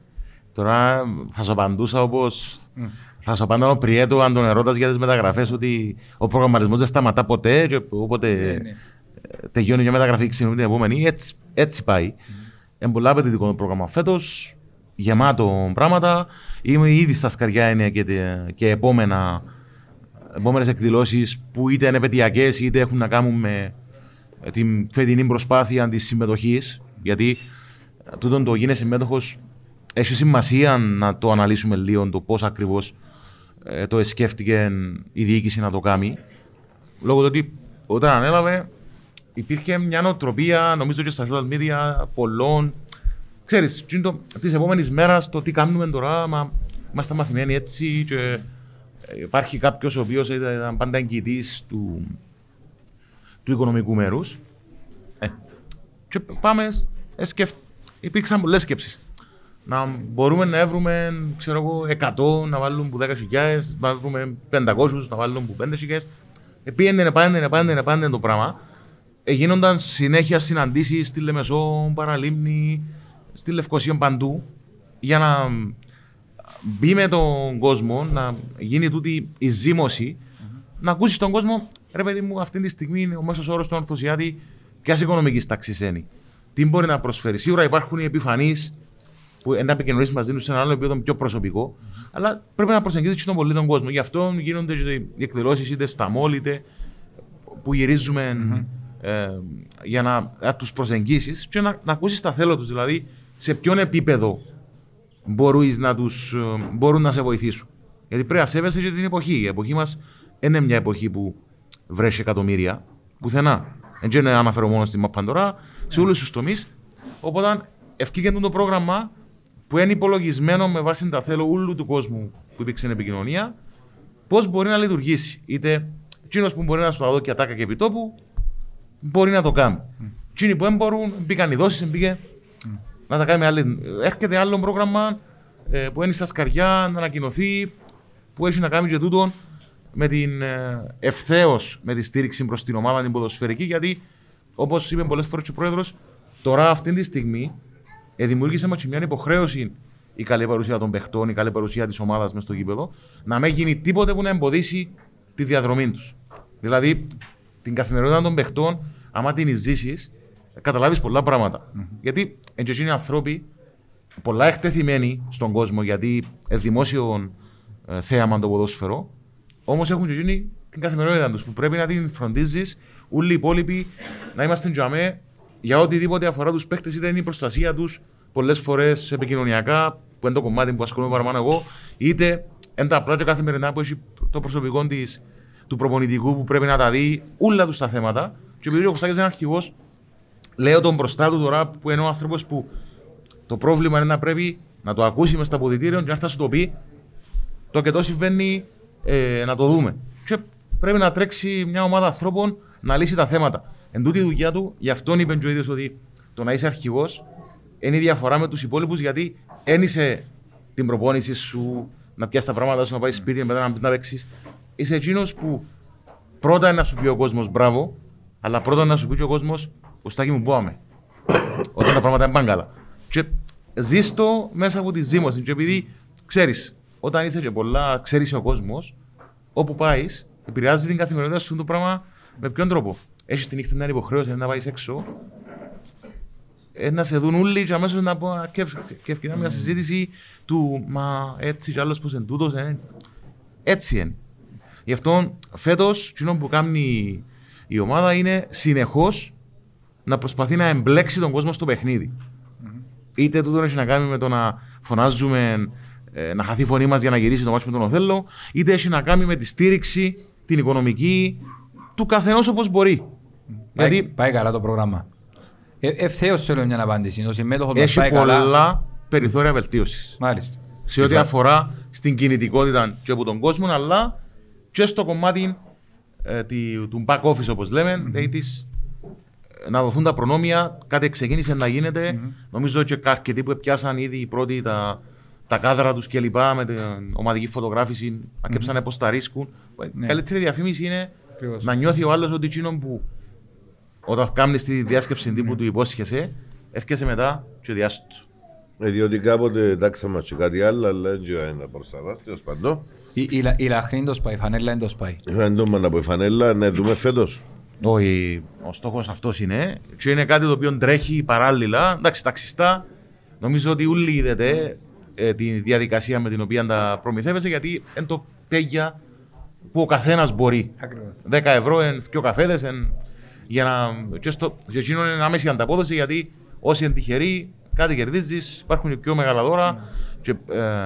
Τώρα θα σου απαντούσα όπως. Θα σου απαντάω ο Πριέτο αν τον ερώτας για τις μεταγραφές ότι ο προγραμματισμός δεν σταματά ποτέ. Και όποτε ναι. ε, τελειώνει μια μεταγραφή, ξεκινούμε την επόμενη. Έτσι, έτσι πάει. Είναι πολύ απαιτητικό το πρόγραμμα φέτος. Γεμάτο πράγματα. Είμαι ήδη στα σκαριά είναι και, τε- και επόμενα επόμενες εκδηλώσεις που είτε είναι επαιτειακές είτε έχουν να κάνουν με την φετινή προσπάθεια της συμμετοχής γιατί ε, τούτον το γίνε συμμέτοχος έχει σημασία να το αναλύσουμε λίγο το πώς ακριβώς ε, το σκέφτηκε η διοίκηση να το κάνει λόγω του ότι όταν ανέλαβε υπήρχε μια νοοτροπία νομίζω και στα social media πολλών ξέρεις, τι είναι το, της επόμενης μέρας το τι κάνουμε τώρα μα είμαστε μαθημένοι έτσι και ε, υπάρχει κάποιος ο οποίος ήταν, ήταν πάντα εγγυητής του, του οικονομικού μέρους. Ε, και πάμε, ε, σκεφ... υπήρξαν πολλές σκέψεις. Να μπορούμε να έβρουμε, ξέρω εγώ, 100 να βάλουν που 10.000, να βρούμε 500 να βάλουν που 5.000. Επίενε, πάνε, πάνε, πάνε το πράγμα. Ε, γίνονταν συνέχεια συναντήσεις στη Λεμεσό, Παραλίμνη, στη Λευκοσία παντού για να μπει με τον κόσμο, να γίνει τούτη η ζήμωση, να ακούσεις τον κόσμο, ρε παιδί μου, αυτή τη στιγμή ο μέσος όρος του Ορθωσιάτη ποιας οικονομικής τάξης είναι. Τι μπορεί να προσφέρει. Σίγουρα υπάρχουν οι επιφανείς που να επικοινωνήσει μαζί του σε ένα άλλο επίπεδο πιο προσωπικό, αλλά πρέπει να προσεγγίσει τον πολύ τον κόσμο. Γι' αυτό γίνονται οι εκδηλώσεις είτε στα μόλ, είτε που γυρίζουμε ε, για να, να τους προσεγγίσεις και να, να ακούσεις τα θέλω τους. Δηλαδή, σε ποιον επίπεδο μπορείς να τους, ε, μπορούν να σε βοηθήσουν. Γιατί πρέπει να σέβεσαι και την εποχή. Η εποχή μας είναι μια εποχή που βρέσει εκατομμύρια, πουθενά. Δεν είναι αναφέρω μόνο στην Μαπαντορά, σε όλους τους τομείς. Οπότε ευκήγε το πρόγραμμα που είναι υπολογισμένο με βάση τα θέλω όλου του κόσμου που υπήρξε στην επικοινωνία, πώς μπορεί να λειτουργήσει. Είτε εκείνος που μπορεί να σου τα δω και ατάκα και επιτόπου, μπορεί να το κάνει. Εκείνοι που δεν μπορούν, μπήκαν οι δόσεις, μπήκε να τα κάνει άλλη. Έρχεται άλλο πρόγραμμα ε, που είναι στα σκαριά να ανακοινωθεί, που έχει να κάνει και τούτο με την ε, ευθέως με τη στήριξη προς την ομάδα την ποδοσφαιρική. Γιατί, όπως είπε πολλές φορές ο πρόεδρος, τώρα αυτή τη στιγμή ε, δημιούργησε μας μια υποχρέωση η καλή παρουσία των παιχτών, η καλή παρουσία της ομάδας μες στο γήπεδο, να μην γίνει τίποτε που να εμποδίσει τη διαδρομή τους. Δηλαδή, την καθημερινότητα των παιχτών, άμα την ζήσεις, καταλάβεις πολλά πράγματα. Mm-hmm. Γιατί είναι άνθρωποι πολλά εκτεθειμένοι στον κόσμο, γιατί είναι δημόσιο ε, θέαμα το ποδόσφαιρο, όμως έχουν και εκείνοι την καθημερινότητα τους που πρέπει να την φροντίζεις. Όλοι οι υπόλοιποι να είμαστε τζαμέ για οτιδήποτε αφορά τους παίχτε, είτε είναι η προστασία τους πολλές φορές επικοινωνιακά, που είναι το κομμάτι που ασχολούμαι παραπάνω εγώ, είτε είναι τα απλά και καθημερινά που έχει το προσωπικό της, του προπονητικού που πρέπει να τα δει όλα τους τα θέματα. Και επειδή ο Κωστάκης είναι αρχηγός, λέω τον μπροστά του τώρα που είναι ο άνθρωπος που το πρόβλημα είναι να πρέπει να το ακούσει μες στα αποδητήρια και να φτάσει το πει. Το και το συμβαίνει ε, να το δούμε. Και πρέπει να τρέξει μια ομάδα ανθρώπων να λύσει τα θέματα. Εν τούτη η δουλειά του, γι' αυτόν είπε ο ίδιος ότι το να είσαι αρχηγός είναι η διαφορά με τους υπόλοιπους γιατί ένισε την προπόνηση σου, να πιάσεις τα πράγματα σου, να πάεις σπίτι, μετά να, να παίξεις. Είσαι εκείνος που πρώτα να σου πει ο κόσμος μπράβο, αλλά πρώτα να σου πει και ο κόσμος, ο στάκι μου πάμε. Όταν τα πράγματα είναι πάνε καλά. Και ζήστο μέσα από τη ζήμωση. Και επειδή ξέρεις, όταν είσαι και πολλά, ξέρεις ο κόσμος, όπου πάεις, επηρεάζει την καθημερινότητα σου το πράγμα με ποιον τρόπο. Έχεις την νύχτα μια υποχρέωση να πάεις έξω, ε, να σε δουν όλοι και αμέσως να πω και, και ευκαιρία μια συζήτηση του μα έτσι κι άλλος πως εν τούτος, ε, έτσι είναι. Γι' αυτό φέτος, κοινό που κάνει η ομάδα είναι συνεχώς να προσπαθεί να εμπλέξει τον κόσμο στο παιχνίδι. Mm-hmm. Είτε τούτο έχει να κάνει με το να φωνάζουμε ε, να χαθεί η φωνή μας για να γυρίσει το μάτσο με τον Οθέλο, είτε έχει να κάνει με τη στήριξη, την οικονομική του καθενός όπως μπορεί. Πάει, Γιατί... πάει καλά το πρόγραμμα. Ε, Ευθέως θέλω μια απάντηση. έχει πάει πολλά καλά. περιθώρια βελτίωσης. Μάλιστα. Σε ό,τι αφορά στην κινητικότητα και από τον κόσμο, αλλά και στο κομμάτι ε, του back office, όπως λέμε, mm-hmm. δηλαδή της να δοθούν τα προνόμια, κάτι ξεκίνησε να γίνεται. Mm-hmm. Νομίζω ότι αρκετοί που πιάσαν ήδη οι πρώτοι τα, τα κάδρα τους και λοιπά με την ομαδική φωτογράφηση, ακέψανε mm-hmm. πώς τα ρίσκουν. Ναι. Καλύτερη διαφήμιση είναι Ακριβώς. να νιώθει ο άλλος ότι εκείνο που όταν κάνει τη διάσκεψη τύπου mm-hmm. του υπόσχεσαι, έρχεσαι μετά και διάστο. Ε, διότι κάποτε εντάξει μας και κάτι άλλο, αλλά δεν ξέρω αν θα προσταβάσει, τέλο πάντων. Η λαχρή είναι το σπάει, η φανέλα είναι το σπάει. Δεν το να πω η φανέλα, να δούμε φέτος. Όχι, ο στόχος αυτός είναι. Και είναι κάτι το οποίο τρέχει παράλληλα. Εντάξει, ταξιστά, νομίζω ότι όλοι είδατε ε, τη διαδικασία με την οποία τα προμηθεύεσαι, γιατί είναι το τέγια που ο καθένας μπορεί. Ακριβώς. 10 ευρώ εν δύο καφέδες. Για να. Και, στο, και εκείνο είναι άμεση ανταπόδοση, γιατί όσοι είναι τυχεροί, κάτι κερδίζεις, υπάρχουν και πιο μεγάλα δώρα. Και, ε...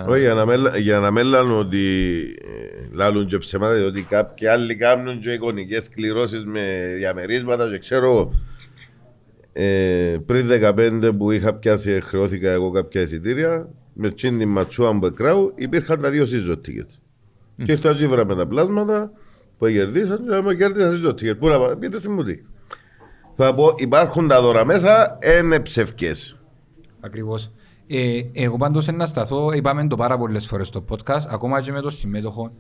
Όχι, για να, με, για να με λένε ότι ε, λάλλουν και ψεμάτα, διότι κάποιοι άλλοι κάνουν και εικονικές κληρώσεις με διαμερίσματα και ξέρω ε, πριν 15 που είχα πιάσει, χρεώθηκα εγώ κάποια εισιτήρια, με τσίνη ματσούα μου εκράου, υπήρχαν τα δύο season ticket. Mm. Και ήρθα και με τα πλάσματα που κερδίσαν και μου κέρδισα season ticket. Πού να πάω, πείτε στην μουτή. Θα πω, υπάρχουν τα δώρα μέσα, είναι ψευκές. Ακριβώς. Ε, εγώ πάντως να σταθώ, είπαμε το πάρα πολλές φορές στο podcast, ακόμα και με το συμμέτοχο,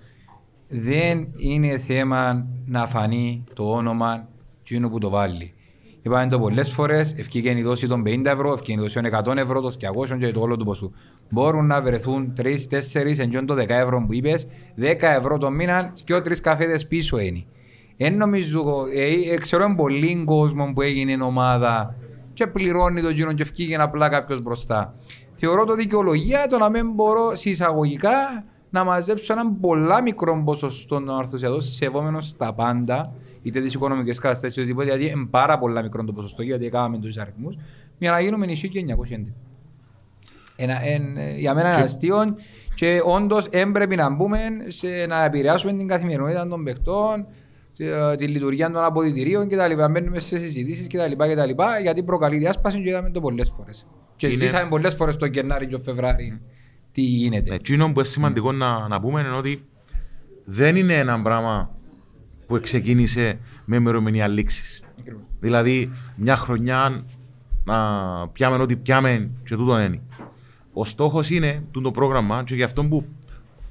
δεν είναι θέμα να φανεί το όνομα εκείνου που το βάλει. Είπαμε το πολλές φορές, ευκήγεν η δόση των 50 ευρώ, ευκήγεν η δόση των 100 ευρώ, των 200 και το όλο του ποσού. Μπορούν να βρεθούν 3-4 εντζόν το 10 ευρώ που είπες, 10 ευρώ το μήνα και ο τρεις καφέδες πίσω είναι. Εν νομίζω, ε, ε, ξέρω πολύ κόσμο που έγινε ομάδα και πληρώνει το γύρο και ευκήγεν απλά κάποιος μπροστά. Θεωρώ το δικαιολογία το να μην μπορώ συσσαγωγικά να μαζέψω έναν πολλά μικρό ποσοστό των αρθωσιατών σεβόμενο στα πάντα, είτε τις οικονομικές καταστάσεις, οτιδήποτε, γιατί είναι πάρα πολλά μικρό το ποσοστό, γιατί έκαναμε του αριθμούς, για να γίνουμε νησί και 900 ένα, εν, για μένα είναι αστείο και όντως έπρεπε να μπούμε σε, να επηρεάσουμε την καθημερινότητα των παιχτών, τη, τη λειτουργία των αποδητηρίων κτλ. Μπαίνουμε σε συζητήσεις κτλ, κτλ. Γιατί προκαλεί διάσπαση και είδαμε το πολλές φορές. Και Είναι- ζήσαμε πολλές φορές το Γενάρη και το Φεβράρι τι γίνεται. Εκείνο που είναι σημαντικό να, να πούμε είναι ότι δεν είναι ένα πράγμα που ξεκίνησε με ημερομηνία λήξης. Δηλαδή, μια χρονιά να πιάμε ό,τι πιάμε και τούτο είναι. Ο στόχος είναι τούτο το πρόγραμμα και γι' αυτό που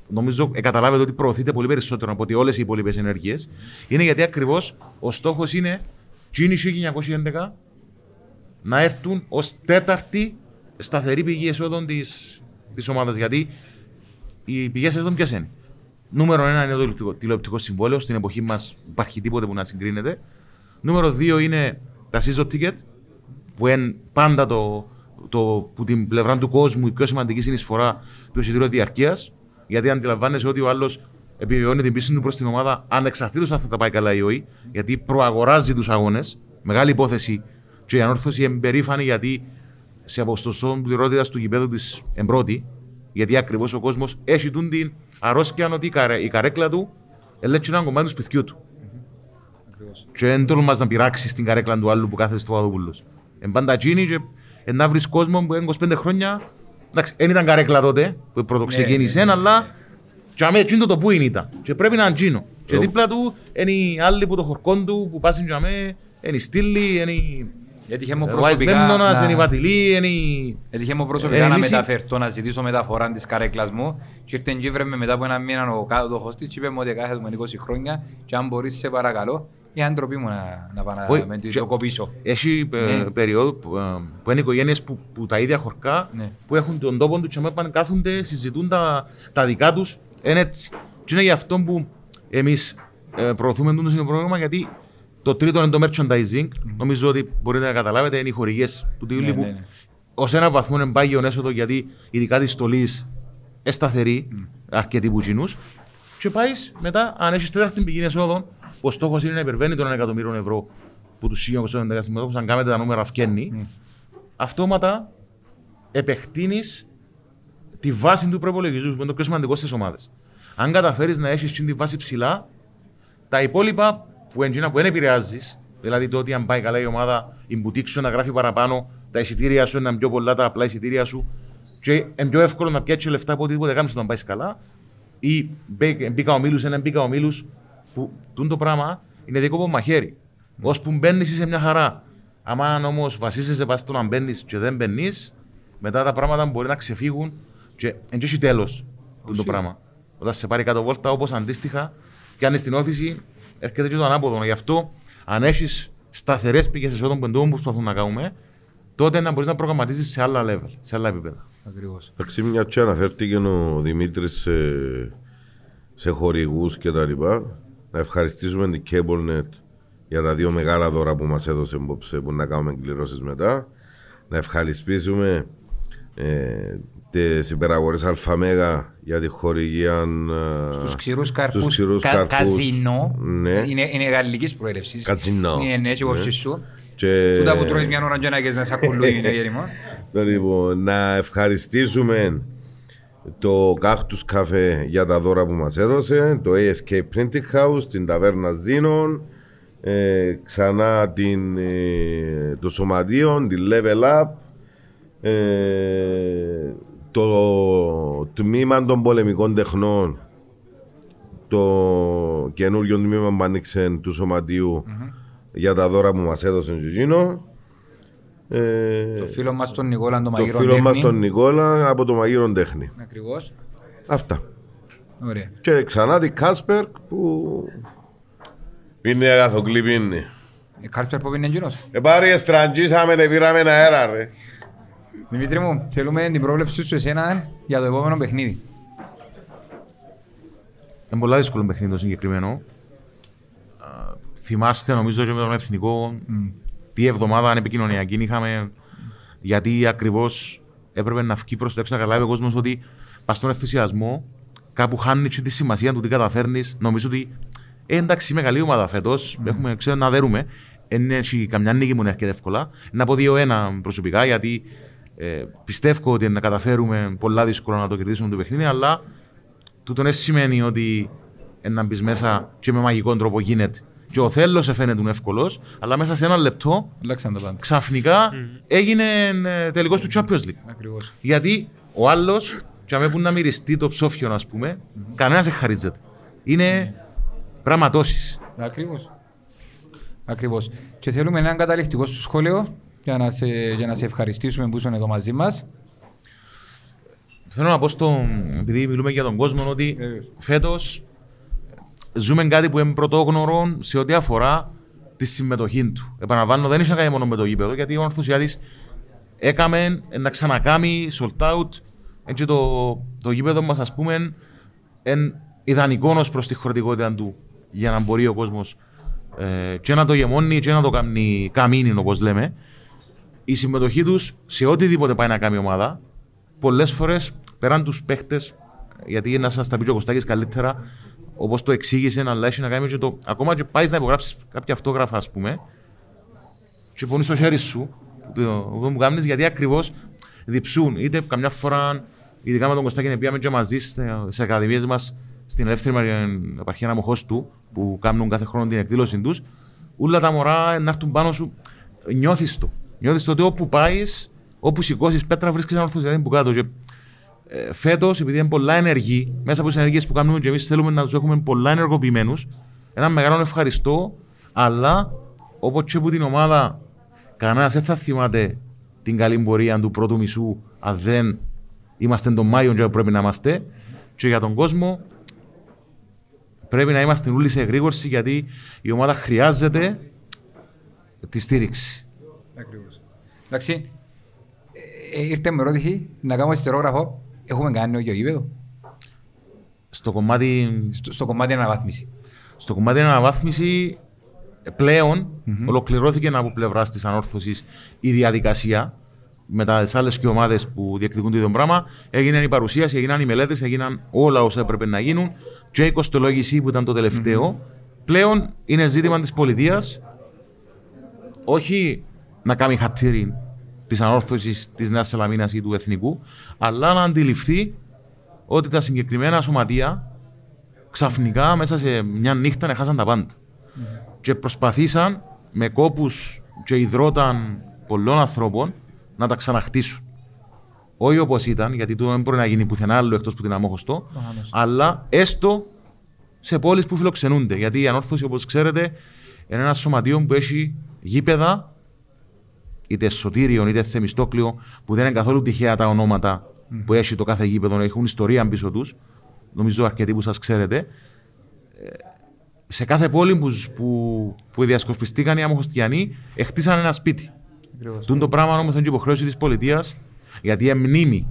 νομίζω ε, καταλάβετε ότι προωθείται πολύ περισσότερο από ότι όλες οι υπόλοιπες ενέργειες. Είναι γιατί ακριβώς ο στόχος είναι Τζίνι 1911 να έρθουν ως τέταρτη σταθερή πηγή εσόδων της της ομάδας. Γιατί οι πηγές εσόδων ποιες είναι; Νούμερο ένα είναι το τηλεοπτικό, τηλεοπτικό συμβόλαιο. Στην εποχή μας υπάρχει τίποτε που να συγκρίνεται. Νούμερο δύο είναι τα season ticket, που είναι πάντα το, το, που την πλευρά του κόσμου η πιο σημαντική συνεισφορά του εισιτήριου διαρκείας. Γιατί αντιλαμβάνεσαι ότι ο άλλος επιβεβαιώνει την πίστη του προς την ομάδα ανεξαρτήτως αν θα τα πάει καλά ή όχι, γιατί προαγοράζει τους αγώνες. Μεγάλη υπόθεση. Και η ανόρθωση είναι περήφανη γιατί σε αποστοσό πληρότητας του γηπέδου της εμπρώτη, γιατί ακριβώς ο κόσμος έχει τούν την αρρώσκια ότι η, καρέ, η καρέκλα του ελέγχει ένα κομμάτι του σπιτιού του. Και δεν τολμάς να πειράξει την καρέκλα του άλλου που κάθεται στο Παπαδοπούλο. Εν πάντα τσίνη και εν να βρεις κόσμο που είναι 25 χρόνια. Εντάξει, δεν ήταν καρέκλα τότε που πρώτο ξεκίνησε, αλλά και αμέ τσίνο το που είναι ήταν. Και πρέπει να είναι τσίνο. Και δίπλα του είναι οι άλλοι που το χορκόν του που πάσουν και αμέ, είναι η στήλη, είναι η Έτυχε μου ο προσωπικά, Αισμένονας, είναι η να, Βατιλή, είναι η... έτυχε μου προσωπικά Ε, να λύση- μεταφερθώ, να ζητήσω μεταφορά της καρέκλας μου και ήρθε και βρε με μετά από ένα μήνα ο κάτω της και είπε μου ότι κάθεται με 20 χρόνια και αν μπορείς σε παρακαλώ η άντροπή μου να, να πάω να Όχι, με το και- κοπήσω. Έχει ε, Ναι. περίοδο που, ε, που είναι οικογένειες που, που τα ίδια χορκά Ναι. που έχουν τον τόπο τους και με πάνε κάθονται, συζητούν τα, τα δικά τους. Είναι έτσι. Και είναι γι' αυτό που εμείς ε, προωθούμε το το πρόγραμμα γιατί το τρίτο είναι το merchandising. Νομίζω ότι μπορείτε να καταλάβετε, είναι οι χορηγίε του τίτλου Ναι, που ναι, ναι. ως ένα βαθμό είναι πάγιο έσοδο γιατί ειδικά της στολής εσταθερή, αρκετοί που Και πάεις μετά, αν έχεις τέταρτη πηγή εσόδων, ο στόχος είναι να υπερβαίνει τον 1 εκατομμύριο ευρώ που τους 1911 συμμετόχου, αν κάνετε τα νούμερα φκένει, αυτόματα επεκτείνεις τη βάση του προπολογισμού, που είναι το πιο σημαντικό στις ομάδες. Αν καταφέρεις να έχεις τη βάση ψηλά, τα υπόλοιπα που εντζίνα που δεν επηρεάζεις, δηλαδή το ότι αν πάει καλά η ομάδα, η μπουτίκ σου να γράφει παραπάνω, τα εισιτήρια σου είναι πιο πολλά, τα απλά εισιτήρια σου, και είναι πιο εύκολο να πιάσεις λεφτά από οτιδήποτε κάνεις όταν πάεις καλά, ή μπέ- μπήκα ο Μίλους, ένα μπήκα ο Μίλους, που τούν το πράγμα είναι δικό από μαχαίρι. Ώσπου μπαίνεις σε μια χαρά. Αν όμως βασίζεσαι πάνω στο να μπαίνεις και δεν μπαίνεις, μετά τα πράγματα μπορεί να ξεφύγουν και δεν έχει τέλος το πράγμα. Όταν σε πάρει κάτω βόλτα, όπως αντίστοιχα, πιάνεις την όθηση, έρχεται και το ανάποδο. Γι' αυτό, αν έχεις σταθερές πηγές εσόδων που εντός που προσπαθούμε να κάνουμε, τότε να μπορείς να προγραμματίζεις σε άλλα level, σε άλλα επίπεδα. Ακριβώς. Εντάξει, μια και αναφέρθηκε ο Δημήτρης σε, σε χορηγούς και τα λοιπά. Να ευχαριστήσουμε την CableNet για τα δύο μεγάλα δώρα που μας έδωσε απόψε που να κάνουμε κληρώσεις μετά. Να ευχαριστήσουμε ε, τι υπεραγορέ ΑΜΕΓΑ για τη χορηγία. ε, Στους ξηρούς στους καρπούς, ξηρούς κα- καρπούς. καζινό, Ναι. είναι, είναι γαλλικής προέλευσης. Καζινό. Είναι ναι, έχει Ναι. υπόψη σου. Και... Τούτα που τρώεις μια ώρα και να έχεις να σακουλούει είναι γέριμο. *laughs* Λοιπόν, να ευχαριστήσουμε το Cactus Cafe για τα δώρα που μας έδωσε, το ASK Printing House, την Ταβέρνα Ζήνων, ε, ξανά την, ε, το Σωματείο, την Level Up, ε, το τμήμα των πολεμικών τεχνών, το καινούριο τμήμα που άνοιξε του Σωματείου, για τα δώρα που μας έδωσε ο Τζιτζίνο. Ε, Το φίλο μας τον Νικόλα, τον το Μαγείρο φίλο μας Τέχνη. τον Νικόλα από το Μαγείρο Τέχνη. Ακριβώς. Αυτά. Ωραία. Και ξανά την Κάσπερ που πίνει αγαθοκλή πίνει. Ε, Κάρσπερ που είναι εκείνος. Ε, πάρει εστραντζήσαμε, ε, πήραμε ένα αέρα ρε. Δημήτρη μου, θέλουμε την πρόβλεψή σου εσένα για το επόμενο παιχνίδι. Είναι πολλά δύσκολο παιχνίδι το συγκεκριμένο. Α, Θυμάστε νομίζω και με τον εθνικό τι εβδομάδα ανεπικοινωνιακή είχαμε γιατί ακριβώς έπρεπε να βγει προς το έξω να καταλάβει ο κόσμος ότι πας στον ενθουσιασμό κάπου χάνει και τη σημασία του τι καταφέρνεις. Νομίζω ότι ε, εντάξει είμαι καλή ομάδα φέτος, έχουμε ξέρω να δέρουμε. Δεν έχει καμιά νίκη μου να έρχεται εύκολα. Να πω δύο-ένα προσωπικά γιατί ε, πιστεύω ότι να καταφέρουμε πολλά δύσκολα να το κερδίσουμε το παιχνίδι, αλλά τούτο δεν σημαίνει ότι ε, να μπεις μέσα και με μαγικό τρόπο γίνεται. Και ο θέλω σε φαίνεται εύκολος, αλλά μέσα σε ένα λεπτό Αλλάξαν τα πάντα. ξαφνικά έγινε τελικός του Champions League. Ακριβώς. Γιατί ο άλλος, για μένα που να μυριστεί το ψόφιο, ας πούμε, κανένας δεν χαρίζεται. Είναι πραγματώσει. Ακριβώς. Ακριβώς. Και θέλουμε έναν καταληκτικό σου σχόλιο για να σε, για να σε ευχαριστήσουμε που ήσουν εδώ μαζί μας. Θέλω να πω στο, επειδή μιλούμε για τον κόσμο, ότι φέτος ζούμε κάτι που είναι πρωτόγνωρο σε ό,τι αφορά τη συμμετοχή του. Επαναλαμβάνω, δεν είχε να κάνει μόνο με το γήπεδο, γιατί ο Ανθουσιάδη έκαμε να ξανακάμει sold out. Έτσι το, το γήπεδο μας, ας πούμε, είναι ιδανικό ως προς τη χωρητικότητα του για να μπορεί ο κόσμος ε, και να το γεμώνει και να το κάνει καμίνι, όπως λέμε. Η συμμετοχή τους σε οτιδήποτε πάει να κάνει η ομάδα πολλές φορές πέραν τους παίχτες, γιατί να σα τα πει και ο Κωστάκης καλύτερα, όπως το εξήγησε, αλλά έχει να κάνει και το. Ακόμα και πάει να υπογράψεις κάποια αυτόγραφα, ας πούμε, και πονεί στο χέρι σου, το, το μου κάνεις, γιατί ακριβώς διψούν. Είτε καμιά φορά, ειδικά με τον Κωστάκη, πήγαμε και μαζί σε ακαδημίες μας στην ελεύθερη Μαρια- επαρχία Αμοχώ του, που κάνουν κάθε χρόνο την εκδήλωση τους, όλα τα μωρά να έρθουν πάνω σου, νιώθεις το. Νιώθεις το ότι όπου πάεις, όπου σηκώσεις πέτρα, βρίσκεις ένα ορθό δηλαδή που κάτω. Και, ε, Φέτος, επειδή είναι πολλά ενεργοί, μέσα από τις ενέργειες που κάνουμε και εμείς θέλουμε να τους έχουμε πολλά ενεργοποιημένους, ένα μεγάλο ευχαριστώ, αλλά όπως και που την ομάδα, κανένας δεν θα θυμάται την καλή πορεία του πρώτου μισού, αν δεν είμαστε τον Μάιο και πρέπει να είμαστε. Και για τον κόσμο, πρέπει να είμαστε όλοι σε εγρήγορση γιατί η ομάδα χρειάζεται τη στήριξη. Ακριβώς. Εντάξει, ε, ε, ήρθε με ερώτηση να κάνουμε στερόγραφο. Έχουμε κάνει νέο γήπεδο. Στο κομμάτι, Στο, στο κομμάτι αναβάθμιση. στο κομμάτι αναβάθμιση πλέον ολοκληρώθηκε από πλευράς της ανόρθωσης η διαδικασία με τι άλλες και ομάδες που διεκδικούν το ίδιο πράγμα. Έγινε η παρουσίαση, έγιναν οι μελέτες, έγιναν όλα όσα έπρεπε να γίνουν. Και η κοστολόγηση που ήταν το τελευταιο Πλέον είναι ζήτημα της πολιτείας όχι να κάνει χατήρι της ανόρθωσης της Νέας Σαλαμίνας ή του Εθνικού, αλλά να αντιληφθεί ότι τα συγκεκριμένα σωματεία ξαφνικά μέσα σε μια νύχτα έχασαν τα πάντα. Και προσπαθήσαν με κόπους και υδρόταν πολλών ανθρώπων να τα ξαναχτίσουν. Όχι όπως ήταν, γιατί το δεν μπορεί να γίνει πουθενά άλλο εκτός που την αμόχωστο, αλλά έστω σε πόλεις που φιλοξενούνται. Γιατί η ανόρθωση, όπως ξέρετε, είναι ένα σωματείο που έχει γήπεδα, είτε σωτήριο είτε θεμιστόκλειο, που δεν είναι καθόλου τυχαία τα ονόματα που έχει το κάθε γήπεδο, έχουν ιστορία πίσω τους. Νομίζω αρκετοί που σας ξέρετε. Ε, Σε κάθε πόλη που, που, που διασκορπιστήκαν οι αμοχωστιανοί, χτίσαν ένα σπίτι. Ακριβώς. Τούν το πράγμα όμως είναι και υποχρέωση της πολιτείας, γιατί εμνήμη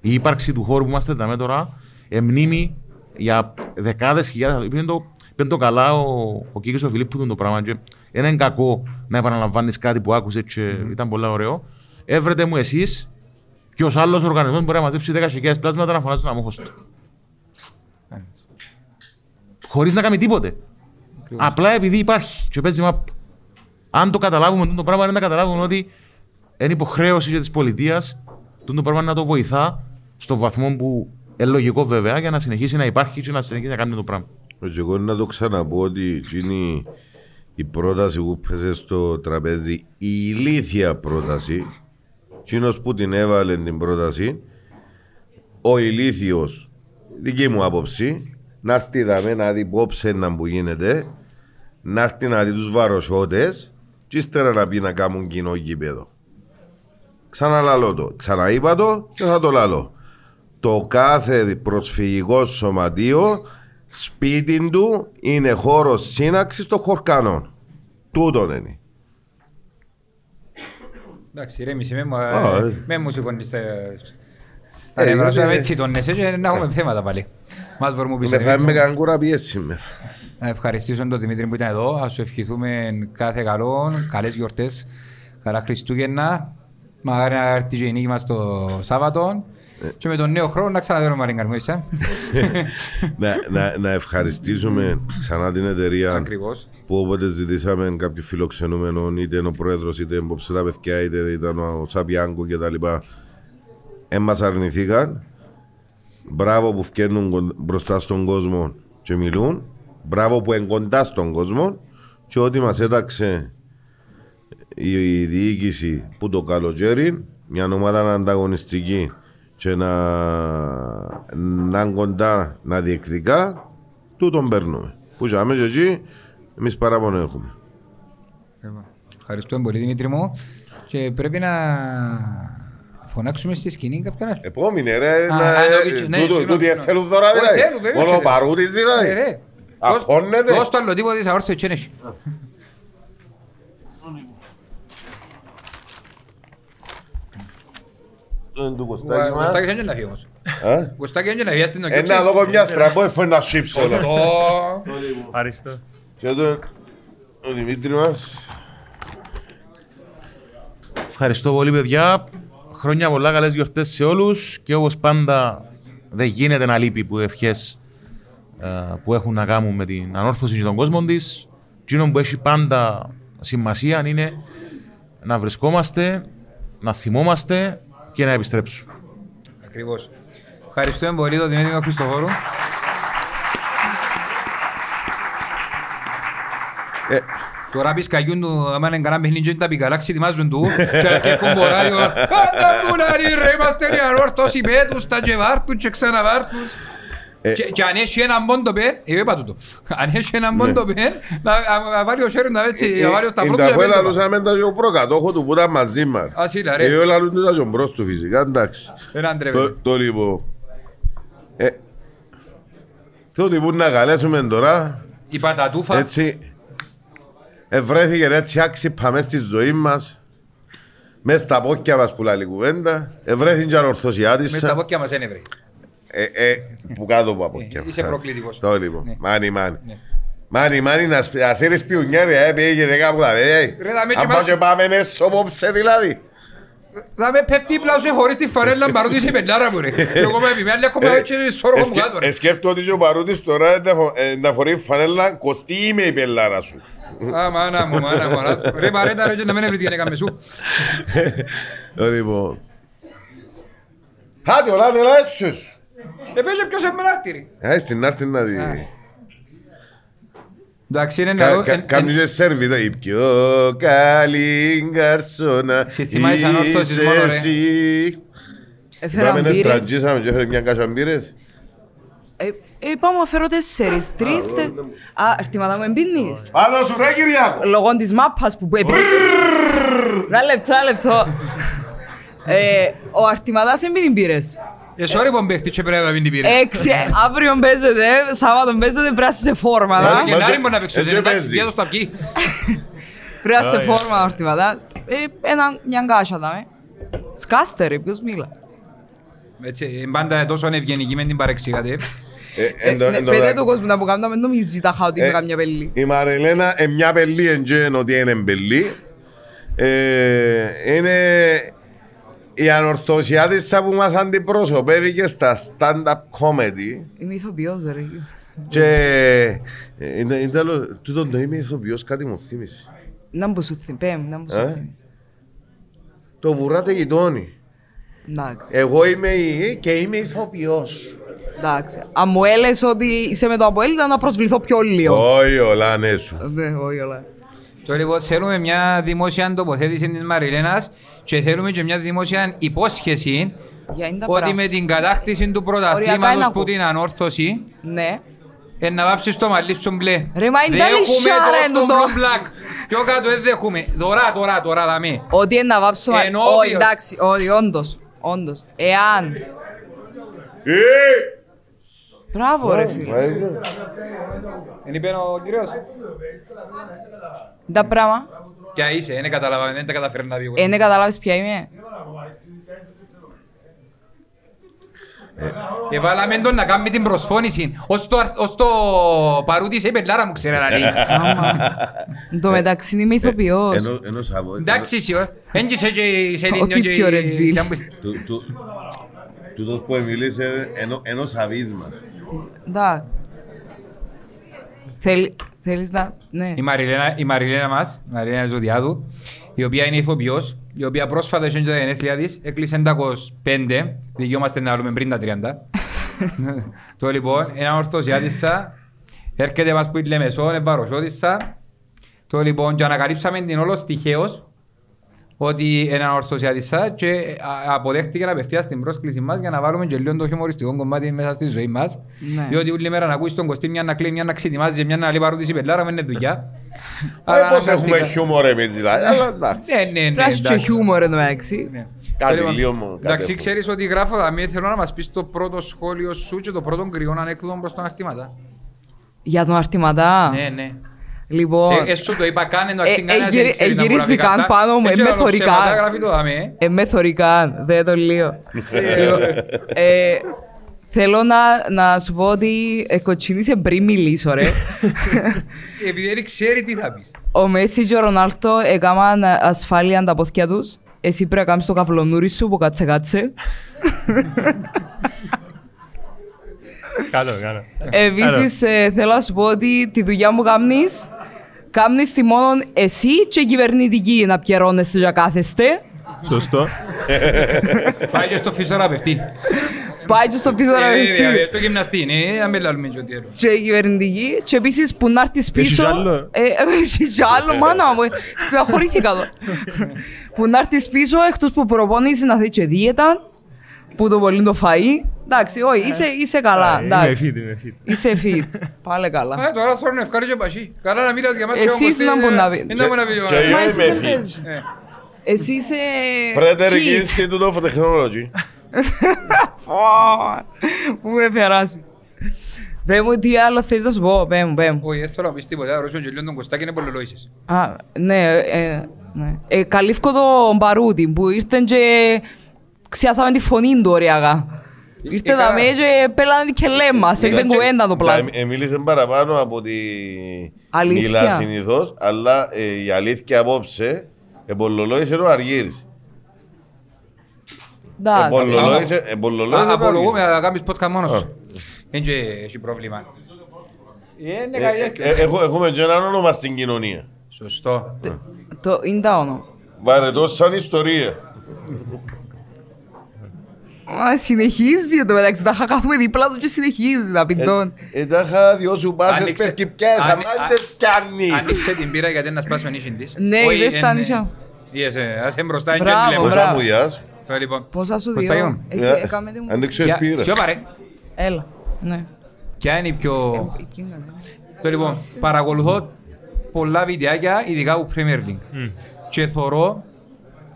η ύπαρξη του χώρου που είμαστε τα τώρα, εμνήμη για δεκάδες χιλιάδες. Είπε το, είπε το καλά ο, ο Κίκης ο Φιλίππου τον το πράγμα. Και δεν είναι κακό να επαναλαμβάνεις κάτι που άκουσες και ήταν πολύ ωραίο. Έβρετε μου εσείς ποιο άλλος οργανισμός μπορεί να μαζέψει 10 χιλιάδες πλάσματα να φωνάζεις τον αμόχωστο. Χωρίς να κάνει τίποτε. Απλά επειδή υπάρχει και παίζει map. Αν το καταλάβουμε το πράγμα, είναι να καταλάβουμε ότι είναι υποχρέωση για της πολιτείας το πράγμα να το βοηθά στο βαθμό που είναι λογικό βέβαια για να συνεχίσει να υπάρχει και να συνεχίσει να κάνει το πράγμα. Και εγώ να το ξαναπώ ότι εκείνη η πρόταση που πέσε στο τραπέζι, η ηλίθια πρόταση, εκείνος που την έβαλε την πρόταση, ο ηλίθιος, δική μου άποψη, να έρθει δαμέ να δει πόψε να που γίνεται, να έρθει να δει τους βαροσότες και ύστερα να πει να κάνουν κοινό γήπεδο. Ξαναλαλώ το, ξαναείπα το και θα το λαλώ. Το κάθε προσφυγικό σωματείο σπίτι του είναι χώρος σύναξης των χορκανών. Τούτον είναι. Εντάξει, ρε μισή, με μου- Α, ε. με μου σηκώνεις τα... Ε, Τα νεύρα σου, είναι- έτσι τον εσέ και να έχουμε θέματα πάλι. Μας μπορούμε πίσω. Με θα είμαι κανκούρα πιέση σήμερα. Να ευχαριστήσω τον Δημήτρη που ήταν εδώ. Α σου ευχηθούμε κάθε καλό, καλές γιορτές, καλά Χριστούγεννα. Μαγάρι να έρθει και η νίκη μας το Σάββατο. Και με τον νέο χρόνο να ξαναδέρουμε Μαρίνκα μου, είσαι. *laughs* να, να, να ευχαριστήσουμε ξανά την εταιρεία Ακριβώς. που όποτε ζητήσαμε κάποιο φιλοξενούμενο, είτε είναι ο πρόεδρος, είτε είναι τα παιδιά, είτε ήταν ο Σαπιάνκο κτλ. Δεν μας αρνηθήκαν. Μπράβο που φτιάχνουν κον- μπροστά στον κόσμο και μιλούν. Μπράβο που είναι κοντά στον κόσμο. Και ό,τι μας έταξε η, η διοίκηση που το καλοκαίρι, μια ομάδα ανταγωνιστική και να, να είναι κοντά να διεκδικά, τούτον παίρνουμε. Που και άμεσα εκεί, εμείς παράπονο έχουμε. Ευχαριστούμε πολύ Δημήτρη μου. Και πρέπει να φωνάξουμε στη σκηνή κάποιον άλλο. Επόμενη ρε, Α, να- α, ε, ναι, τούτο- ναι, τούτοι συγγνώμη, ε, θέλουν δώρα Όχι, δηλαδή. θέλουν, βέβαια, Μόνο ο θέλουν. παρούτης δηλαδή. Ε, ρε. Αγχώνεται. Δώσ' δώσ' το αλλοτύπο της αόρθωσης και νέχει. Είναι του Κωστάκη Ο μας. Κωστάκης δεν είναι να φύγει όμως. Ε; Ο Κωστάκης δεν είναι να φύγει, ας την Ε, νοικιώξεις. να δω μιας στραμπό, έφερε ένα σίψ όλο. Σωστό. Ευχαριστώ. Και εδώ ο Δημήτρη μας. Ευχαριστώ πολύ, παιδιά. Χρόνια πολλά, καλές γιορτές σε όλους. Και όπως πάντα, δεν γίνεται να λείπει που ευχές που έχουν να κάνουν με την ανόρθωση των κόσμων της. Εκείνο που έχει πάντα σημασία είναι να βρισκόμαστε, να θυμόμαστε και να επιστρέψουμε. Ακριβώς. Ευχαριστούμε πολύ τον Δημήτρη Χριστοφόρου. Ε, Τώρα πεις καγιούν του, άμα είναι κανένα παιχνίδι και τα πικαλάξει ετοιμάζουν του και και έχουν ποράδιο «Άντα πουλάρι ρε, είμαστε οι ανόρθωσοι πέτους, τα και βάρτουν και ξαναβάρτουν». Ε. Και- Και αν έχει έναν πόντο πεν, εγώ είπα τούτο, *laughs* αν έχει έναν πόντο πεν, να- να να βάλει ο Σέρου να έτσι, να βάλει ο Σταυρό Είναι του τα να φέλα πέντε. λούσαμε τα και ο προκατόχο του που ήταν μαζί μας. Ας είναι, ρε. Και εγώ λαλούν τα και ο μπρος του φυσικά, εντάξει. Δεν Το, αντρεύεται. το λοιπόν. Ε, θέλω ότι που να καλέσουμε τώρα, Η πατατούφα, έτσι, ευρέθηκε έτσι άξιπα μες στη ζωή μας, μες στα πόκια μας που λέει κουβέντα, ευρέθηκε και μες ανορθωσιάτισσα. στα πόκια μας είναι βρε. Ε, ε, που κάτω από πόκια Ε, μας. είσαι προκλητικός. Το λοιπόν, Ναι. μάνι μάνι. Ναι. Μάνι μάνι να σπ- να σύρεις πιουνιάρια, ε, πήγε γενικά που τα λέει. Ρε, δάμε και Αν μας- πάω και πάμε έσω απόψε δηλαδή. Θα με πέφτει πλάσου χωρίς τη φαρέλα παρότι είσαι πεντάρα μου ρε. Εγώ με επιμένει ακόμα Ε, έτσι σώργο μου κάτω ρε. Εσκέφτω ότι και ο Παρούτης τώρα να φο- ε, να φορεί φανέλα κοστί είμαι η πελάρα σου. Α, μάνα μου, μάνα μου. αλλά- Ρε παρέτα ρε και να μην έβρεις γενέκα με σου. Λοιπόν. Άντε όλα είναι λάσσος. Επέζε ποιος εμένα άρτη ρε. Ε, στην άρτη να δει. Εντάξει είναι να Κα- δω. κα- εν- Κάνεις εν- και σερβιτό. Η πιο καλή γκαρσόνα Σε θυμάσαι ανόρθωσης μόνο, ρε. εσύ. Έφερα Πάμε να μπύρες. στρατζήσαμε και έφερε μια κάσα μπύρες. Ε, ε, Είπαμε να φέρω τέσσερις, τρεις. τε- Α, ερτήματα μου εμπίνεις. Πάνω σου ρε Κυριάκο. Λόγω της μάπας που έπρεπε. Ένα λεπτό, ένα λεπτό. Ε, Ο Αρτηματάς εμπίνει μπύρες. Ε, sorry που μπέχτη και πρέπει να μην την πήρε. Έξι, αύριο παίζεται, Σάββατο παίζεται, πρέπει να είσαι σε φόρμα. Ε, δα. και να μπορεί να παίξω, Έτσι εντάξει, παίζει. πιέτω στο αρκεί. Πρέπει να είσαι σε φόρμα, Αρτηματά. Ε, Ένα, μια γκάσα δάμε. Σκάστε ρε, ποιος μίλα. Έτσι, η μπάντα τόσο ευγενική με την παρεξηγάτε. Ε, Ε, εν τω- ναι, εν τω Πέτε μεταξύ- του κόσμου να που κάνουμε, μην νομίζεις τα χαότι Ε, με καμιά πελή. Η Μαριλένα είναι μια πελή εντζέν ότι είναι πελή. Ε, είναι η ανορθωσιάτισσα που μας αντιπροσωπεύει και στα stand-up comedy. Είμαι ηθοποιός ρε. Και ε, είναι- είναι τέλος, τούτον το είμαι ηθοποιός κάτι μου θύμισε. Να μου σου θυμ, πέμ, να μου σου Ε; θυμ. Το βουράτε γειτόνι. Εντάξει, Εγώ είμαι η και είμαι ηθοποιός. εντάξει. Αν μου έλεγες ότι είσαι με το Αποέλ, ήταν να προσβληθώ πιο λίγο. Όχι όλα ναι σου. Ναι, όχι όλα. Τώρα λοιπόν θέλουμε μια δημόσια τοποθέτηση της Μαριλένας και θέλουμε και μια δημόσια υπόσχεση Για είναι τα ότι πράγματα. με την κατάκτηση του Οριακά πρωταθλήματος είναι που ακού. την ανόρθωση Ναι. Ε, να βάψεις το μαλλί σου μπλε. Ρε, μα είναι Δεν τα έχουμε λυσάρα το είναι στο το. blue black. Πιο κάτω δεν δέχουμε. Δωρά, τώρα, τώρα, δαμέ. Ότι είναι να βάψω... Ενώ Όχι, όποιος- εντάξει, όχι, όντως. Όντως. Εάν... Ε! Μπράβο ρε φίλε. Δεν είπε ο κύριος. Τα πράγμα. Ποια είσαι, δεν καταλάβα, δεν τα καταφέρει να πει. Ε, δεν καταλάβεις ποια είμαι. Εβάλαμε τον να κάνει την προσφώνηση. Ως το, ως το παρούτι σε πελάρα μου ξέρει να λέει. Άμα. Εν τω μεταξύ είμαι ηθοποιός. Ενώ- ενώ Σαββό- Εντάξει εσύ, ε. Έντυσε και σε λίνιο Ό,τι και... πιο ρεζίλ. Του- του- Τούτος που μίλησε ενώ- ενός αβής μας. Εντάξει. Θέλει- Θέλεις να... Ναι. Η Μαριλένα, η Μαριλένα μας, η Μαριλένα Ζωδιάδου, η οποία είναι ηθοποιός, η οποία πρόσφατα είχε τα γενέθλια της, έκλεισε 5, δικαιόμαστε να λέμε πριν τα 30. *laughs* Το λοιπόν, ένα ορθοσιάτισσα, έρχεται μας που είναι Λεμεσό, ευαροσιώτισσα. Το λοιπόν, και ανακαλύψαμε την όλος τυχαίως, ότι ένα ορθοσιάτισσα και α- αποδέχτηκε απευθείας την πρόσκληση μας για να βάλουμε και λίγο το χιουμοριστικό κομμάτι μέσα στη ζωή μας. Ναι. Διότι όλη μέρα να ακούεις τον Κωστή μια να κλαίει, μια να ξετοιμάζει και μια να λέει παρότι η πελάρα μου είναι δουλειά. Ε, Πώς αναγκαστικά- έχουμε χιούμορ εμείς δηλαδή, αλλά εντάξει. Ναι, ναι, ναι. Πρέπει να έχεις και εντάξει. χιούμορ εν τω μεταξύ. Ναι. Κάτι Λοιπόν, λίγο μου, κάτι Εντάξει, έχω. ξέρεις ότι γράφω δαμέ, θέλω να μας πεις το πρώτο σχόλιο σου και το πρώτο κρυό ανέκδοτο προς τον αρτήματα. Για τον αρτηματά. Ναι, ναι. Λοιπόν, Ε, ε, σου το είπα καν, ενώ Ε, αξί κανένας ε, δεν γυρι- ξέρει ε, να μπορεί να γυρίζει πει καν κατά. πάνω μου, Ε, ε, και με άλλο θωρεί ψέματα, καν. γράφει το δαμέ. ε, με θωρεί καν, δεν το λέω. Λοιπόν, ε, Θέλω να, να σου πω ότι ε, κοτσίνησε πριν μιλήσω ρε. *laughs* Επειδή δεν ξέρει τι θα πεις. Ο Μέση και ο Ρονάλτο έκαναν ασφάλεια τα πόθηκια τους. Εσύ πρέπει να κάνεις το καυλονούρι σου που κάτσε κάτσε. Κάτω, κάτω. Επίσης ε, θέλω να σου πω ότι τη δουλειά μου κάνεις Κάνεις τη μόνο εσύ και η κυβερνητική να πιερώνεστε για κάθεστε; Σωστό. Πάει και στο φυσιοθεραπευτή. Πάει και στο Ε, φυσιοθεραπευτή. βέβαια, Στο γυμναστή, ναι, να μην λαλούμε και ό,τι άλλο. και η κυβερνητική και επίσης που να έρθεις πίσω... κι άλλο; Ε, Έχει κι άλλο, μάνα μου, στεναχωρήθηκα εδώ. που να έρθεις πίσω, εκτός που προπονείς να θέλει και δίαιτα, που το πολύ το φαΐ. Εντάξει, όχι, είσαι, είσαι καλά, Είμαι εντάξει. fit, είμαι fit. Είσαι fit, *laughs* πάλι καλά. Α, τώρα θέλω να ευχαριστώ και πασί. Καλά να μιλάς για μας. Εσείς να μου να πείτε. Δεν να μου να πει. Και ε, Μα εγώ εσύ είμαι δεν fit. θέλεις. Εσύ είσαι Φρέτερικ fit. Institute of Technology. *laughs* Πω, Πού με περάσει. Πες μου τι άλλο θες να σου πω, πες μου, πες μου. Όχι, δεν θέλω να πεις τίποτα. Ρώσιο και λίγο τον Κωστάκη είναι πολλολόησες. Α, ναι, ε, ναι. Ε, καλύφκω τον Παρούτη που ήρθαν και ξιάσαμε τη φωνή του ωριακά. Ήρθε Ε, τα καλά. με και πέλανε και λέμα, σε ήταν κουβέντα το πλάσμα. Ε, Μίλησε παραπάνω από τη Αλήθεια. μιλά συνήθως, αλλά ε, η αλήθεια απόψε εμπολολόησε ο Αργύρης. Εντάξει. Εμπολολόησε εμπολολόησε Α, ο Απολογούμε Αργύρης. να κάνεις podcast μόνος Α. σου. Δεν και έχει πρόβλημα. Είναι Ε, καλή ε, έκθεση. ε, έχω- Έχουμε και έναν όνομα στην κοινωνία. Σωστό. Το είναι τα όνομα. Βαρετός σαν ιστορία. Α, συνεχίζει εδώ μεταξύ, τα είχα κάθομαι δίπλα τους και συνεχίζει να πει τον. Ε, τα είχα δυο σου πάσες Άνοιξε- περκυπιές, Άνοι- αμάντες κάνεις. Άνοιξε την πύρα γιατί να σπάσει ο νύχιν της. Ναι, Όχι, είδες τα εν- νύχια. Είδες, ε, ας είναι μπροστά, είναι Μπράβο, και λέμε. Πόσα μπράβο. μου γιάς. Το λοιπόν. Πόσα σου Κωστάκη δύο. μου. Εσύ Ε, έκαμε τη μου. Ανοίξε Ποια- σπίρα. Σιωπα ρε. Έλα, ναι. Ποια είναι η πιο... Εκείνα, ναι. Το λοιπόν, παρακολουθώ πολλά βιντεάκια, ειδικά από Premier League. Και θωρώ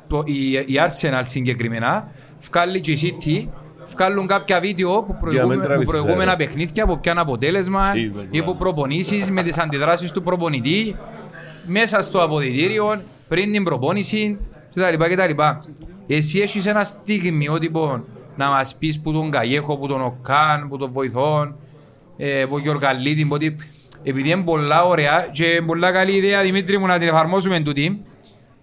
το, η, η Arsenal συγκεκριμένα, βγάλει και η City, βγάλουν κάποια βίντεο που, προηγούμε, που τραβήσεις, προηγούμενα ε. παιχνίδια, από ποιο αποτέλεσμα Sí, βέβαια. ή από προπονήσεις με τις αντιδράσεις του προπονητή μέσα στο αποδητήριο, πριν την προπόνηση κτλ. κτλ. Εσύ έχεις ένα στιγμιότυπο να μας πεις που τον Καγέχο, που τον Οκάν, που τον Βοηθόν, ε, που Γιωργαλίτη, που ότι επειδή είναι πολλά ωραία και είναι πολλά καλή ιδέα Δημήτρη μου να την εφαρμόσουμε τούτη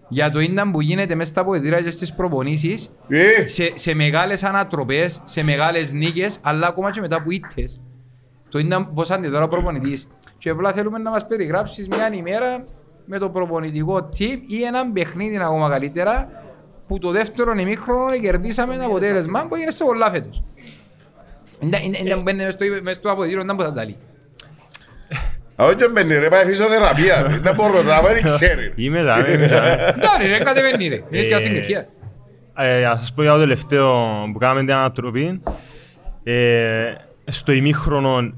για το ίνταν που γίνεται μέσα στα αποδητήρια και στις προπονήσεις Ε, σε, σε μεγάλες ανατροπές, σε μεγάλες νίκες, αλλά ακόμα και μετά που ήττες. Το ήταν πώς αντιδρά ο προπονητής. Και απλά θέλουμε να μας περιγράψεις μια ημέρα με το προπονητικό tip ή έναν παιχνίδι ακόμα καλύτερα που το δεύτερο ημίχρονο κερδίσαμε ένα αποτέλεσμα που έγινε σε πολλά φέτος. Ήταν- ήταν- Ήταν μπαίνει μες στο- μες στο αποδητήριο, ήταν που θα τα λέει. Όχι και μπαίνει ρε, πάει φυσιοθεραπεία. ρε. Δεν μπορώ να δεν ξέρει. *laughs* Είμαι ζάμε, είμαι ζάμε. Ναι ρε, κατεβαίνει ρε. Μείνεις και στην Ε, Κερκία. Ε, να σας πω για το τελευταίο που κάναμε την ανατροπή. Ε, στο ημίχρονο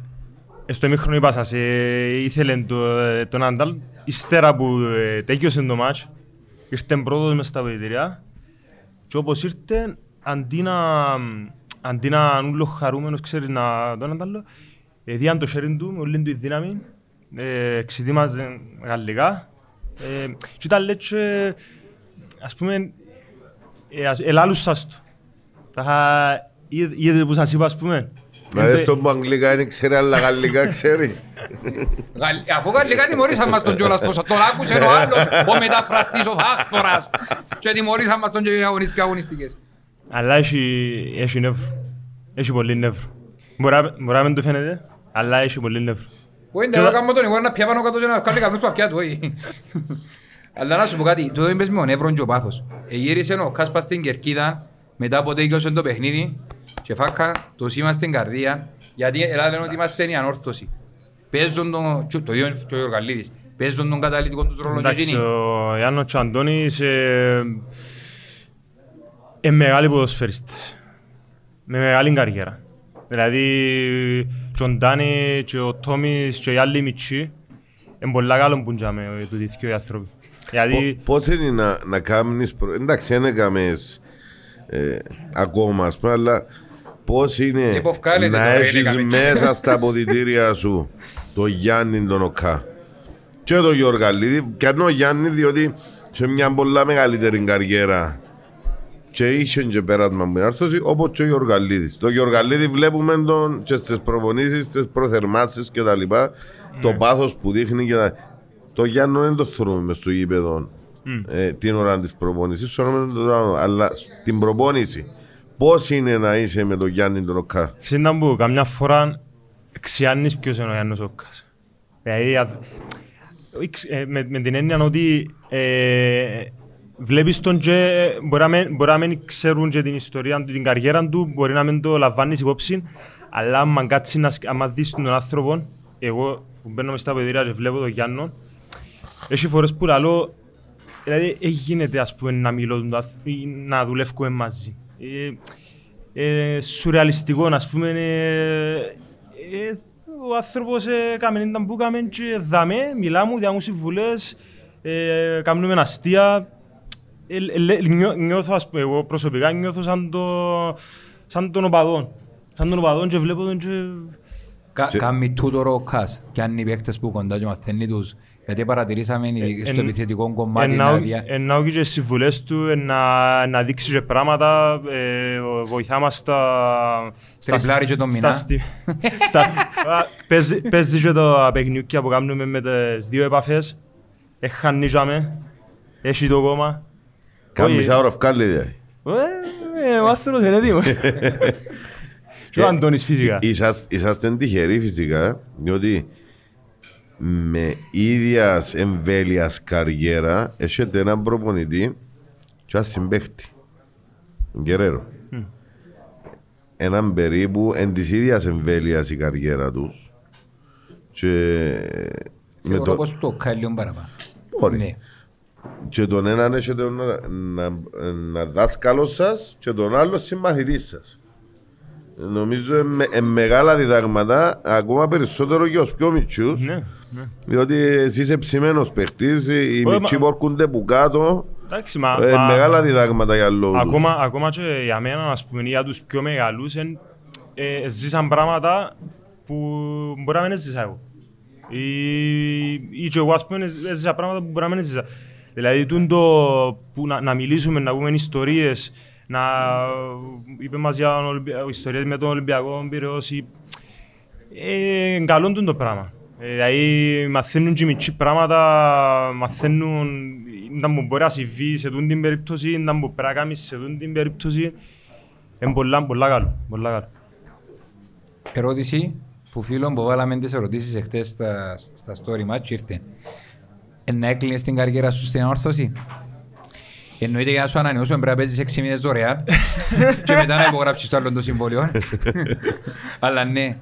στο ημίχρονο είπα σας, ε, ήθελε το, ε, τον Αντάλ, ύστερα που ε, τέκειωσε το μάτς, ήρθε πρώτος μες στα βοηθηριά και όπως ήρθε, αντί να, αντί να είναι ούλος χαρούμενος, ξέρεις, να τον Αντάλ, ε, διάν το χέρι του με όλη του η δύναμη, ε, εξητήμαζε γαλλικά ε, και ήταν λέει και, ας πούμε, ε, ας- ελάλους σας το. Τα είχα- είδε- Είδετε που σας είπα, ας πούμε. Να δεις τον που αγγλικά δεν ξέρει, αλλά γαλλικά ξέρει. Γαλλ- Αφού γαλλικά τιμωρήσαν μας τον κιόλας πως τον άκουσε ο άλλος, ο μεταφραστής, ο φάκτορας και τιμωρήσαν μας τον και αγωνιστικές αγωνιστικές. Αλλά έχει, έχει νεύρο. Έχει πολύ νεύρο. Μπορεί να- μπορεί να μην το φαίνεται, αλλά έχει πολύ νεύρο. Όχι, δεν θα κάνουμε τον εγώ να πια πάνω κάτω και να βγάλει καπνούς που αυτιά του, όχι. Αλλά να σου πω κάτι, το είπες με ο νεύρον και ο πάθος. Εγύρισε ο Κάσπας στην Κερκίδα, μετά από τέκειωσε το παιχνίδι και φάκα το σήμα στην καρδία, γιατί Ελλάδα λένε ότι είμαστε η ανόρθωση. Παίζουν τον, και το ίδιο και ο Γιωργαλίδης, παίζουν τον καταλήτικο τους ρόλο και Εντάξει, εκείνοι. ο Ιάννος και ο Αντώνης ε, είναι μεγάλοι ποδοσφαιριστές. Με μεγάλη καριέρα. Δηλαδή, και ο Ντάνι και ο Τόμις και οι άλλοι μητσοί είναι πολλά καλό που τζάμε του δίθκιο οι άνθρωποι. Γιατί Πώς είναι να, να κάνεις, προ... εντάξει δεν έκαμες ε, ακόμα ας πούμε, αλλά πώς είναι Υποφκάλετε να τώρα, είναι έχεις καμία. μέσα στα αποδητήρια σου το Γιάννη τον Οκά και το Γιώργαλίδη, πιάνω ο Γιάννη διότι σε μια πολλά μεγαλύτερη καριέρα και είχε και πέρασμα μου άρθρωση όπως και ο Γιωργαλίδης. Το Γιωργαλίδη βλέπουμε τον και στις προπονήσεις, στις προθερμάσεις και τα λοιπά, το πάθος που δείχνει και τα... Το Γιάννο δεν το θεωρούμε μες στο γήπεδο ε, την ώρα της προπονήσης, θεωρούμε το άλλο, αλλά στην προπόνηση πώς είναι να είσαι με τον Γιάννη τον Οκά. Ξέρετε που καμιά φορά ξιάνεις ποιος είναι ο Γιάννος Όκας. Δηλαδή, α- εξ- ε, με, με την έννοια ότι ε, βλέπεις τον και μπορεί να μην- μπορεί να μην ξέρουν και την ιστορία του, την καριέρα του, μπορεί να μην το λαμβάνεις υπόψη, αλλά άμα κάτσεις να, σκ- άμα δεις τον άνθρωπο, εγώ που μπαίνω μες στα παιδίρια και βλέπω τον Γιάννο, έχει φορές που λαλώ, δηλαδή δεν γίνεται ας πούμε να μιλώ τον αθ- ή να δουλεύουμε μαζί. Ε, ε, σουρεαλιστικό, ας πούμε, ε, ε, ο άνθρωπος έκαμε ήταν που έκαμε και δαμε, μιλάμε, διάμουν συμβουλές, ε, κάνουμε αστεία. Ε, ε, λέ- νιώ- νιώθω, ας πούμε, εγώ προσωπικά νιώθω σαν, το, σαν τον οπαδόν. Σαν τον οπαδόν και βλέπω τον και... Κα- Και- Κάνει τούτο ο Κας και αν οι παίκτες που κοντά και μαθαίνει τους γιατί παρατηρήσαμε Ε, στο εν- επιθετικό κομμάτι Εννοώ- να δια... Εννοώ και τις συμβουλές του, ε, να, να δείξει και πράγματα, ε, βοηθά μας στα... στα- Τριπλάρει και τον στα μηνά. στι- στα- α, παίζει- Παίζει και τα παιχνιούκια που κάνουμε με τις δύο επαφές. Εχανίζαμε, έχει το κόμμα. Κάνει Όχι. μισά ώρα βγάλει δηλαδή. Ε, ε, Ο άνθρωπος είναι έτοιμος. *laughs* Και ο Αντώνης φυσικά. Είσαστε, είσαστε τυχεροί φυσικά, διότι με ίδιας εμβέλειας καριέρα έχετε έναν προπονητή και έναν συμπαίχτη. Τον Γκερέρο. Έναν περίπου εν της ίδιας εμβέλειας η καριέρα τους. Και με Θεωρώ το, πως το Κας λίγο παραπάνω. Μπορεί. Ναι. και τον έναν έχετε να, να, να δάσκαλος σας και τον άλλο συμμαθητή σας. Νομίζω είναι ε, μεγάλα διδάγματα, ακόμα περισσότερο για τους πιο μητσούς. Ναι, ναι. Διότι εσύ είσαι ψημένος παίχτης, οι μα- μητσοί πορκούνται που κάτω. Εντάξει, μα... Ε, μα- μεγάλα διδάγματα για λόγους. Ακόμα, ακόμα και για μένα, ας πούμε, για τους πιο μεγαλούς, εν, ε, ζήσαν πράγματα που μπορεί να μην ζήσα εγώ. Ή, ή και εγώ, ας πούμε, έζησα πράγματα που μπορεί να μην ζήσα. Δηλαδή, τούν το που να, να μιλήσουμε, να πούμε ιστορίες, να είπε μας για τον Ολυμπια- ιστορίες με τον Ολυμπιακό Πυραιός, ή- ε, καλό τούν το πράγμα. Ε, Δηλαδή, μαθαίνουν και οι μητσοί πράγματα, μαθαίνουν να μου μπορεί να συμβεί σε τούν την περίπτωση, να μου πρέπει να κάνεις σε τούν την περίπτωση. Είναι πολλά, πολλά καλό. Πολλά καλό. Ερώτηση που φίλων που βάλαμε τις ερωτήσεις εχθές στα, στα story match ήρθε. Ε, να έκλεινες την καριέρα σου στην όρθωση. Εννοείται για να σου ανανεώσουμε πρέπει να παίζεις 6 μήνες δωρεάν *laughs* και μετά να υπογράψεις το άλλο το συμβόλαιο. *laughs* Αλλά ναι,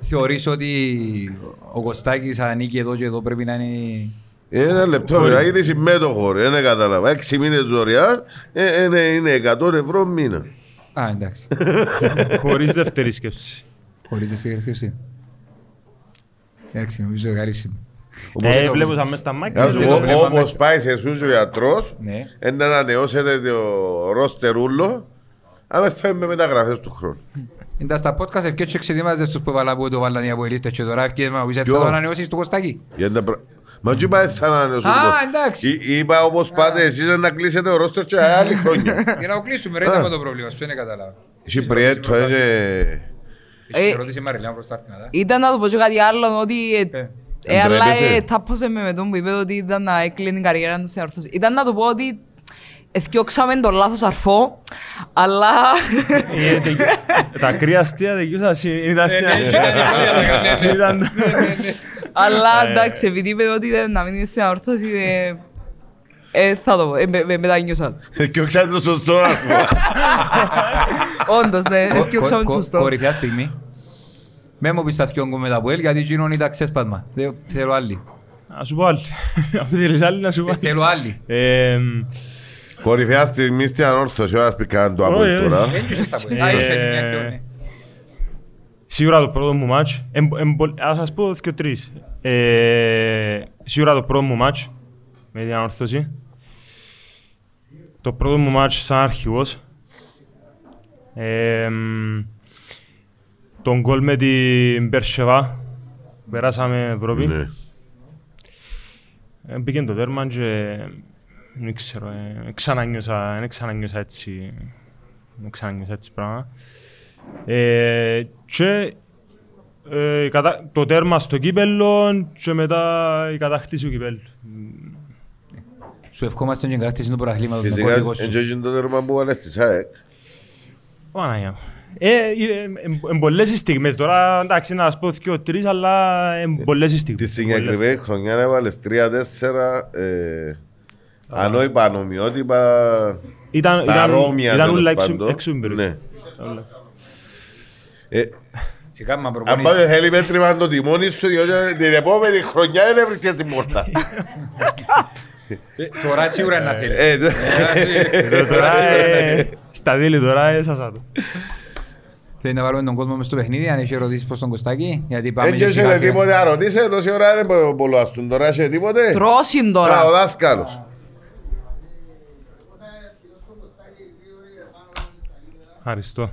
θεωρείς ότι ο Κωστάκης ανήκει εδώ και εδώ πρέπει να είναι... Ένα λεπτό, ρε, είναι συμμέτοχο, ρε, δεν κατάλαβα. Έξι μήνες δωρεάν, ε, είναι, είναι 100 ευρώ μήνα. Α, εντάξει. *laughs* Χωρίς δεύτερη σκέψη. Χωρίς τη συγκεκριμένη. Εντάξει, νομίζω καλύψιμο. Ε, βλέπω σαν μες στα μάκια. Να σου το πω, βλέμμα όπως μέσα. πάει σε εσούς ο γιατρός, Ναι. ε, να ανανεώσετε το ρόστερούλο, άμα θα είμαι μεταγραφές του χρόνου. Ήταν στα podcast ευκαιρίες και ξετοιμάζες τους που βάλα που το βάλαν οι αποελίστες και τώρα και μα πεις θα Ποιο; το ανανεώσεις του Κωστάκη. Για να πρα- Μα τι είπα θα ανανεώσουν Α, το- εντάξει. Εί- Είπα όπως πάτε εσείς να κλείσετε ο ρόστερ και άλλη χρόνια. *laughs* Για να το κλείσουμε, ρε, ήταν το πρόβλημα, σου είναι κατάλαβα. Εσύ Πριέτο είναι... Έχει Ε, ερώτηση η Μαριλιά προς τα αρτήματα. Ήταν να του πω και κάτι άλλο, ότι... ε, Ε. Ε, αλλά Εντρέπεσαι. ε, τάπωσε με με τον που είπε ότι ήταν να έκλεινε η καριέρα του στην ορθώση. Ήταν να του πω ότι εθιώξαμε τον λάθος αρφό, αλλά... Ε, τε- Τα κρύα αστεία δικιούσα ήταν αστεία. ναι, ήταν η ναι, ναι. Ήταν- Αλλά Ε. εντάξει, επειδή είπε ότι ήταν να μείνει στην ορθώση, ε, ε, θα το πω, ε, με- με- μετάνιωσα. Και ξέρετε το σωστό άρθρο. Όντως, ναι, εθιώξαμε το σωστό. Κορυφιά στιγμή. Με μου πεις τα θκιόγκο με τα πουέλ γιατί γίνον ήταν ξέσπασμα. Δεν- Θέλω άλλη. Να σου πω άλλη. *laughs* Αν θέλεις άλλη να σου πω Ε, άλλη. Θέλω άλλη. Ε, Κορυφαία στιγμή στην ανόρθωση, ο πει καν το από Όχι, όχι. τώρα. Δεν είχες τα πουέλ. Ε, Α, είσαι μια και ναι. Σίγουρα το πρώτο μου μάτς, εμ- εμπο- ας σας πω και τρεις. Ε, σίγουρα το πρώτο μου μάτς με την ανόρθωση. Το πρώτο μου μάτς σαν αρχηγός. Ε, μ, τον γκολ με την Περσεβά. Περάσαμε Ευρώπη. Ναι. Ε, Μπήκε το τέρμα και δεν ξέρω, ε, δεν ξανανιώσα, δεν ξανανιώσα έτσι, δεν ξανανιώσα έτσι πράγμα. Ε, και ε, η κατα- το τέρμα στο κύπελλο και μετά η κατακτήση του κυπέλλου. Σου ευχόμαστε και κατάκτηση του πρωταθλήματος με Φυσικά, κώδικο σου. έτσι είναι το τέρμα που βάλες στη ΣΑΕΚ. Παναγία μου. Ε, ε, ε, ε, πολλές οι στιγμές τώρα, εντάξει, να σας πω δύο τρεις, αλλά ε, πολλές οι Τη στιγμές. συγκεκριμένη χρονιά έβαλες τρία-τέσσερα ε, ανώυπα ανομοιότυπα Ήταν, ήταν, παρόμοια ήταν τέλος όλα έξω, πάντων. έξω την περιοχή. Ναι. Ε, Έκανα Αν προπονήσεις. πάμε θέλει μέτρημα το τιμόνι σου, διότι την επόμενη χρονιά δεν έβρισκες την πόρτα. Ε, Τώρα σίγουρα είναι να θέλεις. Ε, το- Ε, Τώρα, ε, στα δίλη τώρα, ε, σας άτω. Θέλει να βάλουμε τον κόσμο μες στο παιχνίδι, αν έχει ερωτήσεις προς τον Κωστάκη, γιατί πάμε Δεν και έχετε σιγά σιγά. τίποτε να ρωτήσετε, τόση ώρα δεν πολλοαστούν. Τώρα έχετε τίποτε. Τρώσιν Α, ο τώρα. δάσκαλος. Ευχαριστώ.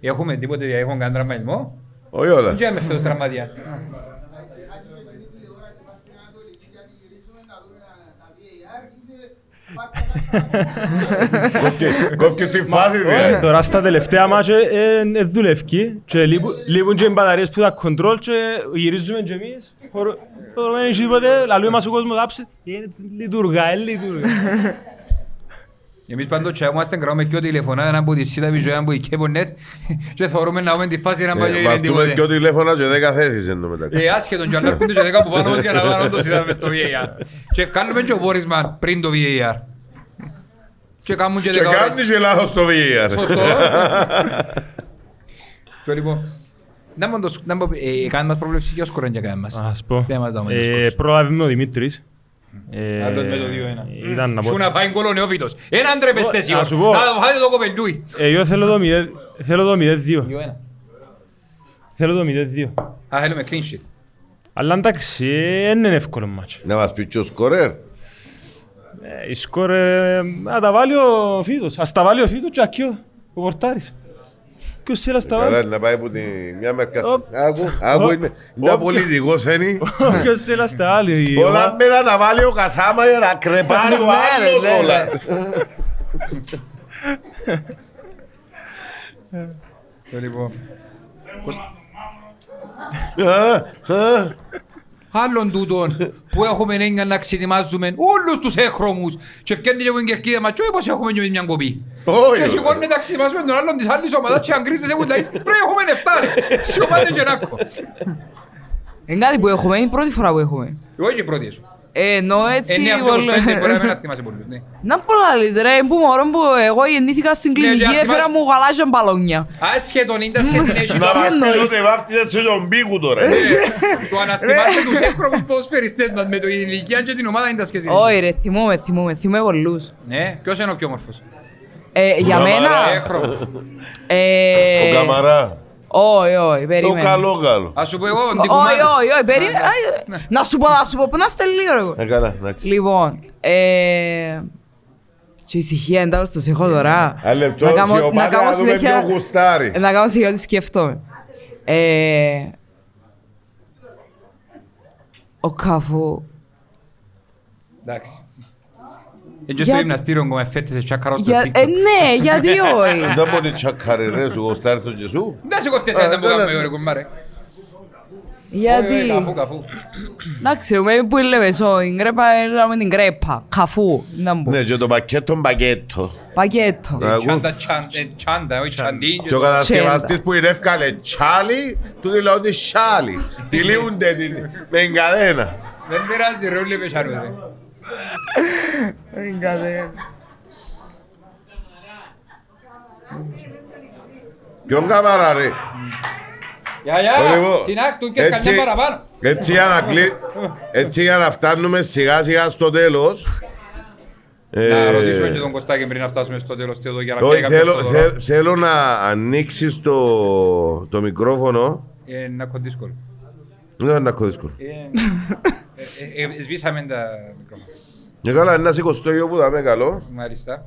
Έχουμε τίποτε, έχουν κάνει τραυματισμό; Όχι όλα. Δεν είμαι φέτος τραυματία. Κόφκε- Κόφκε στη φάση Ε, δηλαδή. Τώρα στα τελευταία μάτια ε, ε, δουλεύει και λείπουν- λείπουν και οι μπαταρίες που τα κοντρόλ και γυρίζουμε και εμείς. χωρο- χωρο- Δεν έχει τίποτε, λαλούει μας ο κόσμος άψε. Ε, Λειτουργά, ε, λειτουργά. Εμείς πάντως και είμαστε γραμμέ και ο τηλεφωνά έναν που τη σίτα πίσω έναν που η Κέποnet και θεωρούμε να έχουμε τη φάση να πάει Ε, και είναι Βαστούμε και τίποτε. τηλέφωνα και δέκα θέσεις εν τω μεταξύ. Ε, άσχετον και αν έρχονται και δέκα που πάνω μας για να βάλουν το σίτα μες στο VAR. Και κάνουμε και ο πόρισμα πριν το VAR. Και κάνουν και Και δέκα ώρες. κάνεις και λάθος το VR. Σωστό. *laughs* Και λοιπόν, να μου το σ- να μου ε, ε, κάνει μας πρόβλεψη και ο σκορέν για κάνει μας. Ας πω. Δεν μας δάμε Ε, τους σκόρους. Πρόλαβε με ο Δημήτρης. Ε, Άλλος με το 2-1. Ήταν να πω. Σου να φάει γκολ ο νεόφυτος. Έναν τρέπεστε Ω, εσύ. να σου πω. Να το φάτε το κοπελούι. Ε, Εγώ θέλω το 0 θέλω το 0-2. 2-1. Θέλω το 0-2. Α, θέλουμε clean sheet. Αλλά εντάξει, ε, δεν είναι εύκολο μάτσο. Να μας πει και ο σκορέρ. Ε, Η σκορ, ε, να τα βάλει ο Φίτος. Ας τα βάλει ο Φίτος και ακείο, ο Πορτάρης. Ποιος θέλει να τα Καλά βάλει. να πάει που τη μια μερκα... Οπ. Άκου, άκου, Οπ. είναι είναι Οπ. πολιτικός, είναι. Ποιος θέλει να τα βάλει. η Όλα ομάδα- με να τα βάλει ο Κασάμα για να κρεπάρει ο Ναι, ρε, άλλος ναι, όλα. ναι. Και λοιπόν, Α, α. άλλον τούτον που έχουμε έννοια να ξετοιμάζουμε όλους τους έχρωμους και φτιάχνει και από την κερκίδα μας και όχι πως έχουμε και εμείς μια κοπή. Όχι, Και όχι. σηκώνει να ξετοιμάζουμε τον άλλον της άλλης ομάδας και αν κρίζεσαι που λες πρέπει έχουμε εφτά ρε. Σε ομάδα και νάκο. Είναι κάτι που έχουμε, είναι η πρώτη φορά που έχουμε. Όχι και πρώτη σου. Ε, ενώ Ε, έτσι... ναι, από πολύ- τους 25 μπορεί να μην θυμάσαι πολύ. ναι. Να πολλά λες ρε, που μωρό που εγώ γεννήθηκα στην Ναι, κλινική, και αν έφερα θυμάσαι- μου γαλάζια μπαλόνια. Άσχετον είναι τα σχέση έχει Να το- μας εννοείς; πεις ότι βάφτισες σε τον πίκου τώρα. Το αναθυμάσαι τους έχρωμους ποδοσφαιριστές μας με το ηλικία και την ομάδα είναι τα σχέση. Όχι ρε, θυμούμαι, θυμούμαι, θυμούμαι πολλούς. Ναι, ποιος είναι ο πιο όμορφος; Ε, για Καμαρά, μένα... Έχρωμο. ε, Ο Καμαρά. Όχι, όχι, Το περίμενε. καλό καλό. Ας σου πω εγώ, την Όχι, κουμάδα. όχι, όχι, περίμενε. Άι, Να σου πω, να σου πω, που να είστε λίγο. ρε. Ε, καλά, εντάξει. Λοιπόν, ε... Και ησυχία εντάλλως το έχω τώρα. Ένα λεπτό, Να κάνω- σιωπάτε, να κάνω να δούμε συνέχεια- ποιο γουστάρει. Ε, Να κάνω συνέχεια ό,τι σκέφτομαι. Ε, Ο Καφού. Εντάξει. Έτσι στο Για- γυμναστήριο μου εφέτησε τσάκαρο στο Για- TikTok. Ε, ναι, γιατί όχι. Δεν μπορεί τσακάρει ρε, σου γουστάρει τον Τζεσού. Δεν σε κοφτές ένα που κάνουμε ρε κουμπάρε. Γιατί. Όχι, Καφού, καφού. Εντάξει, εγώ που λέμε σο, η γκρέπα έλαμε την γκρέπα. Καφού. Να μπω. Ναι, και το πακέτο μπακέτο. Πακέτο. Ακού. Τσάντα, τσάν- ε, τσάντα, όχι τσαντίνιο. Και ο κατασκευαστής που είναι εύκαλε τσάλι, του δηλώνει ότι σάλι. Τυλίγονται την- με εγκαδένα. Δεν πειράζει ρε, όλοι πεσάρουν ρε. Ποιον κάμαρα ρε; Γεια, γεια, Λοιπόν, την άκτου και έτσι- σκαλιά παραπάνω. Έτσι για να, κλει... έτσι για να φτάνουμε σιγά σιγά στο τέλος. Να ε, ρωτήσουμε και τον Κωστάκη πριν να φτάσουμε στο τέλος του εδώ για να όχι, πιάει κάποιος θέλω, το δώρο. θε- θέλω να ανοίξεις το, το μικρόφωνο. Ε, Είναι ακόμα δύσκολο. Δεν είναι ακόμα δύσκολο. Ε, ε, ε, Σβήσαμε τα μικρόφωνα. Και καλά, ένα σηκωστόγιο που θα με καλό. Μάλιστα.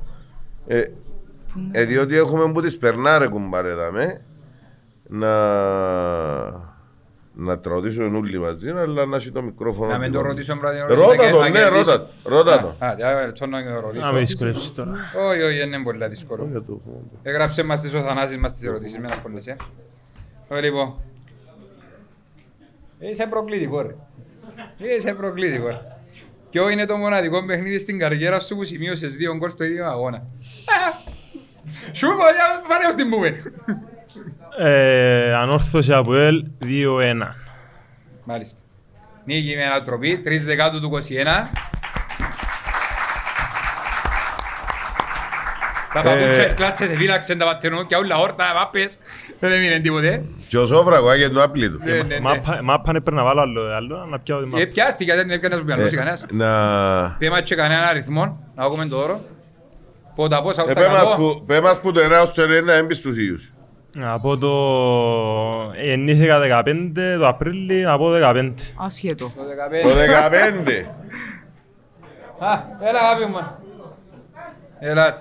Ε, ε, διότι έχουμε που τις περνάρε κουμπάρε δάμε να να τραγουδήσουμε όλοι μαζί αλλά να έχει το μικρόφωνο Να μην το δικό μου. ρωτήσω πρώτα. Ρώτα το, ναι, ρώτα, ρώτα το. Α, για λεπτό να Να με ρωτήσω. δυσκολεύσεις τώρα. Όχι, όχι, είναι πολύ δύσκολο. Έγραψε μας τις ο Θανάσης μας τις ερωτήσεις με ένα πολλές, ε. Ε, Λοιπόν. Είσαι προκλητικό, ρε. Είσαι προκλητικό, ρε. Ποιο είναι το μοναδικό παιχνίδι στην καριέρα σου που σημείωσες δύο γκολ στο ίδιο αγώνα; Α, *laughs* Σου πω, για πάνε ως την πούμε. Ε, Ανόρθωση από ελ 2-1. Μάλιστα. Νίκη με ανατροπή, 3 δεκάτου του 21. Τα παπούτσια, τις κλάτσες, εφύλαξαν τα πατερνού και όλα όρτα, πάπες. Δεν έμεινε τίποτε. Και ο Σόφραγο άγιε το άπλη του. Ναι, ναι, ναι. Μάπα μάπα είναι πρέπει να βάλω άλλο, άλλο, να πιάω τη Ε, μάπα. πιάστηκε, δεν έπιανε να σου πιανώσει Ε, κανένας. Να... Πέμα και κανένα αριθμό, να έχουμε το όρο. Πότα πόσα, Ε, ούτε πέ μας κακό. που- Πέ μας που το 9 ως το 90 έμπει στους ίδιους. Από το... Γεννήθηκα 15, το Απρίλη, από 15. Ασχέτο. Το Το 15. 15. Α, έλα αγάπη μου. Ελάτε.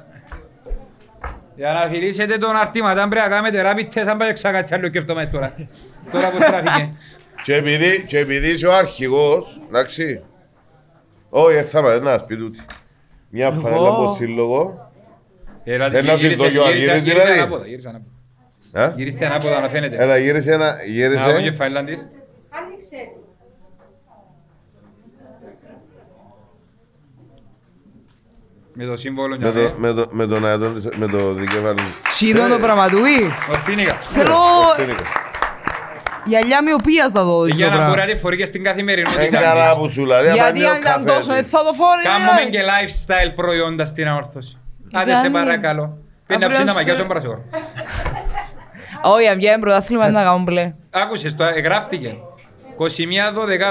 Για να φιλήσετε τον αρτήματα, αν πρέπει να κάνετε rapid test, αν πάει ξακάτσει άλλο και αυτό μέσα τώρα. Τώρα πως τράφηκε. Και επειδή, και επειδή είσαι ο αρχηγός, εντάξει, όχι, ε, θα πάει να πει τούτη. Μια φανέλα από σύλλογο. Ελάτε, Ένα γύρισε- συντογιο, γύρισε- γύρισε γύρισε δηλαδή. ανάποδα, γύρισε ανάποδα. Ε; Γυρίστε ανάποδα να φαίνεται. Έλα, γύρισε ένα, Να δω και γύρισε. φάιλαν της. Με το σύμβολο Με για το, με το, με τον αετόν της- με το δικέφαλο. Τσίνο το πραγματούι. Ορφήνικα. Θέλω γυαλιά μοιοπίας να δω. Για το να πράγμα. μπορεί να τη φορεί και στην καθημερινότητα Είναι καλά της. που σου λέει. άμα Γιατί είναι ο αν ήταν καφές τόσο, ε, της. θα το φορεί. Κάνουμε ρε. και lifestyle προϊόντα στην αόρθωση. Άντε σε Γιατί; παρακαλώ. Πέντε Αύριο ψήνα σου- μαγιάζω μπρασιόρο. Όχι, αν βγαίνει πρωτάθλημα να κάνουμε μπλε. Άκουσες το, εγγράφτηκε. 21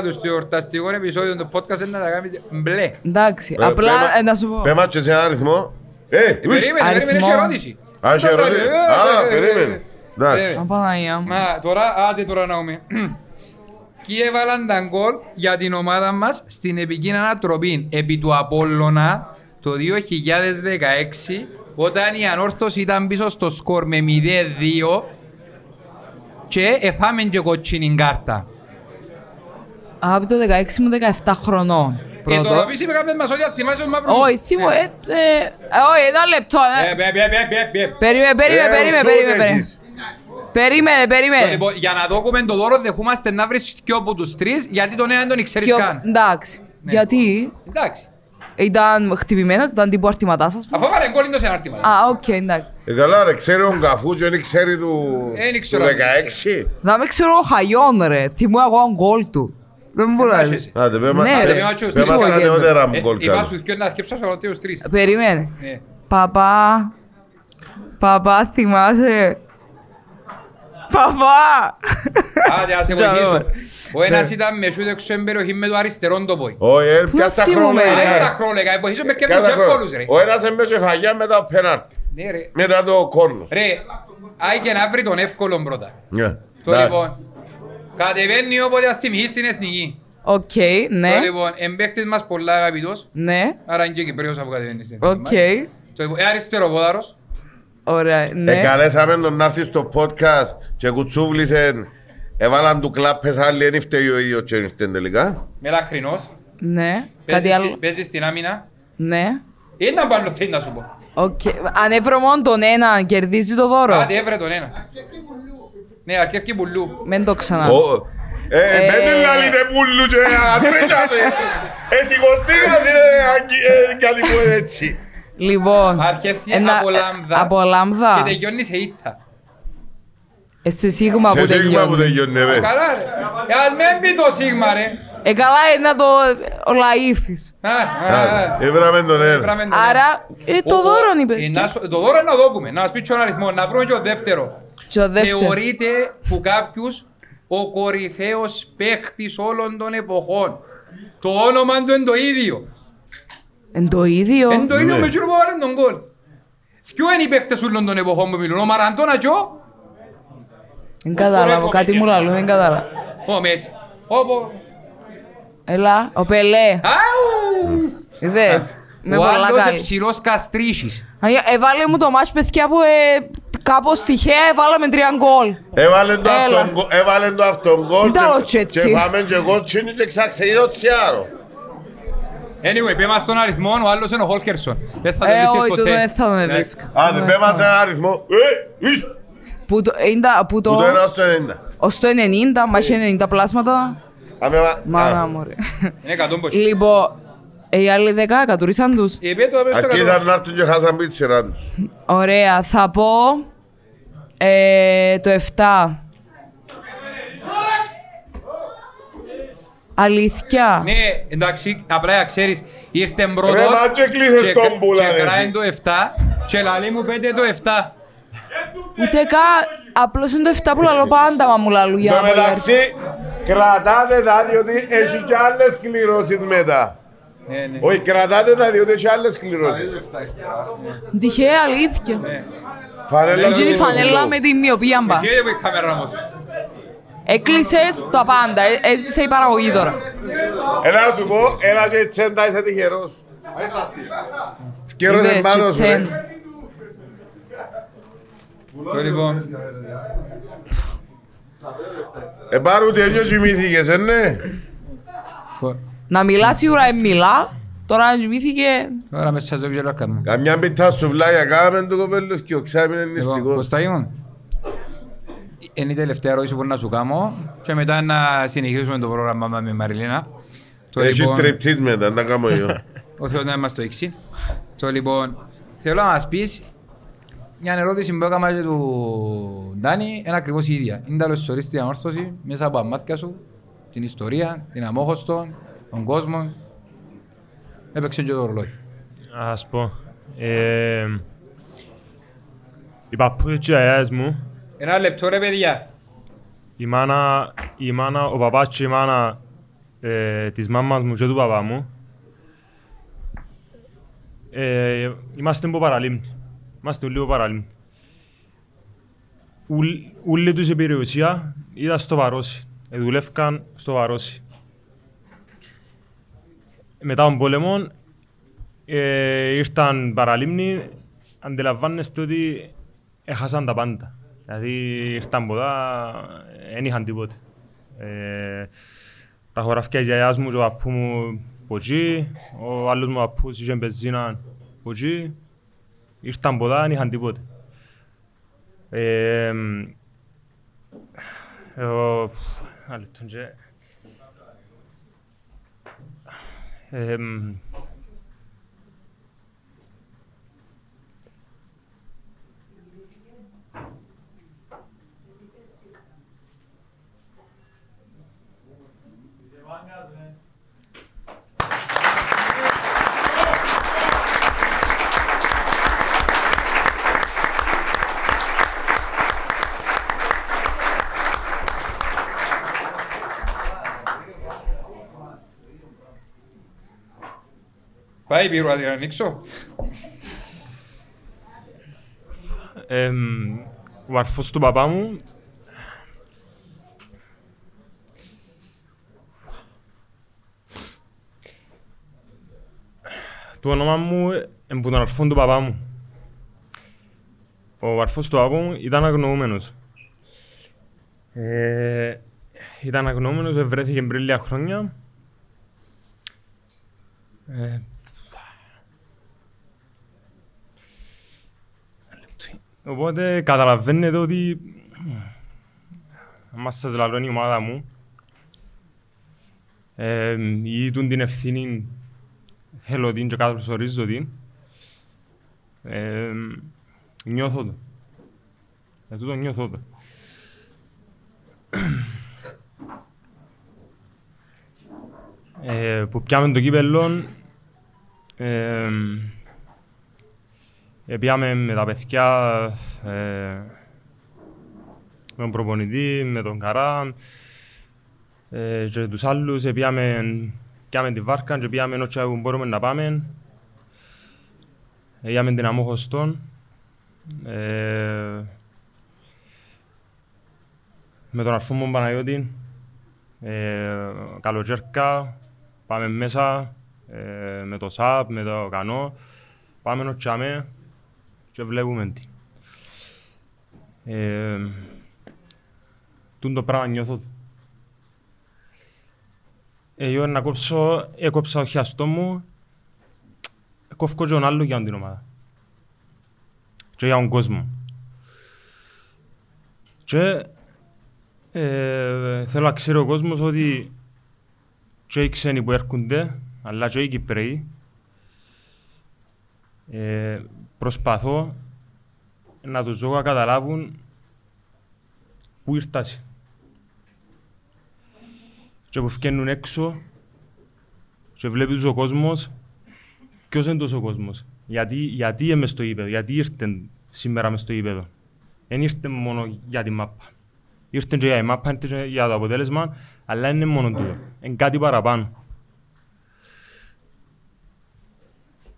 12 στο εορταστικό επεισόδιο του podcast είναι να τα κάνεις μπλε. Εντάξει, Ε, απλά πέμα- ε, να σου πω. Πέμα και σε ένα αριθμό. Ε, Ε, ους. Περίμενε, περίμενε, Αριθμό. έχει ερώτηση. Α, είχε Ε, ερώτηση. ε, Α, ε, ε, περίμενε. ε, Εντάξει. ε. Απαναγία μου. Μα τώρα, άντε τώρα να πούμε. *clears throat* Ποιοι έβαλαν τα γκολ για την ομάδα μας στην επική ανατροπή επί του Απόλλωνα το 2016 όταν η Ανόρθωση ήταν πίσω στο σκορ με 0-2 και εφάμε και κοτσίνη κάρτα. Από το 16 μου 17 χρονών. Ε, το Πρώτο. ρωτήσει με κάποιες μας ότι αν θυμάσαι τον μαύρο. Όχι, θύμω, ε, ε, ε, όχι, ένα λεπτό. Ε, ε. μπε, μπε, μπε, μπε, μπε. Περίμενε, περίμενε, Ε, περίμενε, σου περίμενε. εσείς. Περίμενε, περίμενε. Λοιπόν, για να δούμε το δώρο δεχούμαστε να βρεις και από τους τρεις γιατί τον έναν τον ξέρεις Πιο- καν. Εντάξει. Ναι. Γιατί; Εντάξει. ήταν χτυπημένο, ήταν τύπου αρτηματάς, ας πούμε. Αφού έβαλε γκολ είναι το σε ανάρτημα. Α, οκ, εντάξει. Ε, καλά ρε, ξέρει ο Γκαφούς και δεν ξέρει του Ε, δεν του ξέρω αν 16. Να μην ξέρω ο Χαϊόν, ρε. Θυμού εγώ αν γκολ του. Δεν μπορώ να Άχεσαι. Άντε, πέμα Ναι, πέ- ρε. Άντε, πέμα τσούς. πέμα Τι σου τα γίνεται. νεότερα μου Ε, γκολ Είπα κάνω. στους δυο να σκέψω σε τους τρεις. Περίμενε. Ναι. Παπά. Παπά, θυμάσαι. Παπά. Άντε, ας σε Τζα, βοηθήσω. ωραία. Ο ένας ήταν με σούτ έξω εν περιοχή με το αριστερό το πόη. Όχι, ε, Πού πιάσ' τα θυμούμαι, χρόνια. ρε. Άντε ε. τα κρόλεγα, ε, βοηθήσω με και Πιάσ' τους τα χρόνια. εύκολους ρε. Ο ένας έμπαιξε φαγιά μετά το πέναρτι. Ναι ρε. Μετά το κόρνο. Ρε, Άι και να βρει τον εύκολο πρώτα. Ναι. Το Ναι. λοιπόν, κατεβαίνει όποτε θα θυμηθείς στην εθνική. Οκ, ναι. Το λοιπόν, εμπαίχτης μας πολλά αγαπητός, Ναι. άρα είναι και ο Κυπρέος αφού κατεβαίνει στην εθνική Οκ. μας. Το λοιπόν, ε, αριστεροπόδαρος, Ωραία, ναι. Εκαλέσαμε τον να έρθεις στο podcast και κουτσούβλησε Έβαλαν του κλάπες άλλοι, δεν φταίει ο ίδιος και δεν φταίει τελικά. μελαχρινός, Ναι. Κάτι παίζει στη- άλλο. παίζεις στην άμυνα. Ναι. Ήταν πάνω θέλει να σου πω. Οκ. Αν έβρω μόνο τον ένα, κερδίζει το δώρο. Κάτι έβρε τον ένα. Ναι, αρκεύκει πουλού. Μην το ξανά. Ω, Ε, Ε, μένει λαλίτε πουλού και *laughs* ατρέτσασε. Εσύ κοστίγασε, ε, κάτι που έτσι. Λοιπόν. Αρχεύσει ένα- από ε, λάμδα. Από λάμδα. Και τελειώνει σε ήττα. Ε, σε σίγμα που Σε σίγμα που τελειώνει. τελειώνει ρε. Καλά ρε. Ε, Ας μην πει το σίγμα ρε. Ε, καλά είναι να το... Ο λαΐφης. Α, α, α. Έβραμε τον ένα. Βράμε τον Άρα, ε, το Ο- ο- δώρο είναι ε, η να σου- Το δώρο είναι να δώκουμε. Να μας πει τον αριθμό. Να βρούμε και ο δεύτερο. Και ο δεύτερο. Θεωρείται που κάποιους ο κορυφαίος παίχτης όλων των εποχών. Το όνομα του είναι το ίδιο. Εν το ίδιο. Είναι το ίδιο Ναι. με εκείνο που έβαλε τον γκολ. Ποιο είναι οι παίχτες όλων των εποχών που μιλούν. Ο Μαραντώνα και ο... Δεν κατάλαβα. Κάτι μου λαλού, δεν κατάλαβα. Ο Μέση. Όπω... Έλα, ο Πελέ. Αου! Είδες. Με Ο πολλά άλλος καλή. εψηλός καστρίσης. Αγία, Εβάλε μου το μάτς παιδιά που ε, κάπως τυχαία εβάλαμε τρία γκολ. Έβαλε το Έλα. αυτόν- έβαλε το αυτόν γκολ Ήταν ο και- Τσέτσι. και πάμε και εγώ τσίνι και ξαξείδω τσιάρο. Anyway, πέ μας τον αριθμό, ο άλλος είναι ο Χόλκερσον. Δεν θα το Ε, βρίσκεις όχι, το ποτέ. δεν θα τον Ναι. βρίσκω. Άντε, πέμασε ένα αριθμό. Ε, εις, Που το, είναι τα- που το, που το ένα ως το 90. ως το 90, μα έχει 90 πλάσματα. Άμε, μα- Μάνα α, μου ρε. Είναι εκατόν πως. Λοιπόν, ε, οι άλλοι 10 κατουρίσαν τους. Ε, πέ το, πέ στο Αρχίσαν εκατόν. να έρθουν και χάσαν πει τη σειρά τους. Ωραία, θα πω ε, το 7. Αλήθεια. Ναι, εντάξει, απλά να ξέρεις, ήρθε πρώτος Ρε, μα και κλείσες και- τον πουλά, και ρε, κράει εσύ. το 7 και λαλεί μου πέντε το 7. Ούτε καν. Απλώς είναι το 7 που λαλώ πάντα, μα μου λαλού για Εν να τω πω η μεταξύ, κρατάτε τα διότι έχει και άλλες κληρώσεις μετά. Ναι, ναι. Όχι, κρατάτε τα διότι έχει άλλες κληρώσεις. αρχή. Τυχαία αλήθεια. Φανέλα Είναι η του φανέλα Συμβουλίου. με τη μοιοπία μπα. Φύγε που η κάμερα όμως. Έκλεισες τα πάντα. ε- Έσβησε η παραγωγή τώρα. Έλα να σου πω, έλα και τσέντα είσαι τυχερός. Σκέρωσε Είδες, πάνω σου, ρε. τσεν. Το λοιπόν, Ε, πάρου τι ένιο κοιμήθηκες, ε, ναι. Να μιλά σίγουρα ε, μιλά. Τώρα να κοιμήθηκε. τώρα μέσα στο γέλο κάνουμε. Καμιά πιτά σουβλάκια κάμε το κοπέλος και ο ξάμιν είναι Λοιπόν, νηστικός. Κωστάκη μου, είναι η τελευταία ερώτηση που να σου κάνω και μετά να συνεχίσουμε το πρόγραμμα με Μαριλίνα. Το Έχεις λοιπόν- τρεπτής μετά, να κάνω εγώ. *laughs* Ο Θεός να μας το δείξει. Το λοιπόν, θέλω να μας πεις μια ερώτηση που έκανα και του Ντάνι, είναι ακριβώς η ίδια. Είναι τα ιστορίες την ανόρθωση μέσα από τα μάτια σου, την ιστορία, την αμόχωστο, τον κόσμο. Έπαιξε και το ρολόι. Ας πω. Ε, οι παππούδες και οι αγιάδες μου, Ένα λεπτό ρε παιδιά. η μάνα, η μάνα, ο παπάς και η μάνα ε, της μάμας μου και του παπά μου, ε, είμαστε από παραλίμνη. Είμαστε λίγο παραλίμνη. Ούλ- Ούλη τους η περιουσία ήταν στο Βαρόσι. Ε, δουλεύκαν στο Βαρόσι. Μετά τον πόλεμο ε, ήρθαν παραλίμνη, αντιλαμβάνεστε ότι έχασαν τα πάντα. Δηλαδή ήρθαν ποτά, δεν είχαν τίποτε. Ε, τα χωράφια της γιαγιάς μου και ο παππού μου από εκεί, ο άλλος μου παππούς είχε μπεζίνα από εκεί. Ήρθαν ποτά, δεν είχαν τίποτε. Ε, εγώ, ένα λεπτό Πάει πήρω να ανοίξω. εμ, ο αρφός του παπά μου Το όνομα μου είναι που τον αρφό του παπά μου. Ο αρφός του παπά μου ήταν αγνοούμενος. Ε, ήταν αγνοούμενος, βρέθηκε πριν λίγα χρόνια. Ε, Οπότε καταλαβαίνετε ότι άμα σας λαλώνει η ομάδα μου ε, ή τούν την ευθύνη θέλω την και καλωσορίζω την ε, νιώθω το. Ε, τούτο νιώθω το. Ε, που πιάμε το κύπελλο ε, Πήγαμε με τα παιδιά, ε, με τον προπονητή, με τον Καρά ε, και τους άλλους. Πήγαμε, πιάμε τη βάρκα και πήγαμε όσο που μπορούμε να πάμε. Πήγαμε την Αμόχωστον. Ε, με τον αρφό μου Παναγιώτη, ε, καλοκαίρκα, πάμε μέσα ε, με το ΣΑΠ, με το κανό. Πάμε να τσάμε και βλέπουμε τι. Ε, τούν το πράγμα νιώθω. Εγώ να κόψω, έκοψα ο χιαστό μου, κόφκω και τον άλλο για την ομάδα. Και για τον κόσμο. Και ε, θέλω να ξέρει ο κόσμος ότι και οι ξένοι που έρχονται, αλλά και οι Κυπρέοι, ε, προσπαθώ να τους δω να καταλάβουν πού ήρθασαι. Και που φκένουν έξω και βλέπει τους ο κόσμος ποιος είναι τόσο ο κόσμος. Γιατί, γιατί είμαι στο ύπεδο, γιατί ήρθε σήμερα μες στο ύπεδο. Δεν ήρθε μόνο για τη μάπα. Ήρθε και για τη μάπα, ήρθε και για το αποτέλεσμα, αλλά είναι μόνο τούτο. Είναι κάτι παραπάνω.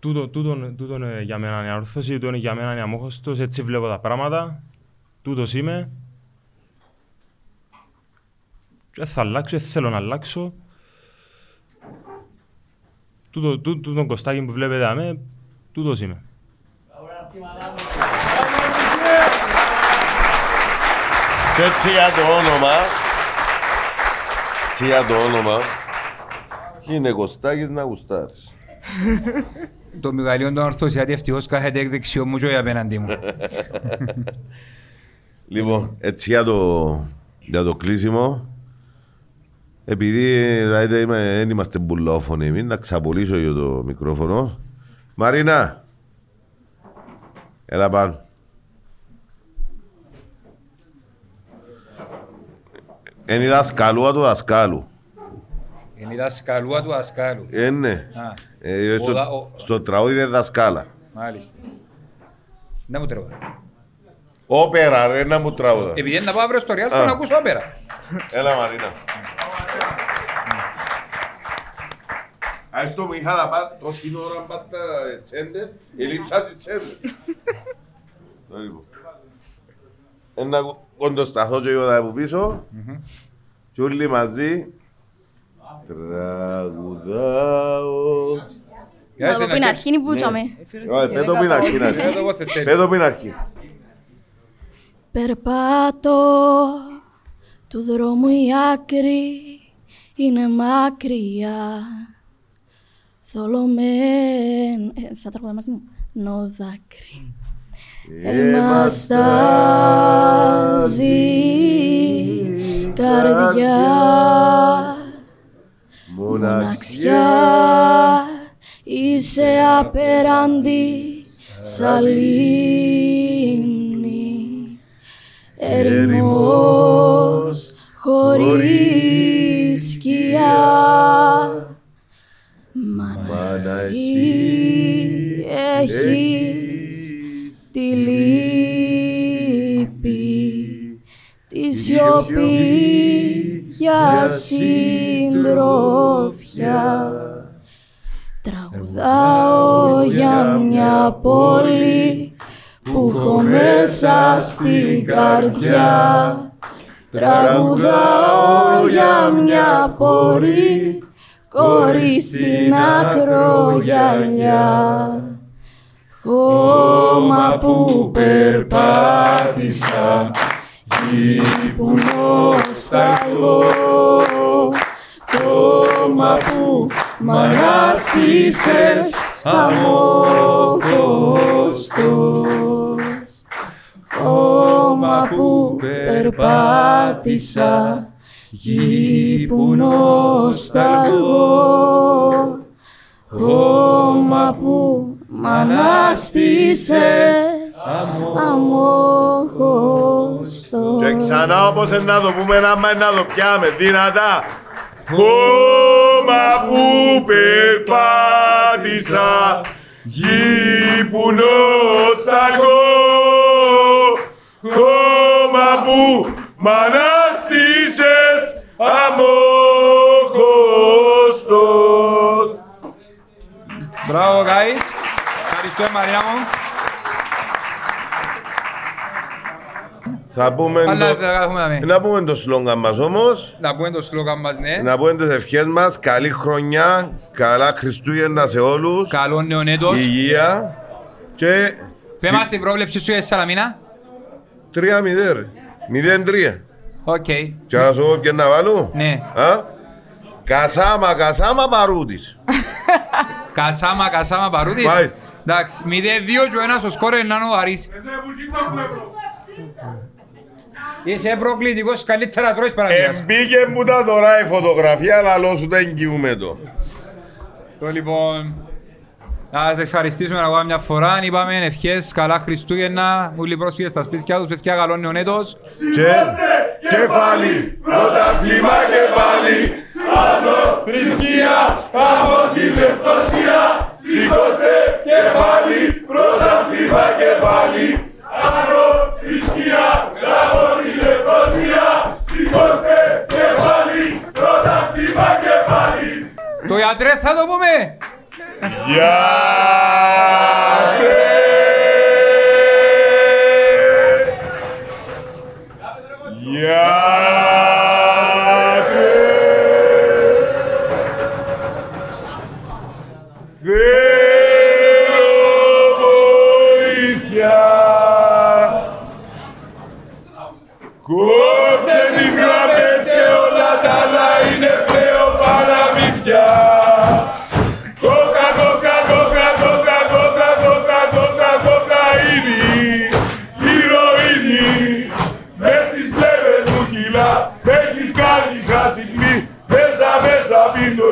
Τούτο, τούτο, τούτο είναι για μένα η αρρώθωση, τούτο είναι για μένα η αμόχωστος, έτσι βλέπω τα πράγματα, τούτος είμαι. Και θα αλλάξω, δεν θέλω να αλλάξω. Τούτο, τούτο, τούτο κοστάκι που βλέπετε αμέ, τούτος είμαι. Και έτσι για το όνομα, έτσι για το όνομα, είναι Κωστάκης να γουστάρεις. *laughs* Το μεγαλείο των ορθωσιάτη ευτυχώς κάθεται εκ δεξιό μου και όχι απέναντι μου. *laughs* Λοιπόν, έτσι για το, για το κλείσιμο, επειδή δηλαδή, είμαι, δεν είμαστε μπουλόφωνοι, μην να ξαπολύσω για το μικρόφωνο. Μαρίνα, έλα πάνω. Είναι η δασκαλούα του δασκάλου. Είναι η δασκαλούα του δασκάλου. Ε, ναι. Α, Ε, στο, Ο δα- ο- στο τραγούδι είναι δασκάλα. μάλιστα. Να μου τρώω. Όπερα ρε, να μου τραγούδα. Επειδή είναι να πάω αύριο στο Real, Α. θα να ακούσω όπερα. Έλα Μαρίνα. Ας το μου είχα να πάω τόση ώρα πας στα τσέντερ, ελείψας οι τσέντερ. Το λοιπόν. Ένα κοντοσταθώ και εγώ θα από πίσω και όλοι μαζί τραγουδάω. Για Να το πει αρχή που τσάμε. Όχι, πες το πριν αρχή. να Πες το εγώ θετέλη. Πες το πριν αρχή. Περπάτω του δρόμου η άκρη είναι μακριά Θολωμέν... Ε, θα τραγουδά μαζί μου. Νο δάκρυ. Εμαστάζει καρδιά Μοναξιά είσαι απέναντι σαλήνη Ερημός χωρίς σκιά. Μα εσύ έχεις τη λύπη της σιωπής για συντροφιά. Τραγουδάω για μια πόλη που που έχω μέσα στην καρδιά. Τραγουδάω για μια πόρη κόρη στην ακρογιαλιά. Χώμα που περπάτησα Γη που νοσταλγώ Χώμα που μ' ανάστησες αμόχωστος Χώμα που περπάτησα Γη που νοσταλγώ Χώμα που μ' ανάστησες αμόχωστος Και ξανά όπως να το πούμε, άμα να το πιάμε δυνατά. Χώμα που περπάτησα, γη που νοσταλγώ. Χώμα που μ' ανάστησες αμόχωστος. Μπράβο, guys. Ευχαριστώ, Μαρία μου. Θα πούμε Αλλά το- δεν θα έχουμε δάμε. να πούμε το σλόγκαν μας όμως. Να πούμε το σλόγκαν μας, ναι. Να πούμε τις ευχές μας. Καλή χρονιά, καλά Χριστούγεννα σε όλους. Καλό νέο έτος. Υγεία. Και Πες μας την πρόβλεψη σου για τη Σαλαμίνα. 3-0 ρε. 0-3. Οκ. Και να σου πω ποιο να βάλω; Ναι. Α; Κασάμα, κασάμα παρούτης. *laughs* Κασάμα, κασάμα, παρούτης. Μάλιστα. Εντάξει, 0-2 και ο ένας ο σκόρ είναι ο Αρής. Είσαι προκλητικός, καλύτερα τρώεις παραδείγμα. Εμπήκε μου τα δωρά η φωτογραφία, αλλά λόγω σου δεν εγγυούμε το. Το λοιπόν, να σας ευχαριστήσουμε ακόμα μια φορά. Είπαμε ευχές, καλά Χριστούγεννα, όλοι οι πρόσφυγες στα σπίτια τους, παιδιά καλό νέο έτος. Και κεφάλι, πρωταθλήμα και πάλι. Άνω θρησκεία από τη Λευκοσία. Σήκωσε κεφάλι, πρωταθλήμα και πάλι. Άνω θρησκεία από τη Λευκοσία. Σήκωσε κεφάλι, πρωταθλήμα και πάλι. Το ιατρέ θα το πούμε. Κόψε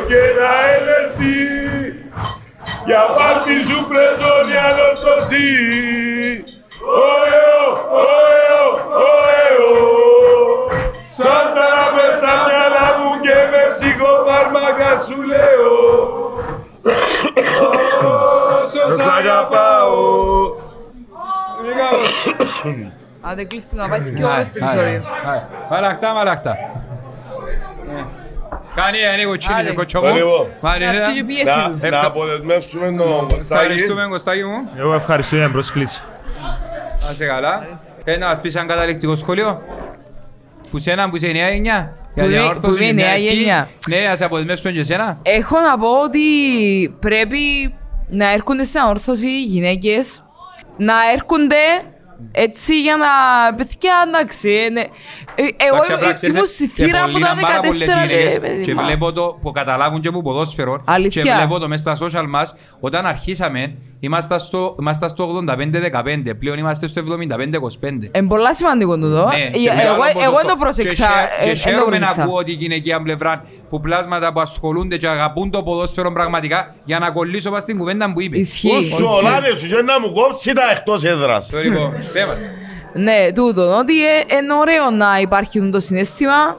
και να ελεστεί. Για πάρτι σου πρεζόνι ανορθωσή. Ωεω, ωεω, ωεω. Σαν τα μες στα μυαλά μου και με ψυχοφάρμακα σου λέω. Όσο σ' αγαπάω. Άντε κλείστε να πάει και ώρες το επεισόδιο. Μαλακτά, μαλακτά. Ναι. Κάνει ανοίγω τσίνη Άντε. σε κοτσό Πάλι μου. εγώ. Μάλιστα. Αυτή και η πίεση Να, του. να αποδεσμεύσουμε τον Κωστάκη. Ευχαριστούμε Κωστάκη μου. Εγώ ευχαριστώ για την πρόσκληση. Να είσαι καλά. Πες να μας πεις ένα καταληκτικό σχόλιο. Που σένα που είσαι η νέα γενιά. Για Που την είναι- αόρθωση, που είναι η μια νέα ευχή. γενιά. Ναι, να σε αποδεσμεύσουμε και εσένα. Έχω να πω ότι πρέπει να έρχονται στην αόρθωση οι γυναίκες να έρχονται έτσι για να... Παιδιά, εντάξει. ε, ναι. Ε, Εγώ Εντάξει, απλά ξέρεις, ήμουν στη και θύρα πολλοί από τα είναι πάρα πολλές 14 γυναίκες και... παιδί και μου. βλέπω το που καταλάβουν και που ποδόσφαιρο Αλήθεια. και βλέπω το μέσα στα social μας όταν αρχίσαμε ήμασταν στο, ήμασταν στο 85-15 πλέον είμαστε στο 75-25 Είναι πολλά σημαντικό τούτο. Ναι, Ε, και μεγάλο Εγώ εγώ ποσοστό. δεν το πρόσεξα. Και, ε, χαι- και εν το χαίρομαι να πρόσεξα. ακούω ότι η γυναικεία πλευρά που πλάσματα που ασχολούνται και αγαπούν το ποδόσφαιρο πραγματικά για να κολλήσω πας στην κουβέντα που είπε. Ισχύει. Όσο ισχύει. ολάνε σου και να μου κόψει τα εκτός έδρας. Το λοιπόν, πέ μας. Ναι, τούτο. Ότι ε, είναι ωραίο να υπάρχει το συνέστημα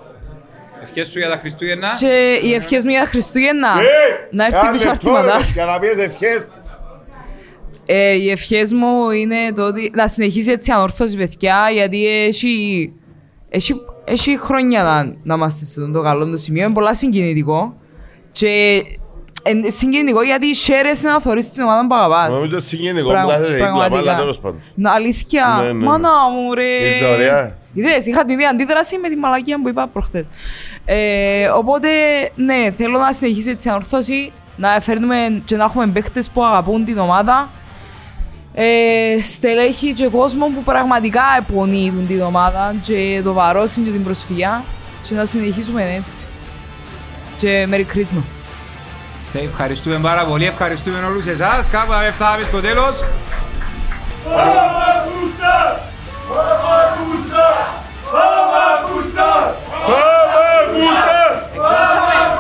Ευχές σου για τα Χριστούγεννα. και οι ευχές μου για τα Χριστούγεννα Ε, να έρθει ένα πίσω λεπτό, ρε, αρτήματας. Για να πεις ευχές της. Ε, οι ευχές μου είναι το ότι να συνεχίσει έτσι ανόρθωση παιδιά γιατί έχει, έχει, έχει χρόνια να, να είμαστε σε αυτό το καλό το σημείο. Είναι πολλά συγκινητικό και εν- συγκινητικό γιατί χαίρεσαι να θωρείς την ομάδα που αγαπάς. Νομίζω συγκινητικό που Πραγμα- κάθεται δίπλα, πραγματικά. αλλά τέλος πάντων. Να, αλήθεια. Ναι, ναι, Μάνα μου, ρε. Ήρθε ωραία. Είδες, είχα την ίδια αντίδραση με τη μαλακία που είπα προχτές. Ε, οπότε, ναι, θέλω να συνεχίσει έτσι η ανορθώση, να φέρνουμε και να έχουμε παίχτες που αγαπούν την ομάδα. Ε, στελέχη και κόσμο που πραγματικά επονείτουν την ομάδα και το βαρόσιν και την προσφυγιά και να συνεχίσουμε έτσι. Και Merry Christmas. Ευχαριστούμε πάρα πολύ, ευχαριστούμε όλους εσάς. Κάπου έφταμε στο τέλος. Παπακούστα! Παπακούστα! Παπακούστα! Παπακούστα!